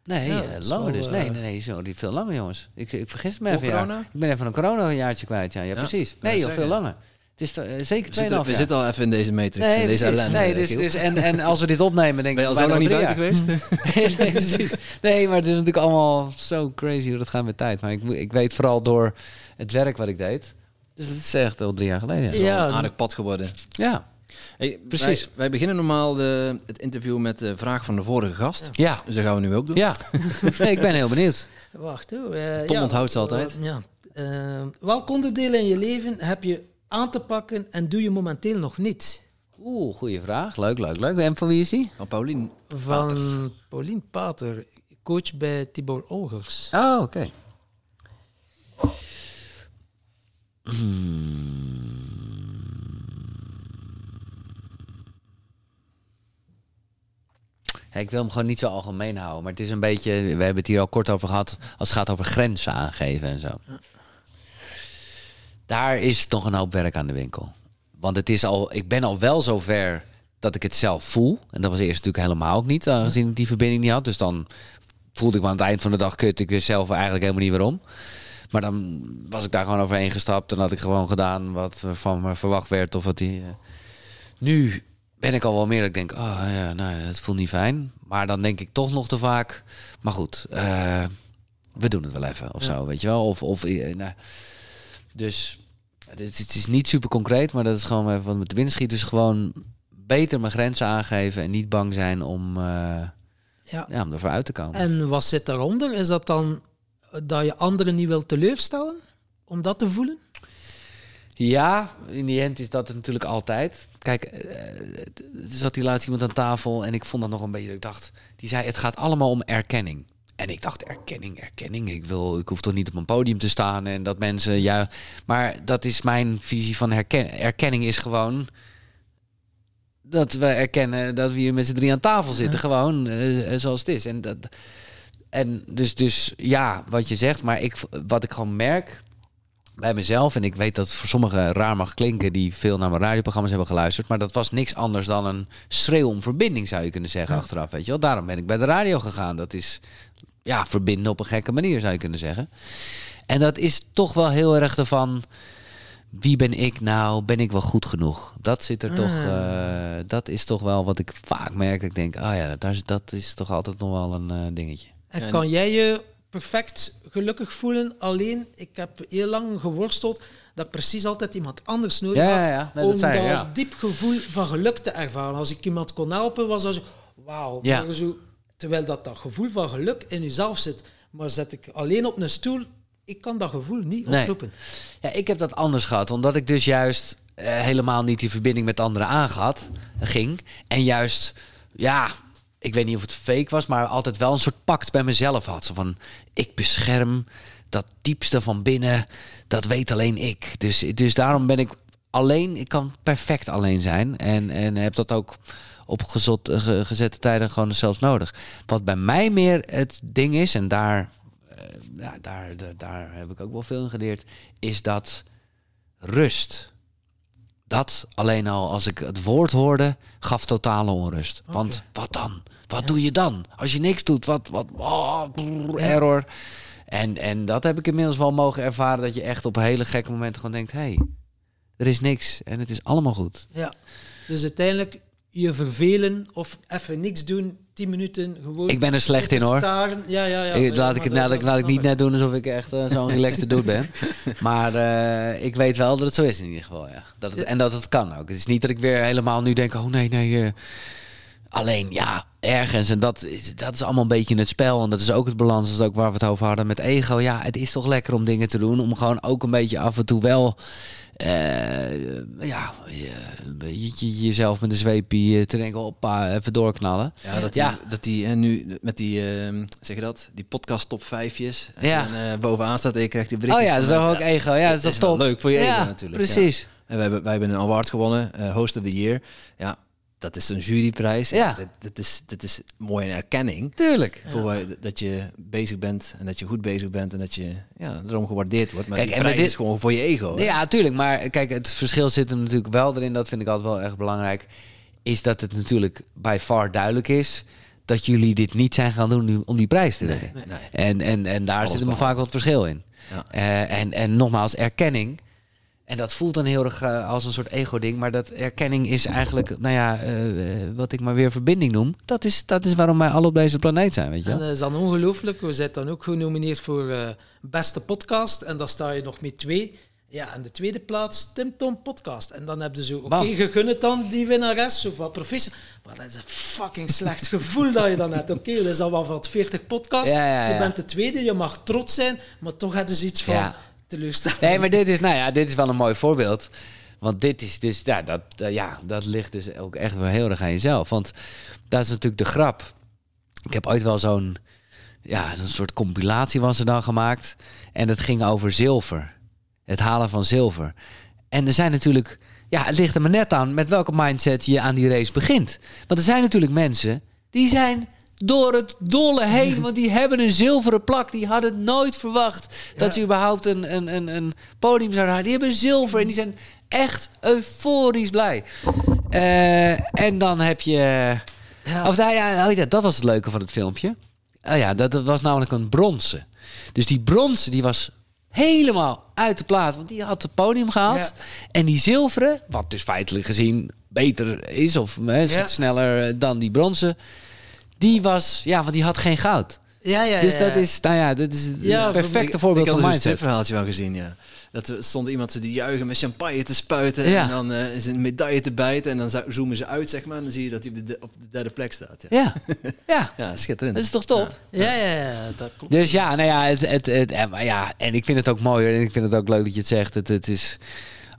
Nee, ja, uh, langer dus. Nee, nee, nee, zo, die veel langer, jongens. Ik, ik vergis me even. Corona? Ik ben even een corona een jaartje kwijt. Ja, ja, precies. Nee, joh, veel langer. Het is uh, zeker 2,5 jaar. We zitten al even in deze matrix, nee, in deze ellende. Nee, dus, dus, en, en als we dit opnemen, denk ik... Ben je al zo lang niet buiten geweest? nee, nee, maar het is natuurlijk allemaal zo crazy hoe dat gaat met tijd. Maar ik, ik weet vooral door het werk wat ik deed. Dus dat is echt al drie jaar geleden. Ja, ja. een aardig pad geworden. Ja. Hey, Precies. Wij, wij, beginnen normaal de, het interview met de vraag van de vorige gast. Ja. Dus dat gaan we nu ook doen. Ja. nee, ik ben heel benieuwd. Wacht, hoor. Uh, Tom ja, onthoudt ze altijd. Uh, ja. Uh, welk onderdeel in je leven heb je aan te pakken en doe je momenteel nog niet? Oeh, goede vraag. Leuk, leuk, leuk. Van wie is die? Van Paulien. Van Pater. Paulien Pater, coach bij Tibor Ongers. Ah, oké. Hmm. Ik wil hem gewoon niet zo algemeen houden, maar het is een beetje. We hebben het hier al kort over gehad. Als het gaat over grenzen aangeven en zo. Daar is toch een hoop werk aan de winkel. Want het is al, ik ben al wel zover dat ik het zelf voel. En dat was eerst natuurlijk helemaal ook niet, aangezien ik die verbinding niet had. Dus dan voelde ik me aan het eind van de dag kut. Ik wist zelf eigenlijk helemaal niet waarom. Maar dan was ik daar gewoon overheen gestapt. En had ik gewoon gedaan wat van me verwacht werd. Of wat die. Uh... Nu ben ik al wel meer dat ik denk, oh ja, nou, het voelt niet fijn. Maar dan denk ik toch nog te vaak. Maar goed, uh, we doen het wel even of zo, weet je wel. Of, of uh, nou, dus het, het, is niet super concreet, maar dat is gewoon even wat met de binnen schiet. Dus gewoon beter mijn grenzen aangeven en niet bang zijn om, uh, ja. ja. om ervoor uit te komen. En wat zit daaronder? Is dat dan dat je anderen niet wil teleurstellen? Om dat te voelen? Ja, in die end is dat natuurlijk altijd. Kijk, er zat die laatst iemand aan tafel en ik vond dat nog een beetje. Ik dacht, die zei: het gaat allemaal om erkenning. En ik dacht, erkenning, erkenning. Ik, wil, ik hoef toch niet op een podium te staan en dat mensen ja. Maar dat is mijn visie van herken, erkenning is gewoon dat we erkennen dat we hier met z'n drie aan tafel zitten. Gewoon uh, zoals het is. En, dat, en dus, dus ja, wat je zegt. Maar ik, wat ik gewoon merk bij mezelf. En ik weet dat voor sommigen raar mag klinken die veel naar mijn radioprogramma's hebben geluisterd. Maar dat was niks anders dan een schreeuw om verbinding, zou je kunnen zeggen, achteraf. Weet je wel? Daarom ben ik bij de radio gegaan. Dat is ja, verbinden op een gekke manier, zou je kunnen zeggen. En dat is toch wel heel erg ervan. Wie ben ik nou? Ben ik wel goed genoeg? Dat zit er toch. Uh, dat is toch wel wat ik vaak merk. Ik denk, ah ja, dat, dat is toch altijd nog wel een uh, dingetje. En kan jij je perfect gelukkig voelen. Alleen, ik heb heel lang geworsteld dat ik precies altijd iemand anders nodig had ja, ja. om dat diep gevoel van geluk te ervaren. Als ik iemand kon helpen, was dat zo, wauw. Zo, terwijl dat, dat gevoel van geluk in jezelf zit. Maar zet ik alleen op een stoel, ik kan dat gevoel niet oproepen. Ja, ik heb dat anders gehad, omdat ik dus juist eh, helemaal niet die verbinding met anderen aangehad, ging. En juist, ja, ik weet niet of het fake was, maar altijd wel een soort pact bij mezelf had. Zo van, ik bescherm dat diepste van binnen, dat weet alleen ik. Dus, dus daarom ben ik alleen, ik kan perfect alleen zijn. En, en heb dat ook op gezot, gezette tijden gewoon zelfs nodig. Wat bij mij meer het ding is, en daar, uh, ja, daar, daar heb ik ook wel veel in geleerd, is dat rust. Dat alleen al als ik het woord hoorde, gaf totale onrust. Want wat dan? Wat doe je dan? Als je niks doet, wat, wat, oh, error. En, en dat heb ik inmiddels wel mogen ervaren, dat je echt op hele gekke momenten gewoon denkt, hey, er is niks en het is allemaal goed. Ja, dus uiteindelijk je vervelen of even niks doen, tien minuten gewoon. Ik ben er slecht in hoor. Ja, ja, ja. Ik, laat ik het laat, laat ik niet net doen alsof ik echt uh, zo'n relaxed doet ben. Maar uh, ik weet wel dat het zo is in ieder geval. Ja. Dat het, en dat het kan ook. Het is niet dat ik weer helemaal nu denk, oh nee, nee. Uh, alleen ja, ergens. En dat is, dat is allemaal een beetje het spel. En dat is ook het balans. Dat is ook waar we het over hadden met ego. Ja, het is toch lekker om dingen te doen. Om gewoon ook een beetje af en toe wel uh, ja, je, je, jezelf met een zweepje te denken, oppa, even doorknallen. Ja, dat die, ja. Dat die en nu met die, uh, zeg je dat, die podcast top vijfjes. Ja. En uh, bovenaan staat ik krijg die berichtjes. Oh ja, dat is ook ego. Ja, dat is toch top. leuk voor je ego natuurlijk. Precies. En wij hebben, wij hebben een award gewonnen, Host of the Year. Ja, dat is een juryprijs. Ja. Dat, dat, is, dat is mooi een erkenning. Tuurlijk. Voor dat je bezig bent en dat je goed bezig bent en dat je ja, erom gewaardeerd wordt. Maar kijk, die prijs dit, is gewoon voor je ego. Ja, tuurlijk. Maar kijk, het verschil zit er natuurlijk wel erin. Dat vind ik altijd wel erg belangrijk. Is dat het natuurlijk bij far duidelijk is dat jullie dit niet zijn gaan doen om die prijs te winnen. En, en, en daar zit maar vaak wat verschil in. Ja. Uh, en, en nogmaals, erkenning en dat voelt dan heel erg uh, als een soort ego-ding. Maar dat erkenning is eigenlijk, nou ja, uh, wat ik maar weer verbinding noem. Dat is, dat is waarom wij alle op deze planeet zijn, weet je En dat is dan ongelooflijk. We zijn dan ook genomineerd voor uh, beste podcast. En daar sta je nog met twee. Ja, en de tweede plaats, Tim Tom Podcast. En dan heb je zo, oké, okay, het dan die winnares of wat professor. Maar dat is een fucking slecht gevoel dat je dan hebt. Oké, okay, dat is al wel van 40 podcast. Ja, ja, ja. Je bent de tweede, je mag trots zijn, maar toch hebben ze iets van Nee, maar dit is, nou ja, dit is wel een mooi voorbeeld. Want dit is dus, ja, dat, uh, ja, dat ligt dus ook echt wel heel erg aan jezelf. Want dat is natuurlijk de grap. Ik heb ooit wel zo'n, ja, een soort compilatie was er dan gemaakt. En het ging over zilver. Het halen van zilver. En er zijn natuurlijk, ja, het ligt er maar net aan met welke mindset je aan die race begint. Want er zijn natuurlijk mensen Die zijn door het dolle heen. Want die hebben een zilveren plak. Die hadden nooit verwacht dat ze überhaupt een, een, een, een podium zouden halen. Die hebben zilver en die zijn echt euforisch blij. Uh, en dan heb je... Ja. Of nou ja, oh ja, dat was het leuke van het filmpje. Oh ja, dat, was namelijk een bronzen. Dus die bronzen die was helemaal uit de plaat. Want die had het podium gehaald. En die zilveren, wat dus feitelijk gezien beter is... of hè, sneller dan die bronzen... die was, ja, want die had geen goud. Ja, ja, dus dat is, nou ja, dat is het perfecte voorbeeld van mindset. Ik heb een verhaaltje wel gezien, ja. Dat er stond iemand te juichen met champagne te spuiten en dan uh, is een medaille te bijten en dan zoomen ze uit, zeg maar, en dan zie je dat hij op de, op de derde plek staat. Ja, ja, ja. schitterend. Dat is toch top? Ja, ja, ja. dat klopt. Dus ja, nou ja, het, het, het, ja, en ik vind het ook mooi en ik vind het ook leuk dat je het zegt. Het, het is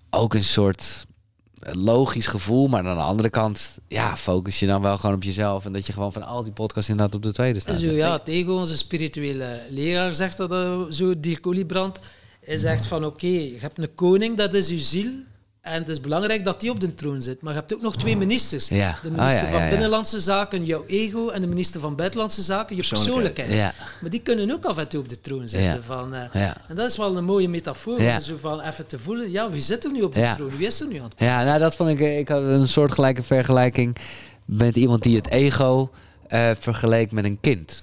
ook een soort logisch gevoel, maar aan de andere kant, ja, focus je dan wel gewoon op jezelf en dat je gewoon van al die podcasts inderdaad op de tweede staat. Zo, ja, tegen onze spirituele leraar zegt dat uh, zo, Dirk Oliebrand. Hij zegt van oké, je hebt een koning, dat is uw ziel. En het is belangrijk dat die op de troon zit. Maar je hebt ook nog twee ministers. Ja. De minister ah, van Binnenlandse Zaken, jouw ego. En de minister van Buitenlandse Zaken, je persoonlijkheid. Maar die kunnen ook af en toe op de troon zitten. Van, uh, en dat is wel een mooie metafoor. Om zo van even te voelen. Ja, wie zit er nu op de troon? Wie is er nu aan het Ja, nou dat vond ik... Eh, ik had een soortgelijke vergelijking met iemand die het ego uh, vergeleek met een kind.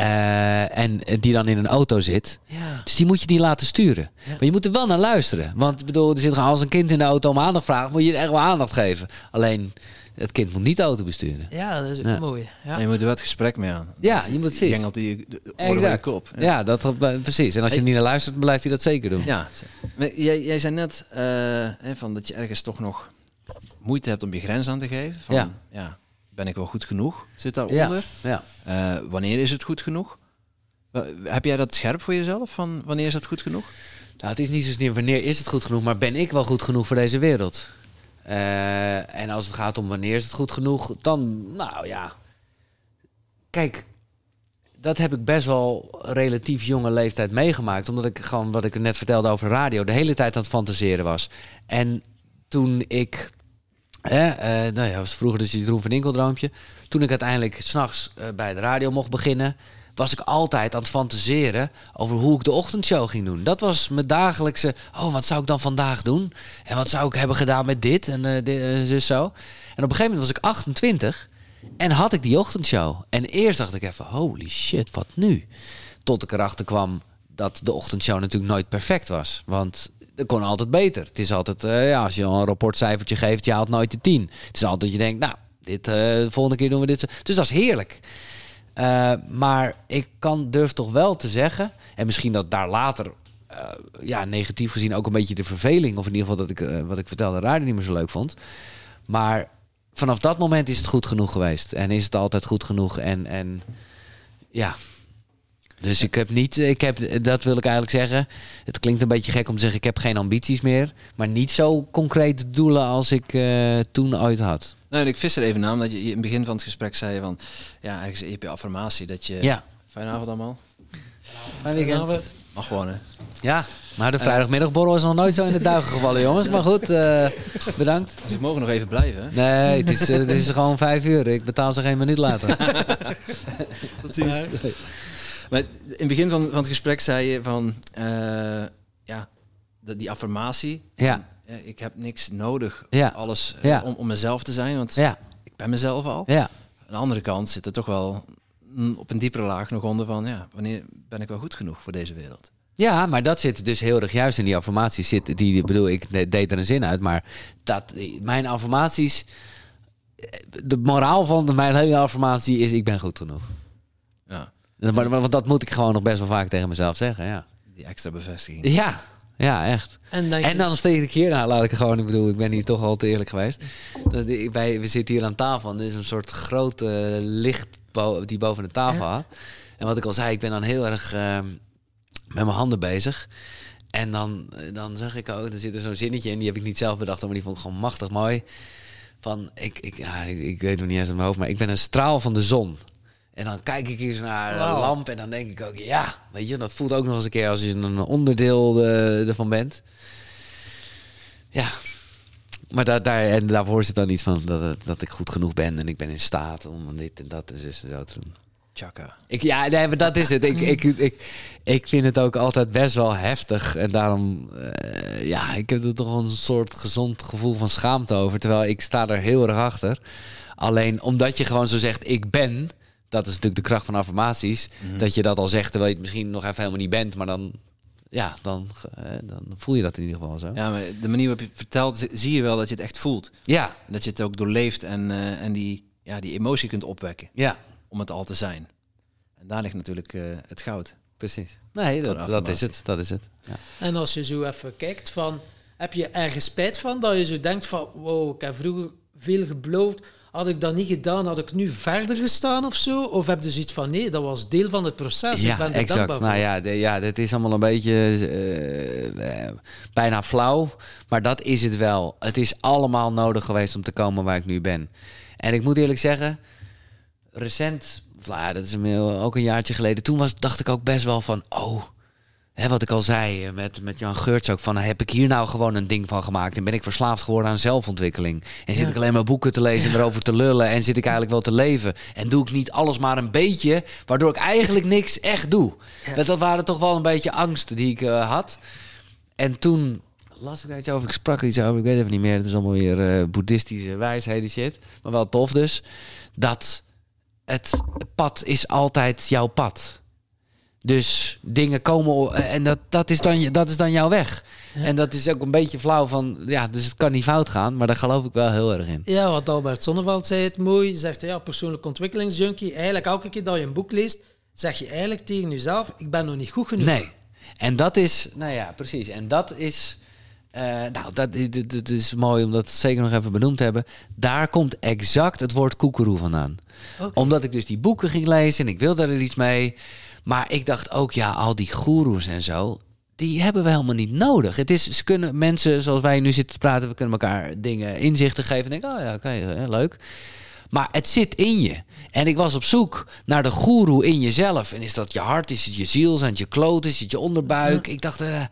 Uh, en die dan in een auto zit. Ja. Dus die moet je niet laten sturen. Maar je moet er wel naar luisteren. Want ik bedoel, er zit als een kind in de auto om aandacht vraagt, moet je er echt wel aandacht geven. Alleen het kind moet niet de auto besturen. Ja, dat is ook mooi. Ja. je moet er wel het gesprek mee aan. Ja, je moet zien. Jengelt die exact. kop. Ja. ja, dat precies. En als je niet naar luistert, blijft hij dat zeker doen. Ja. jij, jij zei net uh, van dat je ergens toch nog moeite hebt om je grens aan te geven. Van, ja. ja ben ik wel goed genoeg? Zit daaronder? Ja. ja. Uh, wanneer is het goed genoeg? Heb jij dat scherp voor jezelf? Van wanneer is het goed genoeg? Nou, het is niet zozeer wanneer is het goed genoeg, maar ben ik wel goed genoeg voor deze wereld? Uh, en als het gaat om wanneer is het goed genoeg, dan, nou ja. Kijk, dat heb ik best wel relatief jonge leeftijd meegemaakt. Omdat ik gewoon, wat ik net vertelde over radio, de hele tijd aan het fantaseren was. En toen ik Uh, nou ja, was vroeger dus die Droen van Inkeldroompje. Toen ik uiteindelijk s'nachts uh, bij de radio mocht beginnen, was ik altijd aan het fantaseren over hoe ik de ochtendshow ging doen. Dat was mijn dagelijkse. Oh, wat zou ik dan vandaag doen? En wat zou ik hebben gedaan met dit en dus zo. En op een gegeven moment was ik 28 en had ik die ochtendshow. En eerst dacht ik even: holy shit, wat nu? Tot ik erachter kwam dat de ochtendshow natuurlijk nooit perfect was. Want dat kon altijd beter. Het is altijd, uh, ja, als je een rapportcijfertje geeft, je haalt nooit de 10. Het is altijd je denkt, nou, dit, uh, de volgende keer doen we dit. Dus dat is heerlijk. Uh, maar ik kan, durf toch wel te zeggen, en misschien dat daar later, ja, negatief gezien ook een beetje de verveling, of in ieder geval dat ik, wat ik vertelde, radio niet meer zo leuk vond. Maar vanaf dat moment is het goed genoeg geweest. En is het altijd goed genoeg. En, en ja, dus ik heb niet, ik heb, dat wil ik eigenlijk zeggen. Het klinkt een beetje gek om te zeggen, ik heb geen ambities meer. Maar niet zo concrete doelen als ik uh, toen ooit had. Nee, ik vis er even aan, dat je in het begin van het gesprek zei van, ja, eigenlijk je hebt je affirmatie dat je... Ja. Fijne avond allemaal. Fijn weekend. Mag gewoon, hè. Ja, maar de vrijdagmiddagborrel is nog nooit zo in de duigen gevallen, jongens. Maar goed, uh, bedankt. Ik mogen nog even blijven. Nee, het is, uh, het is gewoon vijf uur. Ik betaal ze geen minuut later. dat is. Maar in het begin van, van het gesprek zei je van, uh, ja, de, die affirmatie. Ja. ik heb niks nodig, ja. alles uh, om, om mezelf te zijn, want ja. ik ben mezelf al. Ja. Aan de andere kant zit er toch wel op een diepere laag nog onder van, ja, wanneer ben ik wel goed genoeg voor deze wereld? Ja, maar dat zit dus heel erg juist in die affirmaties. Zit, die bedoel, ik deed er een zin uit, maar dat mijn affirmaties, de moraal van mijn hele affirmatie is: ik ben goed genoeg. Maar, want dat moet ik gewoon nog best wel vaak tegen mezelf zeggen, ja. Die extra bevestiging. Ja, ja, echt. En, dan, en dan steek ik hier, nou laat ik gewoon, ik bedoel, ik ben hier toch al te eerlijk geweest. Dat, wij, we zitten hier aan tafel en er is een soort grote licht die boven de tafel had. En wat ik al zei, ik ben dan heel erg uh, met mijn handen bezig. En dan, dan zeg ik ook, er zit er zo'n zinnetje in, die heb ik niet zelf bedacht, maar die vond ik gewoon machtig mooi. Van, ik, ik, ja, ik, ik weet nog niet eens in mijn hoofd, maar ik ben een straal van de zon. En dan kijk ik eens naar de lamp en dan denk ik ook, ja, weet je, dat voelt ook nog eens een keer als je een onderdeel uh, ervan bent. Ja, maar daar, daar, en daarvoor zit dan iets van dat, dat ik goed genoeg ben en ik ben in staat om dit en dat en zo te doen. Chaka. Ik, ja, nee, maar dat is het. Ik, ik, ik, ik vind het ook altijd best wel heftig. En daarom, uh, ja, ik heb er toch een soort gezond gevoel van schaamte over. Terwijl ik sta er heel erg achter. Alleen omdat je gewoon zo zegt, ik ben. Dat is natuurlijk de kracht van affirmaties. Mhm. Dat je dat al zegt, terwijl je het misschien nog even helemaal niet bent. Maar dan, ja, dan, uh, dan voel je dat in ieder geval zo. Ja, maar de manier waarop je vertelt, zie je wel dat je het echt voelt. Ja. Dat je het ook doorleeft en, uh, en die, ja, die emotie kunt opwekken. Ja om het al te zijn. En daar ligt natuurlijk uh, het goud. Precies. Nee, dat, dat is het. Dat is het. Ja. En als je zo even kijkt van, heb je ergens spijt van dat je zo denkt van, wow, ik heb vroeger veel gebloofd. Had ik dat niet gedaan, had ik nu verder gestaan of zo? Of heb je zoiets van, nee, dat was deel van het proces. Ja, ik ben exact. nou voor. ja, de, ja, dit is allemaal een beetje uh, bijna flauw. Maar dat is het wel. Het is allemaal nodig geweest om te komen waar ik nu ben. En ik moet eerlijk zeggen, recent, nou, dat is ook een jaartje geleden, toen was, dacht ik ook best wel van, oh, hè, wat ik al zei eh, met, met Jan Geurts ook, van heb ik hier nou gewoon een ding van gemaakt en ben ik verslaafd geworden aan zelfontwikkeling? En zit ik alleen maar boeken te lezen en erover te lullen en zit ik eigenlijk wel te leven? En doe ik niet alles maar een beetje, waardoor ik eigenlijk niks echt doe? Dat, dat waren toch wel een beetje angsten die ik uh, had. En toen las ik iets over, ik sprak er iets over, ik weet even niet meer. Het is allemaal weer uh, boeddhistische wijsheden shit. Maar wel tof dus. Dat het pad is altijd jouw pad. Dus dingen komen en dat, dat, is, dan, dat is dan jouw weg. En dat is ook een beetje flauw van, ja, dus het kan niet fout gaan, maar daar geloof ik wel heel erg in. Ja, wat Albert Zonneveld zei het mooi, zegt ja, persoonlijk ontwikkelingsjunkie. Eigenlijk elke keer dat je een boek leest, zeg je eigenlijk tegen jezelf, ik ben nog niet goed genoeg. Nee, en dat is, nou ja, precies. En dat is uh, nou, dat, dat, is mooi om dat zeker nog even benoemd te hebben. Daar komt exact het woord koekeroe vandaan. Omdat ik dus die boeken ging lezen en ik wilde er iets mee. Maar ik dacht ook, ja, al die goeroes en zo, die hebben we helemaal niet nodig. Het is, ze kunnen mensen zoals wij nu zitten te praten, we kunnen elkaar dingen inzichten geven. En denk, oh ja, oké, leuk. Maar het zit in je. En ik was op zoek naar de goeroe in jezelf. En is dat je hart, is het je ziel, zijn het je kloot, is het je onderbuik? Ik dacht, uh,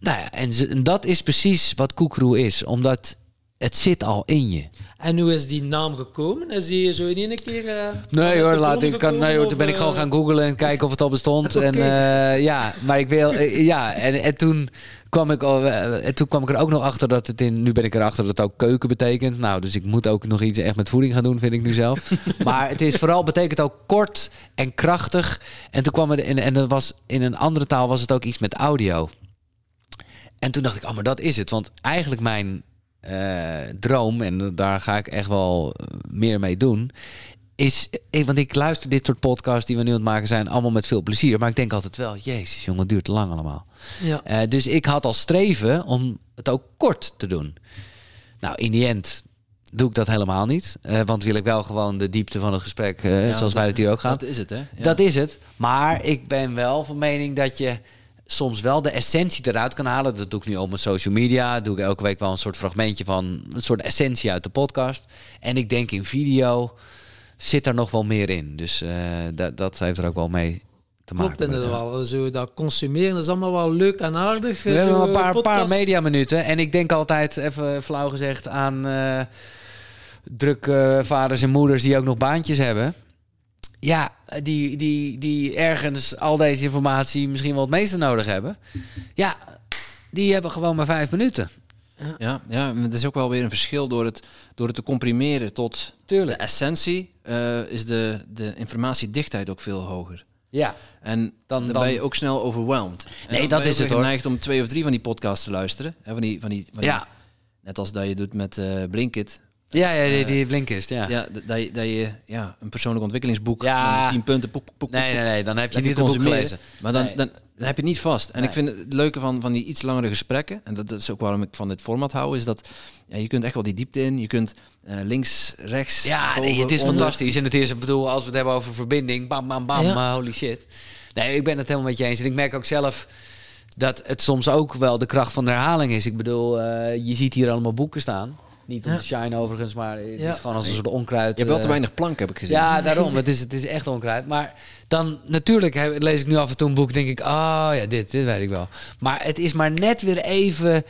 nou ja, en, dat is precies wat koekroe is, omdat het zit al in je. En hoe is die naam gekomen? Is die zo in één keer... Uh, nee hoor, laat ik kan, nee hoor, toen ben ik gewoon eh, gaan googlen en kijken of het al bestond. En uh, ja, maar ik wil... ja, en, en toen kwam ik, al, en toen kwam ik er ook nog achter dat het in... Nu ben ik erachter dat het ook keuken betekent. Nou, dus ik moet ook nog iets echt met voeding gaan doen, vind ik nu zelf. maar het is vooral, betekent ook kort en krachtig. En toen kwam het in... En er was, in een andere taal was het ook iets met audio. En toen dacht ik, oh, maar dat is het. Want eigenlijk mijn uh, droom, en daar ga ik echt wel eh, meer mee doen, is, eh, want ik luister dit soort podcasts die we nu aan het maken zijn, allemaal met veel plezier. Maar ik denk altijd wel, jezus jongen, het duurt te lang allemaal. Ja. Uh, dus ik had al streven om het ook kort te doen. Nou, in die end doe ik dat helemaal niet. Uh, want wil ik wel gewoon de diepte van het gesprek, uh, zoals wij het hier ook gaan. Dat is het, hè? Ja. Dat is het. Maar ik ben wel van mening dat je soms wel de essentie eruit kan halen. Dat doe ik nu op mijn social media. Doe ik elke week wel een soort fragmentje van een soort essentie uit de podcast. En ik denk in video zit er nog wel meer in. Dus uh, dat, dat heeft er ook wel mee te maken. Klopt inderdaad wel. Zo, dat consumeren is allemaal wel leuk en aardig. We hebben een paar, paar media minuten. En ik denk altijd, even flauw gezegd, aan uh, drukke vaders en moeders die ook nog baantjes hebben. Ja, die, die, die ergens al deze informatie misschien wel het meeste nodig hebben. Ja, die hebben gewoon maar vijf minuten. Ja, ja, het is ook wel weer een verschil door het, door het te comprimeren tot Tuurlijk. de essentie, uh, is de, de informatiedichtheid ook veel hoger. Ja. En dan, dan, ben je ook snel overwhelmed. nee, dat is het hoor. geneigd om twee of drie van die podcasts te luisteren. Hè, van die, van die, van die, ja. net als dat je doet met uh, Blinkit. Ja, ja die, die Blinkist, ja. Ja, dat je, dat je ja, een persoonlijk ontwikkelingsboek ja. tien punten, poek, poek, poek, nee, nee, nee, dan heb je niet boek gelezen. Maar dan, dan, dan, heb je het niet vast. En ik vind het leuke van, van die iets langere gesprekken, en dat, is ook waarom ik van dit format hou, is dat ja, je kunt echt wel die diepte in. Je kunt uh, links, rechts, Ja, boven, het is fantastisch. En het is, ik bedoel, als we het hebben over verbinding, bam, bam, bam, ja. holy shit. Nee, ik ben het helemaal met je eens. En ik merk ook zelf dat het soms ook wel de kracht van de herhaling is. Ik bedoel, uh, je ziet hier allemaal boeken staan. Niet om te shine overigens, maar het is gewoon als een soort onkruid. Je hebt wel te eh, weinig plank, heb ik gezien. Ja, daarom. het, is, het is echt onkruid. Maar dan natuurlijk lees ik nu af en toe een boek, denk ik, oh ja, dit, dit weet ik wel. Maar het is maar net weer even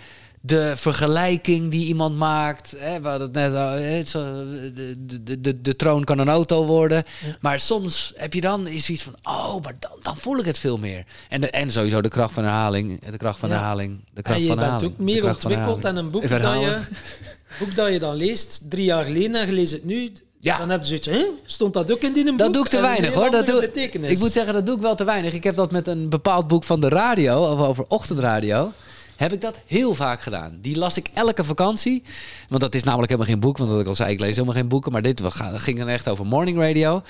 de vergelijking die iemand maakt. Hè, we hadden het net al, de, de, de, de, troon kan een auto worden. Maar soms heb je dan is iets van, oh, maar dan, dan voel ik het veel meer. En, de, en sowieso de kracht van herhaling. De kracht van herhaling. De kracht en je van bent ook meer ontwikkeld dan een boek dat, je, boek dat je dan leest drie jaar geleden en je leest het nu. Ja. Dan heb je zoiets, hè? stond dat ook in die boek? Dat doe ik te weinig hoor. Dat doe, ik moet zeggen, dat doe ik wel te weinig. Ik heb dat met een bepaald boek van de radio, of over ochtendradio heb ik dat heel vaak gedaan. Die las ik elke vakantie. Want dat is namelijk helemaal geen boek. Want wat ik al zei, ik lees helemaal geen boeken. Maar dit ging dan echt over morning radio.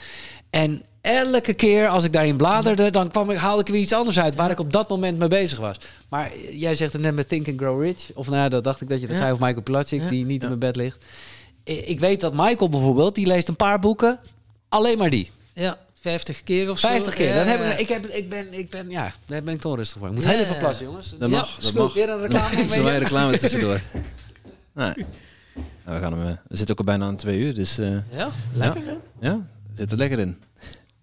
En elke keer als ik daarin bladerde, dan kwam ik, haalde ik weer iets anders uit waar ik op dat moment mee bezig was. Maar jij zegt het net met Think and Grow Rich. Of nou, dat dacht ik dat je het ja. over Michael Platschik, die niet in mijn bed ligt. Ik weet dat Michael bijvoorbeeld, die leest een paar boeken, alleen maar die. Ja. 50 keer of 50 zo. keer. dat heb ik, ik, heb, ik, ben, ik ben, ja, daar ben ik toch rustig voor. Ik moet heel even plassen, jongens. Dat mag. dat mag. Weer een reclame mee. Wij reclame tussendoor. nee. Nou, we, gaan hem, eh, we zitten ook al bijna aan twee uur, dus... Uh, ja, lekker hè? Ja, we zitten lekker in.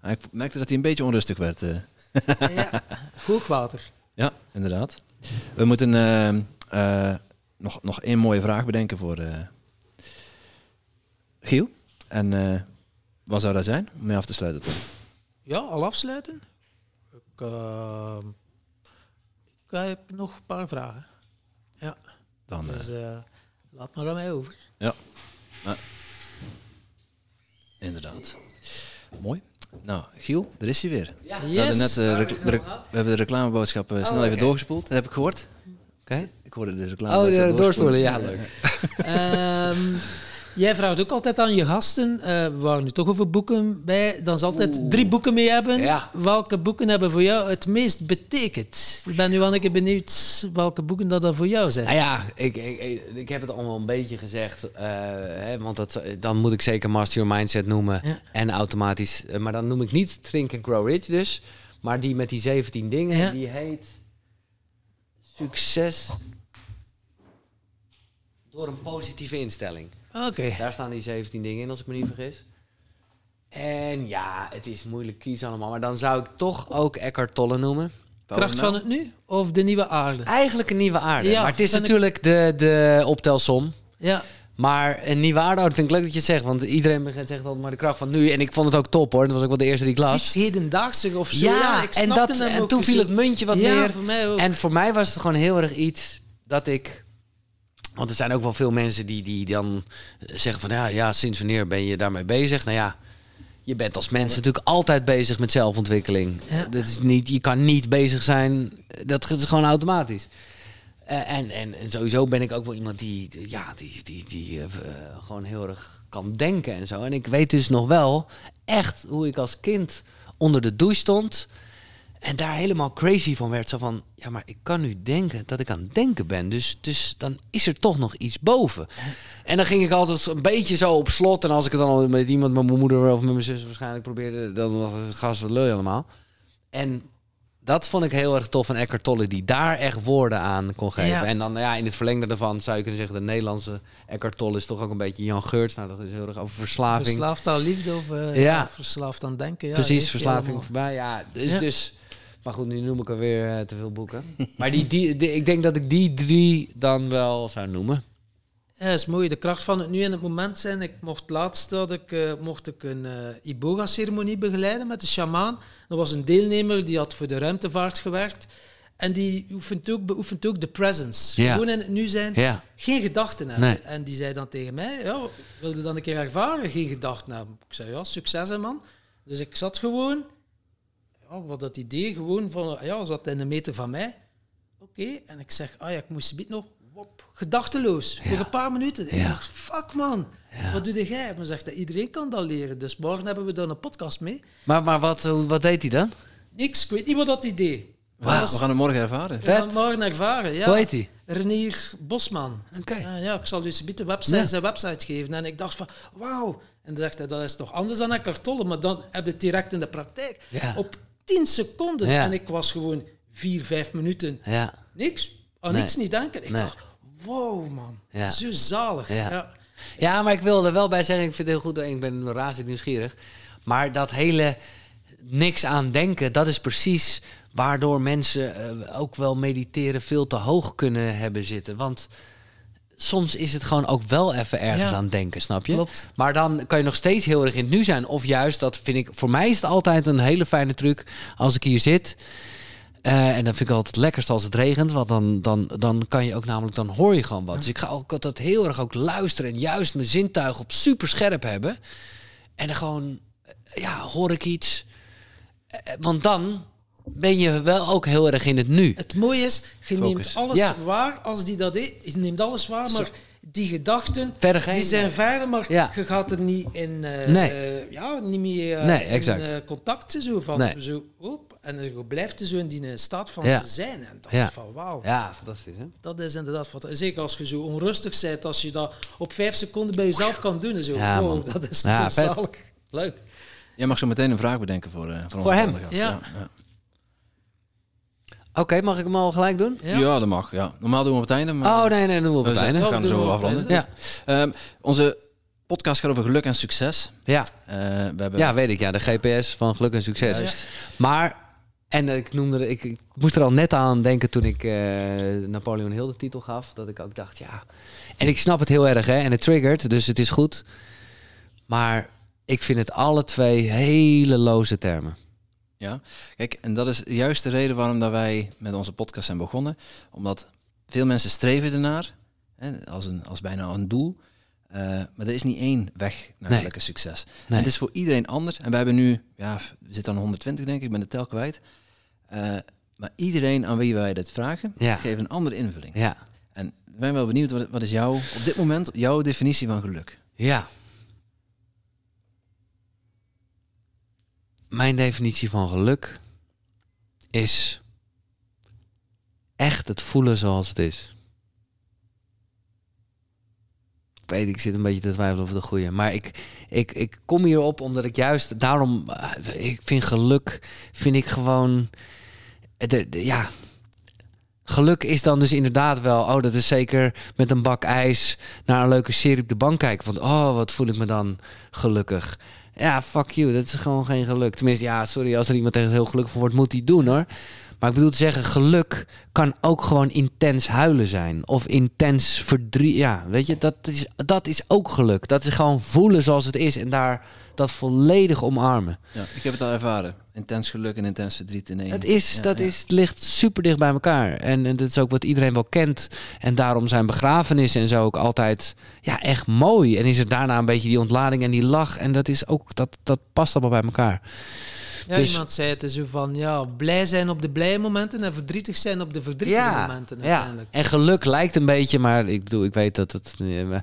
Ik merkte dat hij een beetje onrustig werd. Uh. ja, hoogwater. Ja, inderdaad. We moeten uh, nog, nog één mooie vraag bedenken voor Giel. En wat zou dat zijn om mee af te sluiten, toch? Ja, al afsluiten? Ik, uh, ik heb nog een paar vragen. Ja. Dan, dus uh, laat maar aan mij over. Ja. inderdaad. Mooi. Nou, Giel, er is hij weer. Ja. We, hebben net, uh, we hebben de reclameboodschap uh, snel oh, even doorgespoeld. Dat heb ik gehoord. Oké. Ik hoorde de reclame. Oh, doorspoelen, ja, leuk. um, Jij vraagt ook altijd aan je gasten, uh, we waren nu toch over boeken bij, dan zal altijd drie boeken mee hebben. Welke boeken hebben voor jou het meest betekend? Ik ben nu wel een keer benieuwd welke boeken dat er voor jou zijn. Nou ja, ik, ik, ik heb het allemaal een beetje gezegd, uh, hè, want dat, dan moet ik zeker Master Your Mindset noemen en automatisch. Uh, maar dan noem ik niet Think and Grow Rich dus, maar die met die 17 dingen, die heet Succes door een positieve instelling. Oké. Daar staan die 17 dingen in, als ik me niet vergis. En ja, het is moeilijk kiezen allemaal. Maar dan zou ik toch ook Eckhart Tolle noemen. Kracht van het nu? Of de nieuwe aarde? Eigenlijk een nieuwe aarde. Ja, maar het is natuurlijk de, de optelsom. Ja. Maar een nieuwe aarde, dat vind ik leuk dat je het zegt. Want iedereen zegt altijd maar de kracht van nu. En ik vond het ook top hoor. Dat was ook wel de eerste die ik las. Iets hedendaagse of zo. Ja, en, dat, en toen viel het muntje wat ja, meer. Voor mij ook. En voor mij was het gewoon heel erg iets dat ik want er zijn ook wel veel mensen die, die dan zeggen van ja, ja, sinds wanneer ben je daarmee bezig? Nou ja, je bent als mens natuurlijk altijd bezig met zelfontwikkeling. Dat is niet, je kan niet bezig zijn, dat is gewoon automatisch. Uh, en, en, en, sowieso ben ik ook wel iemand die, ja, die, die, die uh, gewoon heel erg kan denken en zo. En ik weet dus nog wel echt hoe ik als kind onder de douche stond en daar helemaal crazy van werd. Zo van, ja, maar ik kan nu denken dat ik aan het denken ben. Dus, dus dan is er toch nog iets boven. En dan ging ik altijd een beetje zo op slot. En als ik het dan met iemand, met mijn moeder of met mijn zus waarschijnlijk probeerde, dan was het gas wat leu allemaal. En dat vond ik heel erg tof van Eckhart Tolle, die daar echt woorden aan kon geven. En dan ja, in het verlengde daarvan zou je kunnen zeggen, de Nederlandse Eckhart Tolle is toch ook een beetje Jan Geurts. Nou, dat is heel erg over verslaving. Verslaafd aan liefde of uh, ja. verslaafd aan denken. Ja, Precies, verslaving voorbij. Ja, dus, dus maar goed, nu noem ik alweer uh, te veel boeken. maar die, die, ik denk dat ik die drie dan wel zou noemen. Ja, is mooi. De kracht van het nu in het moment zijn. Ik mocht laatst dat ik, uh, mocht ik een uh, Iboga-ceremonie begeleiden met de shamaan. Dat was een deelnemer die had voor de ruimtevaart gewerkt. En die oefent ook, beoefent ook de presence. Gewoon in het nu zijn, ja. geen gedachten hebben. En die zei dan tegen mij, ja, wilde dan een keer ervaren, geen gedachten hebben. Ik zei, ja, succes hè man. Dus ik zat gewoon oh, wat dat idee gewoon van, ja, zat in een meter van mij. Oké, en ik zeg, ah ja, ik moest een nog wop, gedachteloos, voor een paar minuten. Ik dacht, fuck man, wat doe jij? Maar zegt dat iedereen kan dat leren, dus morgen hebben we dan een podcast mee. Maar, maar wat, wat deed hij dan? Niks, ik weet niet wat dat idee. we gaan het morgen ervaren. We gaan morgen ervaren, ja. Hoe heet hij? Renier Bosman. Oké. ja, ik zal u de website, zijn website geven. En ik dacht van, wauw. En dan zegt hij, dat is toch anders dan een kartolle, maar dan heb je het direct in de praktijk. Op 10 seconden. En ik was gewoon vier, vijf minuten. Ja. Niks. Aan niks niet denken. Ik dacht, wow man, zo zalig. Ja. ja. maar ik wilde er wel bij zeggen, ik vind het heel goed, ik ben razend nieuwsgierig. Maar dat hele niks aan denken, dat is precies waardoor mensen eh, ook wel mediteren veel te hoog kunnen hebben zitten. Want soms is het gewoon ook wel even ergens aan denken, snap je? Klopt. Maar dan kan je nog steeds heel erg in het nu zijn. Of juist, dat vind ik, voor mij is het altijd een hele fijne truc als ik hier zit. Uh, en dan vind ik altijd het lekkerst als het regent. Want dan, dan, dan kan je ook namelijk, dan hoor je gewoon wat. Dus ik ga ook altijd heel erg ook luisteren en juist mijn zintuig op super scherp hebben. En dan gewoon, eh, ja, hoor ik iets. Eh, want dan ben je wel ook heel erg in het nu. Het mooie is, je neemt alles waar als die dat is. Je neemt alles waar, maar die gedachten die zijn verder, maar je gaat er niet in, uh, nee. uh, ja, niet meer uh, nee, exact. in contact zo van. Nee. Zo, op, en je blijft zo in die staat van ja. zijn. En dat is van wauw. Ja, fantastisch. Hè? Dat is inderdaad fantastisch. Zeker als je zo onrustig bent, als je dat op vijf seconden bij jezelf kan doen. Zo. Ja, wow, dat is ja, Leuk. Jij mag zo meteen een vraag bedenken voor, voor, voor hem. ja. Oké, mag ik hem al gelijk doen? Ja, dat mag. Ja. Normaal doen we op het einde. Maar... Oh, nee, nee, doen we op het einde. We gaan zo afronden. Ja. Um, onze podcast gaat over geluk en succes. Ja. Uh, we hebben... ja, weet ik. Ja, de GPS van geluk en succes. Juist. Maar, en ik noemde, ik, ik, moest er al net aan denken toen ik uh, Napoleon Hill de titel gaf. Dat ik ook dacht, ja. En ik snap het heel erg, hè. En het triggert, dus het is goed. Maar ik vind het alle twee hele loze termen. Ja, kijk, en dat is juist de reden waarom dat wij met onze podcast zijn begonnen. Omdat veel mensen streven ernaar, hè, als, een, als bijna een doel. Uh, maar er is niet één weg naar nee. succes. Nee. het is voor iedereen anders. En wij hebben nu, ja, we zitten aan 120 denk ik, ik ben de tel kwijt. Uh, maar iedereen aan wie wij dit vragen, ja. geeft een andere invulling. Ja. En ik ben wel benieuwd, wat, wat is jouw, op dit moment jouw definitie van geluk? Ja, Mijn definitie van geluk is echt het voelen zoals het is. Ik weet, ik zit een beetje te twijfelen over de goede. Maar ik, ik, ik kom hierop omdat ik juist daarom. Eh, ik vind geluk. Vind ik gewoon. De, ja. Geluk is dan dus inderdaad wel. Oh, dat is zeker met een bak ijs naar een leuke serie op de bank kijken. Van oh, wat voel ik me dan gelukkig. Ja, fuck you. Dat is gewoon geen geluk. Tenminste, ja, sorry. Als er iemand echt heel gelukkig van wordt, moet hij doen hoor. Maar ik bedoel te zeggen, geluk kan ook gewoon intens huilen zijn. Of intens verdriet. Ja, weet je, dat is, dat is ook geluk. Dat is gewoon voelen zoals het is. En daar dat volledig omarmen. Ja, ik heb het al ervaren. Intens geluk en intens verdriet in één. Het, is, dat Is, ligt super dicht bij elkaar. En, en dat is ook wat iedereen wel kent. En daarom zijn begrafenissen en zo ook altijd ja, echt mooi. En is er daarna een beetje die ontlading en die lach. En dat, is ook, dat, dat past allemaal bij elkaar. Ja, dus, iemand zei het zo van, ja, blij zijn op de blije momenten en verdrietig zijn op de verdrietige ja, momenten uiteindelijk. Ja. En geluk lijkt een beetje, maar ik bedoel, ik weet dat het uh,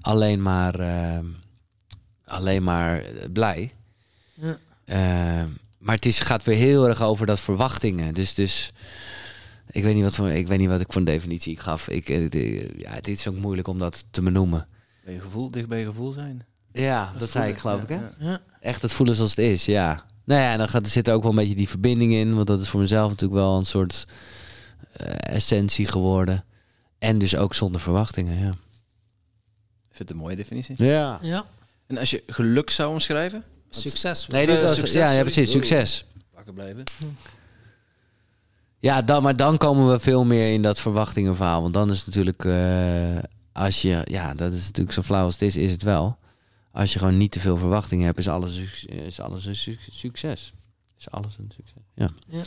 alleen maar... Uh, alleen maar eh, blij. Ja. Uh, maar het is, gaat weer heel erg over dat verwachtingen. Dus, dus ik, weet niet wat voor, ik weet niet wat ik voor een definitie ik gaf. Ik, eh, ja, het is ook moeilijk om dat te benoemen. Bij je gevoel, dicht bij je gevoel zijn. Ja, dat, zei ik geloof ik. Hè? Ja. Echt het voelen zoals het is, ja. Nou ja, en dan gaat, er zit er ook wel een beetje die verbinding in. Want dat is voor mezelf natuurlijk wel een soort essentie geworden. En dus ook zonder verwachtingen, ja. Ik vind het een mooie definitie. Ja. ja. En als je geluk zou omschrijven? Succes. Nee, dit was, succes, ja, ja, precies. Succes. Wakker blijven. Ja, dan, maar dan komen we veel meer in dat verwachtingenverhaal. Want dan is het natuurlijk, uh, als je, ja, dat is natuurlijk zo flauw als het is, is het wel. Als je gewoon niet te veel verwachtingen hebt, is alles, is alles een succes. Is alles een succes. Ja. ja.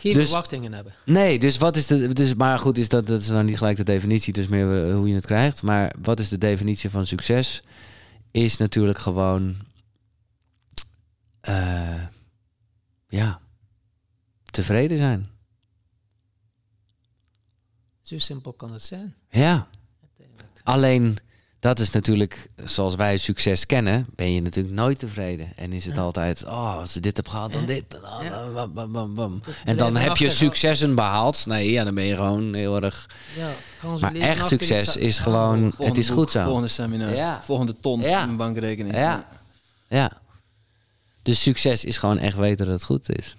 Geen dus, verwachtingen hebben. Nee, dus wat is de. Dus, maar goed, is dat, dat is nou niet gelijk de definitie, dus meer hoe je het krijgt. Maar wat is de definitie van succes? is natuurlijk gewoon. Uh, ja. Tevreden zijn. Zo simpel kan het zijn. Ja. Alleen dat is natuurlijk, zoals wij succes kennen, ben je natuurlijk nooit tevreden. En is het altijd, oh, als je dit hebt gehad, dan dit. Dan, En dan heb je successen behaald. Nee, ja, dan ben je gewoon heel erg. Ja, maar echt succes is gewoon, het is goed zo. Volgende seminar, ja. volgende ton ja. in mijn bankrekening. Ja. ja. Dus succes is gewoon echt weten dat het goed is.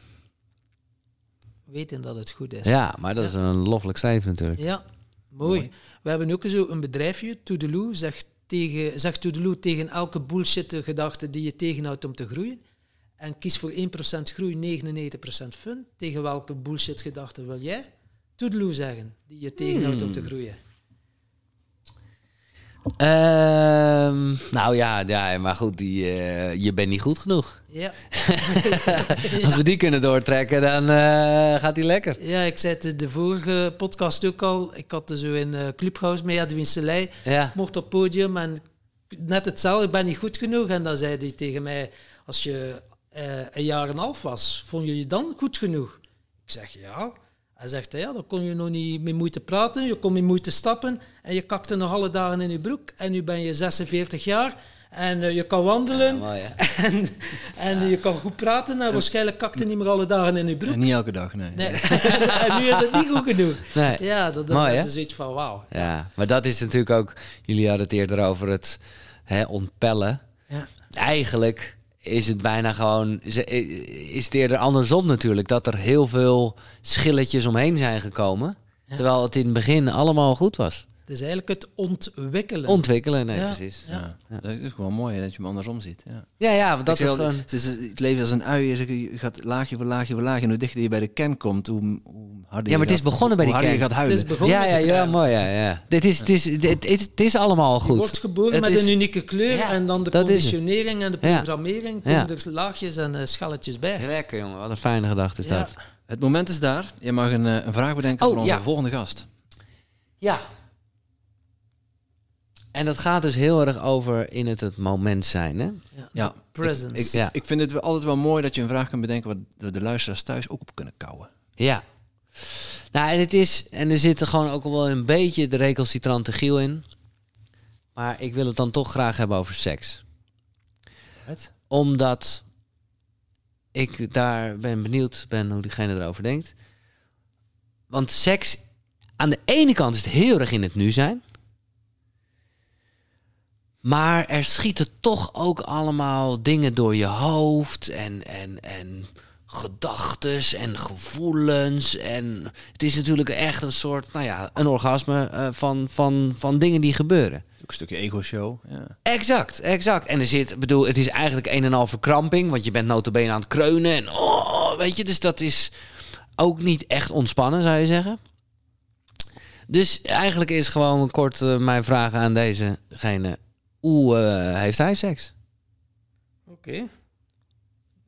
Weten dat het goed is. Ja, maar dat is een loffelijk schrijven natuurlijk. Ja, mooi. We hebben ook zo een bedrijfje, Toedeloe, zegt, tegen, zegt Toedeloe tegen elke bullshit gedachte die je tegenhoudt om te groeien. En kies voor 1% groei, 99% fun. Tegen welke bullshit gedachten wil jij toedeloe zeggen, die je tegenhoudt om te hmm. groeien? Ehm, nou ja, ja, maar goed, die, uh, je bent niet goed genoeg. Ja. Als we die kunnen doortrekken, dan uh, gaat die lekker. Ja, ik zei het de vorige podcast ook al. Ik had er zo in uh, Clubhouse mee, Edwin Selei. Ja. Mocht op podium en net hetzelfde, ik ben niet goed genoeg. En dan zei hij tegen mij, als je een jaar en een half was, vond je je dan goed genoeg? Ik zeg ja. Hij zegt, ja, dan kon je nog niet meer moeite praten, je kon meer moeite stappen en je kakte nog alle dagen in je broek. En nu ben je 46 jaar en uh, je kan wandelen en, en je kan goed praten en waarschijnlijk kakte niet meer alle dagen in je broek. En niet elke dag, nee. nee. en nu is het niet goed genoeg. Nee. Ja, dat, dat is zoiets van wauw. Ja, maar dat is natuurlijk ook, jullie hadden het eerder over het hè, ontpellen. Ja. Eigenlijk is het bijna gewoon. Is het eerder andersom natuurlijk. Dat er heel veel schilletjes omheen zijn gekomen. Terwijl het in het begin allemaal goed was. Het is eigenlijk het ontwikkelen. Ontwikkelen, nee, precies. Ja. ja. Dat is gewoon mooi dat je hem andersom ziet. Ja, ja, ja dat is gewoon... Het, is, het leven als een ui. Je gaat laagje voor laagje voor laagje. En hoe dichter je bij de kern komt, hoe, hoe harder Ja, maar het is begonnen bij die kern. je gaat huilen. Het is begonnen ja, ja, ja, mooi. Ja, ja. Dit is, het, is, dit, het, is allemaal goed. Je wordt geboren met een unieke kleur. en dan de conditionering en de programmering. Komen er laagjes en uh, schalletjes bij. Lekker, jongen. Wat een fijne gedachte is dat. Het moment is daar. Je mag een, eh, een vraag bedenken oh, voor onze volgende gast. Ja, en dat gaat dus heel erg over in het, het moment zijn, hè? Ja, ja. presence. Ik, ik, ja. ik vind het altijd wel mooi dat je een vraag kunt bedenken... waar de luisteraars thuis ook op kunnen kouwen. Ja. Nou, en het is... En er zit er gewoon ook wel een beetje de recalcitrante giel in. Maar ik wil het dan toch graag hebben over seks. Wat? Omdat ik daar ben benieuwd ben hoe diegene erover denkt. Want seks... Aan de ene kant is het heel erg in het nu zijn... Maar er schieten toch ook allemaal dingen door je hoofd en, en, en gedachtes en gevoelens. En het is natuurlijk echt een soort, nou ja, een orgasme uh, van, van, van dingen die gebeuren. Ook een stukje ego-show. Ja. Exact, exact. En er zit, bedoel, het is eigenlijk een en al verkramping, want je bent notabene aan het kreunen en oh, weet je, dus dat is ook niet echt ontspannen, zou je zeggen. Dus eigenlijk is gewoon kort uh, mijn vraag aan dezegene. Hoe uh, heeft hij seks? Oké.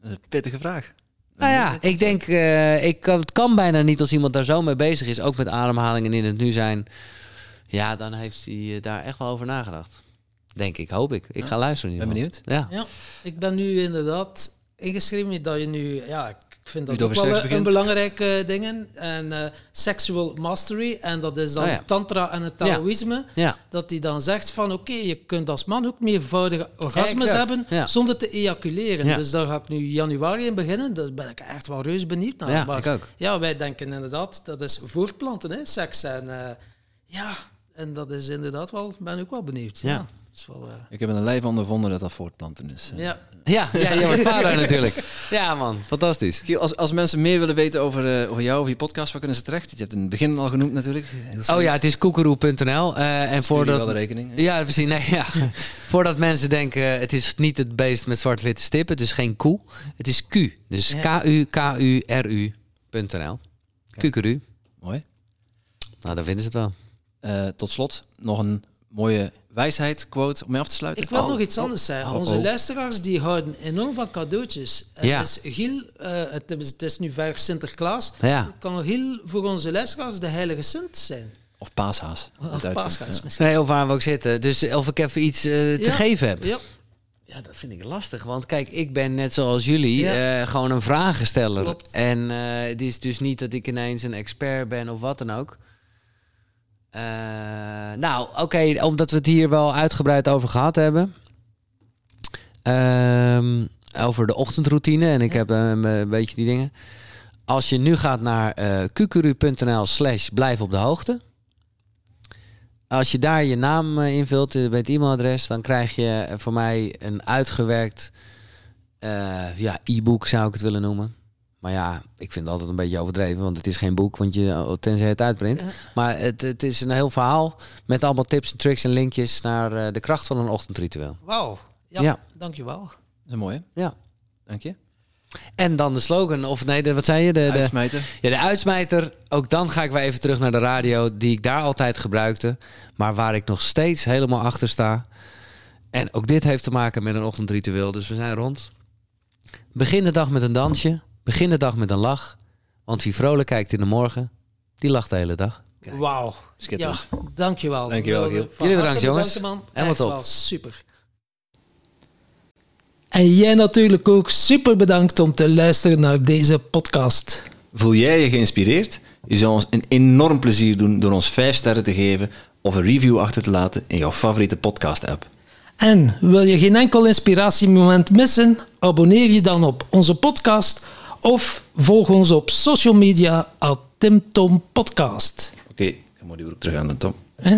Dat is een pittige vraag. Nou ja, ik denk, uh, ik, het kan bijna niet als iemand daar zo mee bezig is, ook met ademhalingen in het nu zijn. Ja, dan heeft hij eh, daar echt wel over nagedacht. Denk ik, hoop ik. Ik ga luisteren. Ben benieuwd. Ja. ja, ik ben nu inderdaad ingeschreven dat je nu, ja, ik vind dat ook wel een belangrijke dingen. En uh, sexual mastery, en dat is dan oh tantra en het Taoïsme. Ja. Dat die dan zegt van oké, je kunt als man ook meervoudige orgasmes hebben zonder te ejaculeren. Dus daar ga ik nu januari in beginnen. Dus ben ik echt wel reus benieuwd naar. Ja, maar, ik ook. Ja, wij denken inderdaad, dat is voortplanten, hè, seks. En uh, ja, en dat is inderdaad wel, ben ik ook wel benieuwd. ja. Wel, uh... Ik heb een lijf ondervonden dat dat voortplanten is. Ja, ja, ja je wordt vader natuurlijk. Ja man, fantastisch. als, als mensen meer willen weten over, uh, over jou, over je podcast, waar kunnen ze terecht? Je hebt in het begin al genoemd natuurlijk. Oh ja, het is koekeroe.nl. Uh, en voordat... wel de rekening. Ja, precies. Nee, ja. voordat mensen denken, het is niet het beest met zwart-witte stippen. Het is geen koe. Het is Q. Dus K-U-K-U-R-U.nl. Kukeru. Mooi. Nou, dan vinden ze het wel. Uh, tot slot nog een mooie wijsheid, quote, om mee af te sluiten? Ik wil oh. nog iets anders zeggen. Oh, Onze oh. luisteraars die houden enorm van cadeautjes. Ja. Dus Giel, uh, het, is, het, is, nu ver Sinterklaas. Ja. Kan Giel voor onze luisteraars de heilige Sint zijn? Of paashaas. Of paashaas misschien. Nee, of waar we ook zitten. Dus of ik even iets uh, te geven heb. Ja. Ja, dat vind ik lastig. Want kijk, ik ben net zoals jullie ja. uh, gewoon een vragensteller. Klopt. En uh, het is dus niet dat ik ineens een expert ben of wat dan ook. Uh, nou, oké, omdat we het hier wel uitgebreid over gehad hebben. Uh, over de ochtendroutine. En ik heb een beetje die dingen. Als je nu gaat naar uh, eh, kukuru.nl slash blijf op de hoogte. Als je daar je naam uh, invult bij het e-mailadres, dan krijg je voor mij een uitgewerkt ja, e-book, zou ik het willen noemen. Maar ja, ik vind het altijd een beetje overdreven, want het is geen boek, want je, oh, tenzij het uitprint. Maar het, het is een heel verhaal met allemaal tips en tricks en linkjes naar uh, de kracht van een ochtendritueel. Wauw. Ja, ja, dankjewel. Dat is mooi, Ja. Dank je. En dan de slogan, of nee, de, wat zei je? De, de uitsmijter. Ja, de uitsmijter. Ook dan ga ik weer even terug naar de radio, die ik daar altijd gebruikte. Maar waar ik nog steeds helemaal achter sta. En ook dit heeft te maken met een ochtendritueel. Dus we zijn rond. Begin de dag met een dansje. Begin de dag met een lach. Want wie vrolijk kijkt in de morgen, die lacht de hele dag. Wauw. Ja, dankjewel. Dankjewel, Jullie bedankt, jongens. Helemaal top. super. En jij natuurlijk ook super bedankt om te luisteren naar deze podcast. Voel jij je geïnspireerd? Je zou ons een enorm plezier doen door ons 5 sterren te geven of een review achter te laten in jouw favoriete podcast-app. En wil je geen enkel inspiratiemoment missen? Abonneer je dan op onze podcast of volg ons op social media at Tim Tom Podcast. Oké, okay, dan moet die weer terug aan de Tom. Hè?